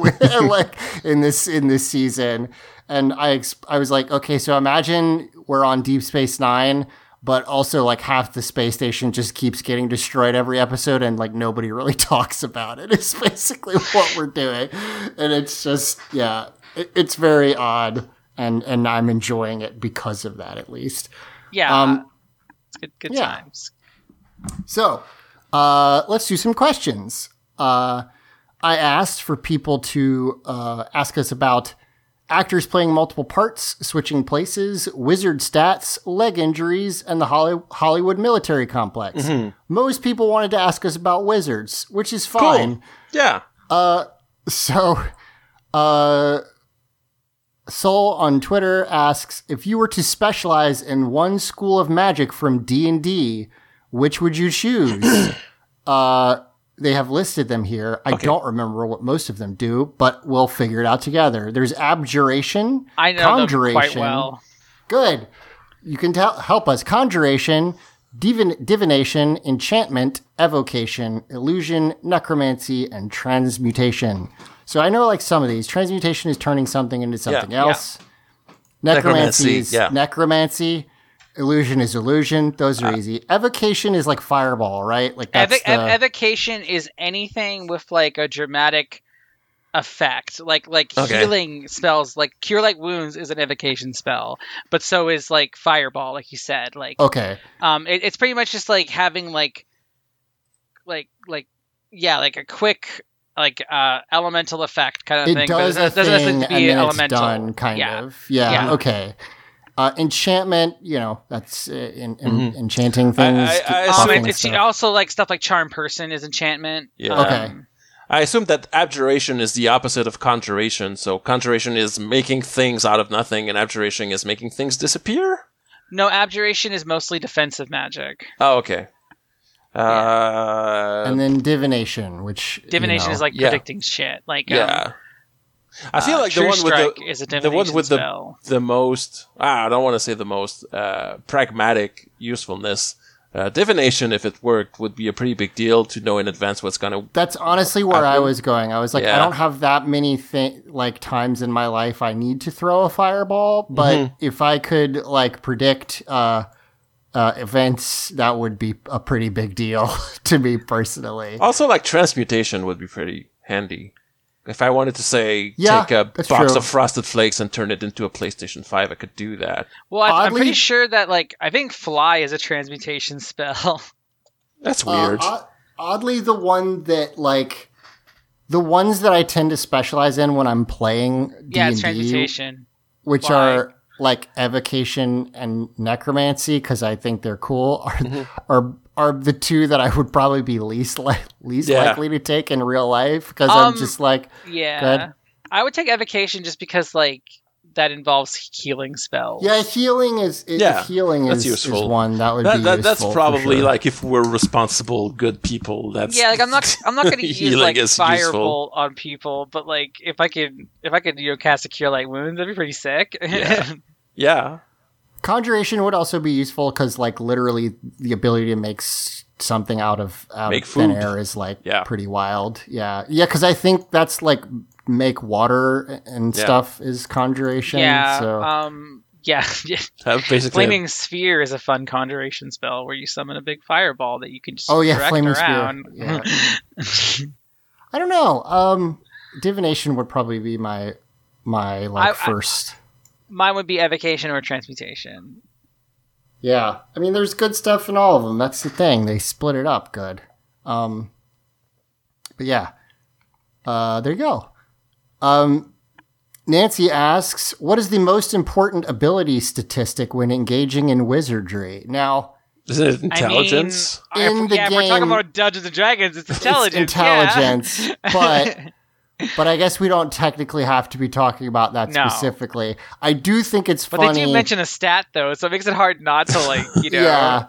Speaker 3: with, like in this in this season. And I ex- I was like, okay, so imagine we're on Deep Space Nine. But also, like half the space station just keeps getting destroyed every episode, and like nobody [LAUGHS] really talks about it. It's basically [LAUGHS] what we're doing, and it's just yeah, it, it's very odd, and and I'm enjoying it because of that, at least.
Speaker 2: Yeah,
Speaker 3: Um,
Speaker 2: it's good, good
Speaker 3: yeah.
Speaker 2: times.
Speaker 3: So, uh, let's do some questions. Uh, I asked for people to uh, ask us about actors playing multiple parts, switching places, wizard stats, leg injuries, and the Holly- Hollywood military complex. Most people wanted to ask us about wizards, which is fine.
Speaker 1: Yeah.
Speaker 3: So, uh, Soul on Twitter asks if you were to specialize in one school of magic from D and D, which would you choose? [CLEARS THROAT] uh, they have listed them here. I don't remember what most of them do, but we'll figure it out together. There's abjuration,
Speaker 2: I know them
Speaker 3: conjuration.
Speaker 2: quite well.
Speaker 3: Good. You can tell, help us. Conjuration, divin- divination, enchantment, evocation, illusion, necromancy, and transmutation. So I know like some of these. Transmutation is turning something into something
Speaker 1: yeah.
Speaker 3: else. Necromancy,
Speaker 1: Necromancy,
Speaker 3: is
Speaker 1: yeah.
Speaker 3: necromancy. Illusion is illusion. Those are easy. Evocation is like fireball, right? Like that's
Speaker 2: Evoc-
Speaker 3: the,
Speaker 2: ev- evocation is anything with like a dramatic effect, like like
Speaker 1: Okay.
Speaker 2: healing spells, like cure like wounds is an evocation spell, but so is like fireball, like you said. Like
Speaker 3: okay.
Speaker 2: um, it, it's pretty much just like having like like like yeah, like a quick like uh elemental effect kind of
Speaker 3: It
Speaker 2: thing.
Speaker 3: Does
Speaker 2: but it doesn't,
Speaker 3: thing
Speaker 2: necessarily have to
Speaker 3: and then
Speaker 2: elemental.
Speaker 3: it's done, kind
Speaker 2: yeah.
Speaker 3: of. Yeah.
Speaker 2: Yeah.
Speaker 3: Okay. Uh, enchantment, you know, that's uh, in, in,
Speaker 1: Mhm.
Speaker 3: enchanting things.
Speaker 1: I- I
Speaker 2: Um,
Speaker 3: buffing
Speaker 1: assume-
Speaker 2: it's, it's
Speaker 3: stuff.
Speaker 2: also like stuff like charm person is enchantment.
Speaker 1: Yeah.
Speaker 3: Okay.
Speaker 2: Um,
Speaker 1: I assume that abjuration is the opposite of conjuration. So conjuration is making things out of nothing, and abjuration is making things disappear.
Speaker 2: No, abjuration is mostly defensive magic.
Speaker 1: Oh, okay. Uh,
Speaker 3: and then divination, which you
Speaker 2: Divination
Speaker 3: know,
Speaker 2: is like
Speaker 1: yeah.
Speaker 2: predicting shit. Like um,
Speaker 1: yeah. I feel
Speaker 2: uh,
Speaker 1: like the one with the
Speaker 2: is a
Speaker 1: the one with
Speaker 2: spell.
Speaker 1: the most ah, I don't want to say the most uh, pragmatic usefulness. Uh, divination, if it worked, would be a pretty big deal to know in advance what's gonna.
Speaker 3: That's honestly where I was going. I was like, I don't have that many thi- like times in my life I need to throw a fireball, but
Speaker 1: Mm-hmm.
Speaker 3: if I could like predict uh, uh, events, that would be a pretty big deal [LAUGHS] to me personally.
Speaker 1: Also, like transmutation would be pretty handy. If I wanted to say
Speaker 3: Yeah,
Speaker 1: take a box
Speaker 3: true.
Speaker 1: of frosted flakes and turn it into a PlayStation Five, I could do that.
Speaker 2: Well, I, I'm pretty sure that like I think fly is a transmutation spell. [LAUGHS]
Speaker 1: That's
Speaker 3: Uh,
Speaker 1: weird.
Speaker 3: odd- oddly, the one that like the ones that I tend to specialize in when I'm playing
Speaker 2: yeah, it's
Speaker 3: D&D
Speaker 2: transmutation.
Speaker 3: which
Speaker 2: Why?
Speaker 3: are like evocation and necromancy, because I think they're cool, are
Speaker 1: Mm-hmm.
Speaker 3: are are the two that I would probably be least li- least
Speaker 1: Yeah.
Speaker 3: likely to take in real life because I'm
Speaker 2: Um,
Speaker 3: just like
Speaker 2: Yeah.
Speaker 3: Good.
Speaker 2: I would take evocation just because like that involves healing spells.
Speaker 3: yeah, healing is it,
Speaker 1: Yeah,
Speaker 3: healing
Speaker 1: that's
Speaker 3: is, is
Speaker 1: useful.
Speaker 3: one that would
Speaker 1: That,
Speaker 3: be
Speaker 1: that, that's
Speaker 3: useful for
Speaker 1: probably
Speaker 3: sure.
Speaker 1: like if we're responsible, good people. That's
Speaker 2: Yeah, like I'm not I'm not gonna [LAUGHS] use like
Speaker 1: is
Speaker 2: firebolt on people, but like if I could if I could you know cast a cure light wounds, that'd be pretty sick.
Speaker 1: Yeah. [LAUGHS] Yeah,
Speaker 3: Conjuration would also be useful because, like, literally, the ability to make s- something out of out
Speaker 1: Make
Speaker 3: of thin air is like
Speaker 1: Yeah.
Speaker 3: pretty wild. Yeah, yeah, because I think that's like make water and
Speaker 1: Yeah.
Speaker 3: stuff is conjuration.
Speaker 2: yeah.
Speaker 3: so
Speaker 2: Um yeah, [LAUGHS] yeah.
Speaker 1: basically.
Speaker 2: Flaming sphere is a fun conjuration spell where you summon a big fireball that you can just
Speaker 3: Oh, yeah,
Speaker 2: direct
Speaker 3: flaming sphere.
Speaker 2: around.
Speaker 3: Yeah. [LAUGHS] I don't know. Um, divination would probably be my my like
Speaker 2: I- I-
Speaker 3: first.
Speaker 2: Mine would be evocation or transmutation.
Speaker 3: Yeah, I mean, there's good stuff in all of them. That's the thing; they split it up good. Um, but yeah, uh, there you go. Um, Nancy asks, "What is the most important ability statistic when engaging in wizardry?" Now,
Speaker 1: Isn't it intelligence?
Speaker 2: I mean,
Speaker 3: In
Speaker 2: if,
Speaker 3: the
Speaker 2: yeah, if we're talking about Dungeons and Dragons, it's intelligence. [LAUGHS]
Speaker 3: it's intelligence,
Speaker 2: yeah.
Speaker 3: but [LAUGHS] but I guess we don't technically have to be talking about that
Speaker 2: No.
Speaker 3: specifically. I do think it's
Speaker 2: But
Speaker 3: funny.
Speaker 2: they do mention a stat though, so it makes it hard not to like, you [LAUGHS] know.
Speaker 3: Yeah.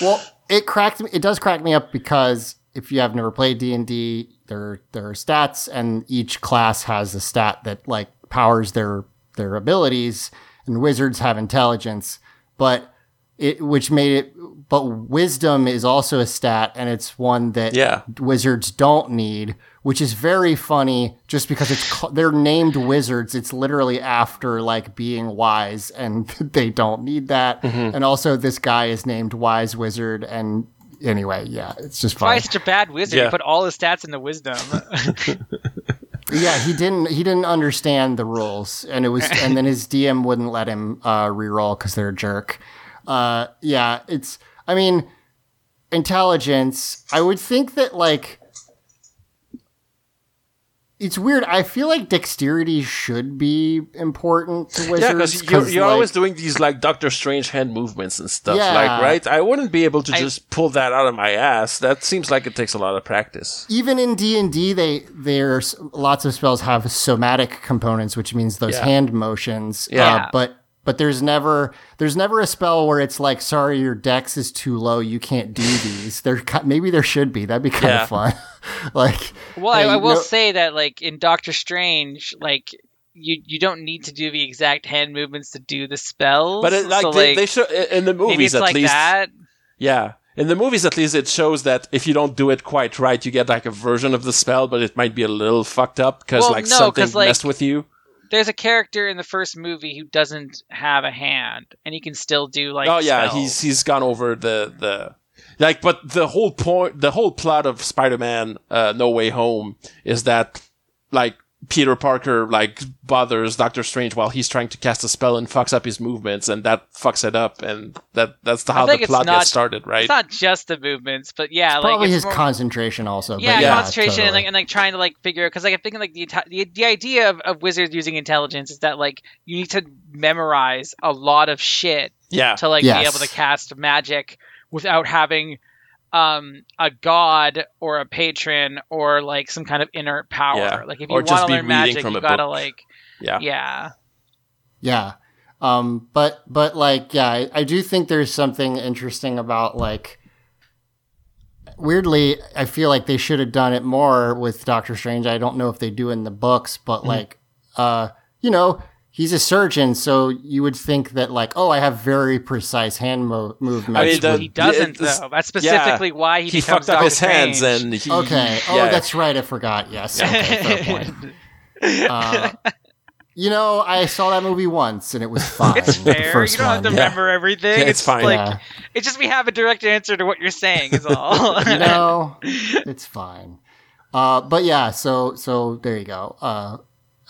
Speaker 3: Well, it cracked me. It does crack me up because if you have never played D and D, there there are stats, and each class has a stat that like powers their their abilities, and wizards have intelligence, but it which made it. But wisdom is also a stat, and it's one that
Speaker 1: Yeah.
Speaker 3: wizards don't need, which is very funny. Just because it's they're named wizards, it's literally after like being wise, and [LAUGHS] they don't need that. And also, this guy is named Wise Wizard, and anyway, yeah, it's just
Speaker 2: Why is such a bad wizard?
Speaker 1: Yeah.
Speaker 2: He put all his stats into wisdom. [LAUGHS]
Speaker 3: yeah, he didn't he didn't understand the rules, and it was [LAUGHS] and then his DM wouldn't let him uh, re-roll because they're a jerk. Uh, yeah, it's I mean intelligence. I would think that like it's weird. I feel like dexterity should be important to wizards.
Speaker 1: Yeah, because you're,
Speaker 3: 'cause,
Speaker 1: you're
Speaker 3: like,
Speaker 1: always doing these like Doctor Strange hand movements and stuff.
Speaker 3: Yeah.
Speaker 1: Like, right? I wouldn't be able to
Speaker 2: I-
Speaker 1: just pull that out of my ass. That seems like it takes a lot of practice.
Speaker 3: even in D and D, they there's lots of spells have somatic components, which means those
Speaker 1: Yeah.
Speaker 3: hand motions.
Speaker 1: Yeah.
Speaker 3: Uh, but but there's never there's never a spell where it's like, sorry, your dex is too low, you can't do these. There maybe there should be. That'd be kind
Speaker 1: Yeah.
Speaker 3: of fun. [LAUGHS] like,
Speaker 2: well,
Speaker 3: hey,
Speaker 2: I, I will
Speaker 3: know-
Speaker 2: say that like in Doctor Strange, like you you don't need to do the exact hand movements to do the spells.
Speaker 1: But it, like,
Speaker 2: so,
Speaker 1: they,
Speaker 2: like
Speaker 1: they show in the
Speaker 2: maybe
Speaker 1: movies
Speaker 2: it's
Speaker 1: at
Speaker 2: like
Speaker 1: least.
Speaker 2: that.
Speaker 1: Yeah. In the movies, at least, it shows that if you don't do it quite right, you get like a version of the spell, but it might be a little fucked up because
Speaker 2: Well,
Speaker 1: like
Speaker 2: no,
Speaker 1: something
Speaker 2: 'cause, like,
Speaker 1: messed with you.
Speaker 2: There's a character in the first movie who doesn't have a hand, and he can still do like.
Speaker 1: oh yeah,
Speaker 2: spells.
Speaker 1: he's he's gone over the the like, but the whole point, the whole plot of Spider-Man: uh, No Way Home is that like Peter Parker like bothers Doctor Strange while he's trying to cast a spell and fucks up his movements, and that fucks it up, and that that's the, how the plot
Speaker 2: not-
Speaker 1: gets started, right?
Speaker 2: It's not just the movements, but yeah, like
Speaker 3: probably
Speaker 2: it's
Speaker 3: his
Speaker 2: more-
Speaker 3: concentration also.
Speaker 2: yeah,
Speaker 3: but yeah
Speaker 2: concentration and like and like trying to like figure because like I'm thinking like the, the the idea of, of wizards using intelligence is that like you need to memorize a lot of shit
Speaker 1: yeah,
Speaker 2: to like be able to cast magic without having um a god or a patron or like some kind of inert power.
Speaker 1: Yeah.
Speaker 2: Like if you want to learn magic,
Speaker 1: from
Speaker 2: you gotta
Speaker 1: book.
Speaker 2: like
Speaker 1: yeah,
Speaker 2: yeah.
Speaker 3: Yeah. Um, but but like yeah, I, I do think there's something interesting about like weirdly, I feel like they should have done it more with Doctor Strange. I don't know if they do in the books, but
Speaker 1: Mm-hmm.
Speaker 3: like uh, you know, he's a surgeon, so you would think that like, oh, I have very precise hand mo- movements.
Speaker 1: I mean, the-
Speaker 3: would-
Speaker 2: He doesn't
Speaker 1: it's-
Speaker 2: though. That's specifically why he,
Speaker 1: he
Speaker 2: becomes
Speaker 1: fucked up
Speaker 2: Doctor
Speaker 1: his hands
Speaker 2: Strange.
Speaker 1: and he
Speaker 3: okay. Oh,
Speaker 1: yeah.
Speaker 3: that's right. I forgot. Yes. Okay, fair [LAUGHS] point. Uh, you know, I saw that movie once and it was [LAUGHS] fine.
Speaker 2: It's
Speaker 3: the
Speaker 2: fair. You don't have to
Speaker 3: one.
Speaker 1: Yeah.
Speaker 2: remember everything.
Speaker 1: Yeah, it's
Speaker 2: it's
Speaker 1: fine.
Speaker 2: Like
Speaker 3: Yeah.
Speaker 2: it's just we have a direct answer to what you're saying. Is all. [LAUGHS]
Speaker 3: you know, it's fine. Uh, but yeah, so so there you go. Uh,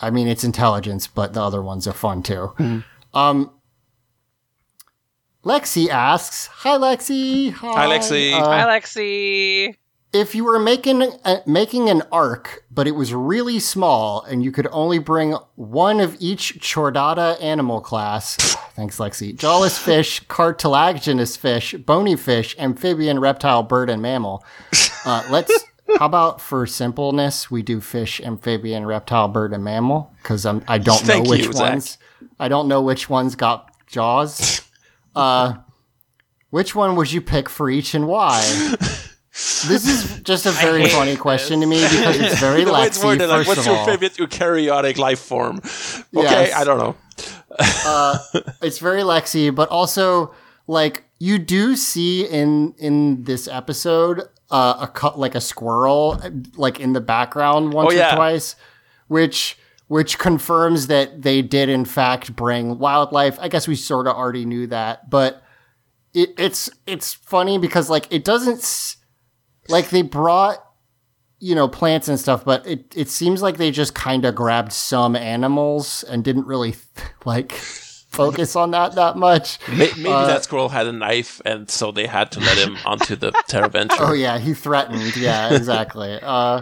Speaker 3: I mean, it's intelligence, but the other ones are fun too. Um, Lexi asks, "Hi, Lexi.
Speaker 1: Hi, Lexi.
Speaker 3: Uh,
Speaker 2: Hi, Lexi.
Speaker 3: if you were making uh, making an arc, but it was really small, and you could only bring one of each chordata animal class. [SIGHS] thanks, Lexi. Jawless [LAUGHS] fish, cartilaginous fish, bony fish, amphibian, reptile, bird, and mammal. Uh, let's. How about for simpleness, we do fish, amphibian, reptile, bird, and mammal? Because I'm I don't
Speaker 1: Thank
Speaker 3: know which
Speaker 1: you, Zach.
Speaker 3: ones. I don't know which ones got jaws. [LAUGHS] Uh, which one would you pick for each and why? This is just a very funny question to me because it's [LAUGHS] very
Speaker 1: way it's like, what's your
Speaker 3: all.
Speaker 1: favorite eukaryotic life form? Okay,
Speaker 3: Yes.
Speaker 1: I don't know.
Speaker 3: uh, it's very Lexi, but also like you do see in in this episode uh, a cut like a squirrel like in the background once
Speaker 1: Oh, yeah.
Speaker 3: or twice, which which confirms that they did in fact bring wildlife. I guess we sort of already knew that, but it, it's it's funny because like it doesn't s- like they brought you know plants and stuff but it, it seems like they just kind of grabbed some animals and didn't really [LAUGHS] like focus on that that much
Speaker 1: Maybe
Speaker 3: Uh,
Speaker 1: that squirrel had a knife, and so they had to let him onto the Terraventure.
Speaker 3: oh yeah he threatened yeah exactly uh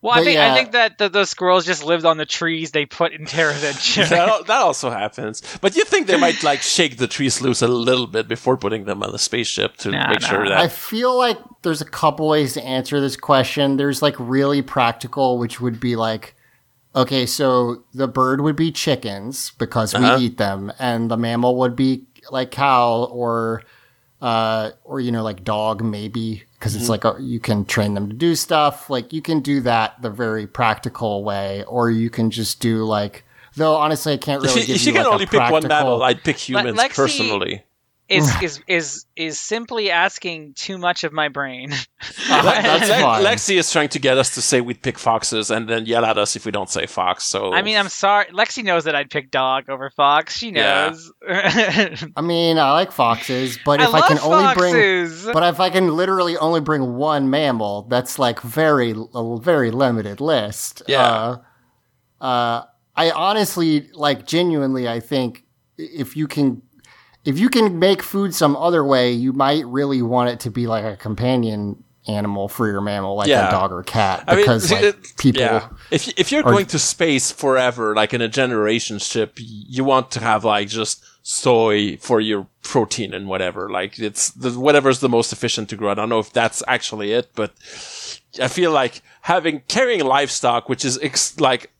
Speaker 2: Well, I think
Speaker 3: yeah.
Speaker 2: I think that the, those squirrels just lived on the trees they put in TerraVenture. [LAUGHS]
Speaker 1: that, that also happens. But you think they might like shake the trees loose a little bit before putting them on the spaceship to
Speaker 2: Nah,
Speaker 1: make sure that
Speaker 3: I feel like there's a couple ways to answer this question. There's like really practical, which would be like, okay, so the bird would be chickens because
Speaker 1: Uh-huh.
Speaker 3: we eat them, and the mammal would be like cow or, uh, or you know, like dog maybe because
Speaker 1: Mm-hmm.
Speaker 3: it's like a, you can train them to do stuff. Like you can do that the very practical way, or you can just do like. Though honestly, I can't [LAUGHS]
Speaker 1: if
Speaker 3: really
Speaker 1: you,
Speaker 3: give
Speaker 1: if
Speaker 3: you
Speaker 1: you can
Speaker 3: like
Speaker 1: only pick one mammal, I'd pick humans
Speaker 2: Lexi-
Speaker 1: personally.
Speaker 2: Is [SIGHS] is is is simply asking too much of my brain. [LAUGHS] [LAUGHS]
Speaker 3: That's
Speaker 1: Le-
Speaker 3: fine.
Speaker 1: Lexi is trying to get us to say we'd pick foxes and then yell at us if we don't say fox. So
Speaker 2: I mean, I'm sorry. Lexi knows that I'd pick dog over fox. She
Speaker 1: Yeah.
Speaker 2: knows. [LAUGHS]
Speaker 3: I mean, I like foxes, but
Speaker 2: I
Speaker 3: if I,
Speaker 2: love
Speaker 3: can only bring. But if I can literally only bring one mammal, that's like very a very limited list.
Speaker 1: Yeah.
Speaker 3: Uh, uh, I honestly, like, genuinely, I think if you can, if you can make food some other way, you might really want it to be like a companion animal for your mammal, like
Speaker 1: Yeah.
Speaker 3: a dog or cat,
Speaker 1: I mean,
Speaker 3: because [LAUGHS] like people.
Speaker 1: Yeah. If if you're
Speaker 3: are-
Speaker 1: going to space forever, like in a generation ship, you want to have like just soy for your protein and whatever. Like it's the, whatever's the most efficient to grow. I don't know if that's actually it, but I feel like having carrying livestock, which is ex- like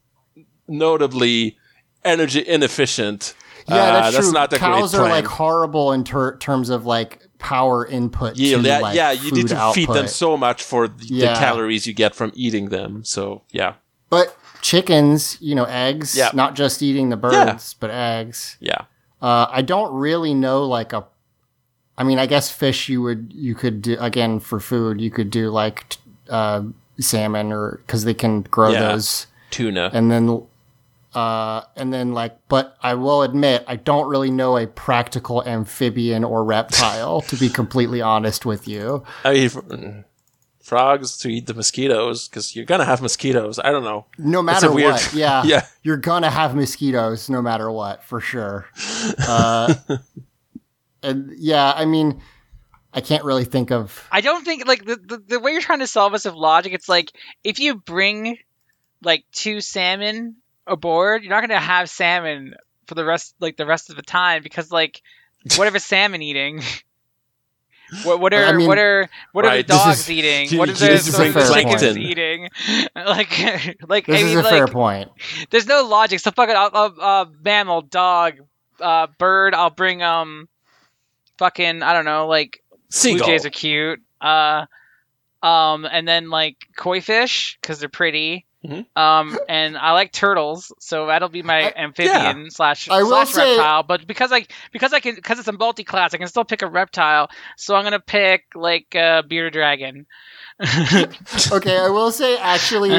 Speaker 1: notably energy inefficient.
Speaker 3: Yeah,
Speaker 1: uh,
Speaker 3: that's true.
Speaker 1: not a
Speaker 3: Cows are like horrible in ter- terms of like power input.
Speaker 1: yield.
Speaker 3: to,
Speaker 1: Yeah,
Speaker 3: like,
Speaker 1: yeah, you need to feed them so much for the,
Speaker 3: Yeah.
Speaker 1: the calories you get from eating them. So yeah,
Speaker 3: But chickens, you know, eggs,
Speaker 1: Yeah.
Speaker 3: not just eating the birds, but eggs.
Speaker 1: yeah.
Speaker 3: Uh, I don't really know like a. I mean, I guess fish you would you could do again for food. You could do like t- uh, salmon or because they can grow
Speaker 1: Yeah.
Speaker 3: those,
Speaker 1: Tuna.
Speaker 3: and then uh, and then like. But I will admit, I don't really know a practical amphibian or reptile. to be completely honest with you,
Speaker 1: I mean, fr- frogs to eat the mosquitoes because you're gonna have mosquitoes. I don't know.
Speaker 3: no matter
Speaker 1: weird-
Speaker 3: what, [LAUGHS] yeah,
Speaker 1: Yeah.
Speaker 3: you're gonna have mosquitoes no matter what for sure. [LAUGHS] Uh, and yeah, I mean, I can't really think of.
Speaker 2: I don't think like the, the the way you're trying to solve this with logic. It's like if you bring like two salmon aboard, you're not going to have salmon for the rest like the rest of the time because like what if a salmon eating? [LAUGHS] What, what are
Speaker 3: I mean-
Speaker 2: what are what are
Speaker 1: Right,
Speaker 2: the dogs
Speaker 3: is- [LAUGHS]
Speaker 2: eating?
Speaker 1: you-
Speaker 2: What are the, the, chickens
Speaker 1: plankton.
Speaker 2: eating? [LAUGHS] Like like
Speaker 3: This
Speaker 2: I
Speaker 3: is
Speaker 2: mean
Speaker 3: a
Speaker 2: like
Speaker 3: fair point.
Speaker 2: there's no logic. So fucking uh, uh, mammal, dog, uh, bird. I'll bring um, fucking I don't know, like
Speaker 1: Seagull.
Speaker 2: blue jays are cute. Uh, um, and then like koi fish because they're pretty.
Speaker 1: Mhm.
Speaker 2: Um, and I like turtles, so that'll be my
Speaker 3: I-
Speaker 2: amphibian slash
Speaker 3: I
Speaker 2: slash
Speaker 3: say-
Speaker 2: reptile. But because I because I can because it's a multi class, I can still pick a reptile. So I'm gonna pick like uh, bearded dragon. [LAUGHS]
Speaker 3: Okay, I will say actually,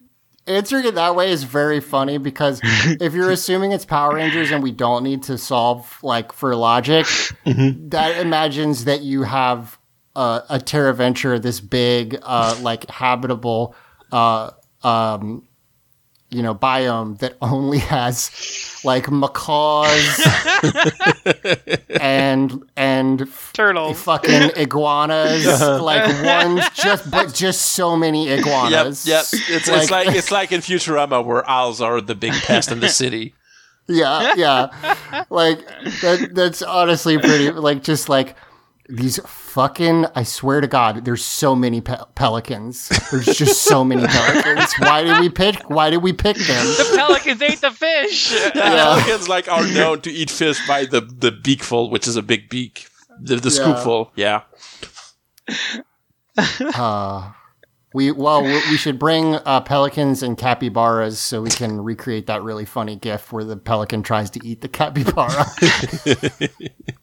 Speaker 3: [LAUGHS] answering it that way is very funny because if you're [LAUGHS] assuming it's Power Rangers and we don't need to solve like for logic, that imagines that you have uh, a Terraventure, this big, uh, like habitable, uh, um, you know biome that [LAUGHS] only has like macaws [LAUGHS] and and
Speaker 2: Turtles.
Speaker 3: fucking [LAUGHS] iguanas like ones just but just so many iguanas
Speaker 1: yep. It's, it's like it's like in Futurama where owls are the big pest in the city.
Speaker 3: yeah yeah like that that's honestly pretty like just like these fucking i swear to god there's so many pe- pelicans there's just so many pelicans why did we pick why did we pick them
Speaker 2: The pelicans ate the fish. [LAUGHS]
Speaker 1: The Pelicans like are known to eat fish by the the beakful, which is a big beak. The, the
Speaker 3: Yeah.
Speaker 1: scoopful, yeah.
Speaker 3: uh we well we we should bring uh, pelicans and capybaras so we can recreate that really funny gif where the pelican tries to eat the capybara [LAUGHS] [LAUGHS]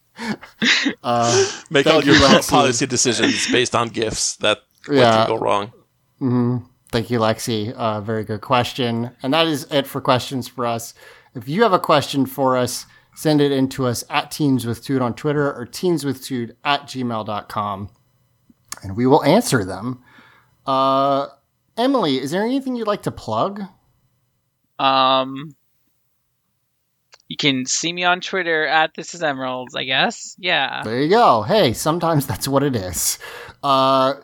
Speaker 3: uh,
Speaker 1: Make all your
Speaker 3: you, Lexi.
Speaker 1: policy decisions based on gifts. That
Speaker 3: Yeah.
Speaker 1: can go wrong.
Speaker 3: Thank you, Lexi. Uh, very good question. And that is it for questions for us. If you have a question for us, send it in to us at Teens with Tude on Twitter or teenswithtude at gmail.com and we will answer them. Uh, Emily, is there anything you'd like to plug?
Speaker 2: Um, you can see me on Twitter at this is Emeralds. I guess. Yeah.
Speaker 3: There you go. Hey, sometimes that's what it is. Uh,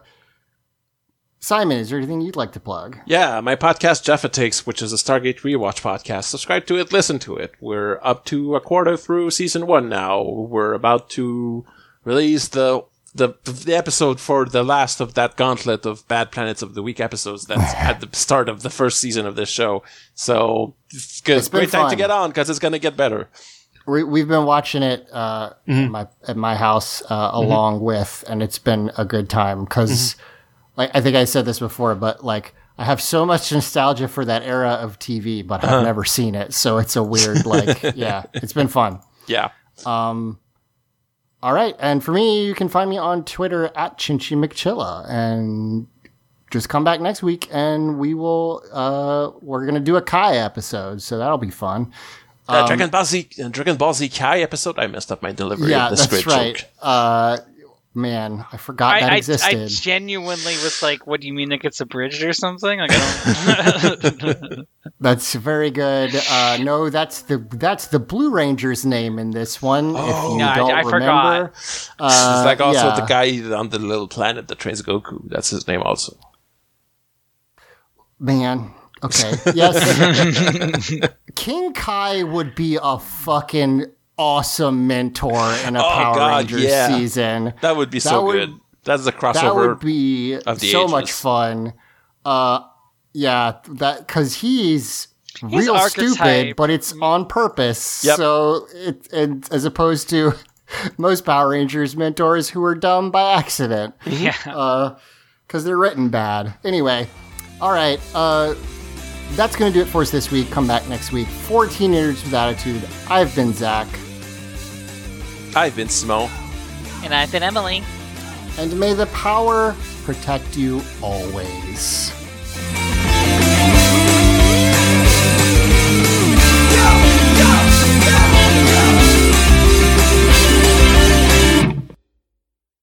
Speaker 3: Simon, is there anything you'd like to plug?
Speaker 1: Yeah, my podcast Jaffa Takes, which is a Stargate rewatch podcast. Subscribe to it, listen to it. We're up to a quarter through season one now. We're about to release the the the episode for the last of that gauntlet of Bad Planets of the Week episodes that's [LAUGHS] at the start of the first season of this show. So it's good.
Speaker 3: It's been
Speaker 1: great time to get on because it's going to get better.
Speaker 3: we, we've been watching it uh, mm-hmm. at my at my house uh, mm-hmm. along with, and it's been a good time because, mm-hmm. like I think I said this before, but like I have so much nostalgia for that era of TV, but I've uh-huh. never seen it, so it's a weird like [LAUGHS] yeah, it's been fun.
Speaker 1: Yeah.
Speaker 3: Um, All right, and for me, you can find me on Twitter at Chinchy McChilla, and just come back next week, and we will uh, we're gonna do a Kai episode, so that'll be fun.
Speaker 1: Uh, Dragon Ball Z, Dragon Ball Z Kai episode. I messed up my delivery
Speaker 3: Yeah,
Speaker 1: of the
Speaker 3: that's right.
Speaker 1: joke.
Speaker 3: Uh, man, I forgot that
Speaker 2: I, I,
Speaker 3: existed.
Speaker 2: I genuinely was like, "What do you mean like it's abridged or something?" Like I don't. [LAUGHS]
Speaker 3: That's very good. Uh, no, that's the that's the Blue Ranger's name in this one. if you
Speaker 2: Yeah, I-
Speaker 3: don't
Speaker 2: I
Speaker 3: remember, [LAUGHS]
Speaker 2: forgot.
Speaker 3: Uh,
Speaker 1: It's like also
Speaker 3: yeah.
Speaker 1: the guy on the little planet that trains Goku. That's his name also.
Speaker 3: man. Okay, yes, [LAUGHS] King Kai would be a fucking awesome mentor in a
Speaker 1: Oh,
Speaker 3: Power
Speaker 1: God,
Speaker 3: Rangers
Speaker 1: yeah.
Speaker 3: season.
Speaker 1: That would be so
Speaker 3: would-
Speaker 1: good. That's
Speaker 3: a
Speaker 1: crossover.
Speaker 3: That would be
Speaker 1: of the
Speaker 3: so
Speaker 1: ages.
Speaker 3: much fun. Uh, yeah, that because he's real stupid, but it's on purpose.
Speaker 1: Yep.
Speaker 3: So it, it as opposed to [LAUGHS] most Power Rangers mentors who are dumb by accident [LAUGHS]
Speaker 2: yeah.
Speaker 3: because they're written bad. Anyway, all right. Uh, that's going to do it for us this week. Come back next week. For Teenagers with Attitude, I've been Zach.
Speaker 1: I've been Smo.
Speaker 2: and I've been Emily.
Speaker 3: And may the power protect you always.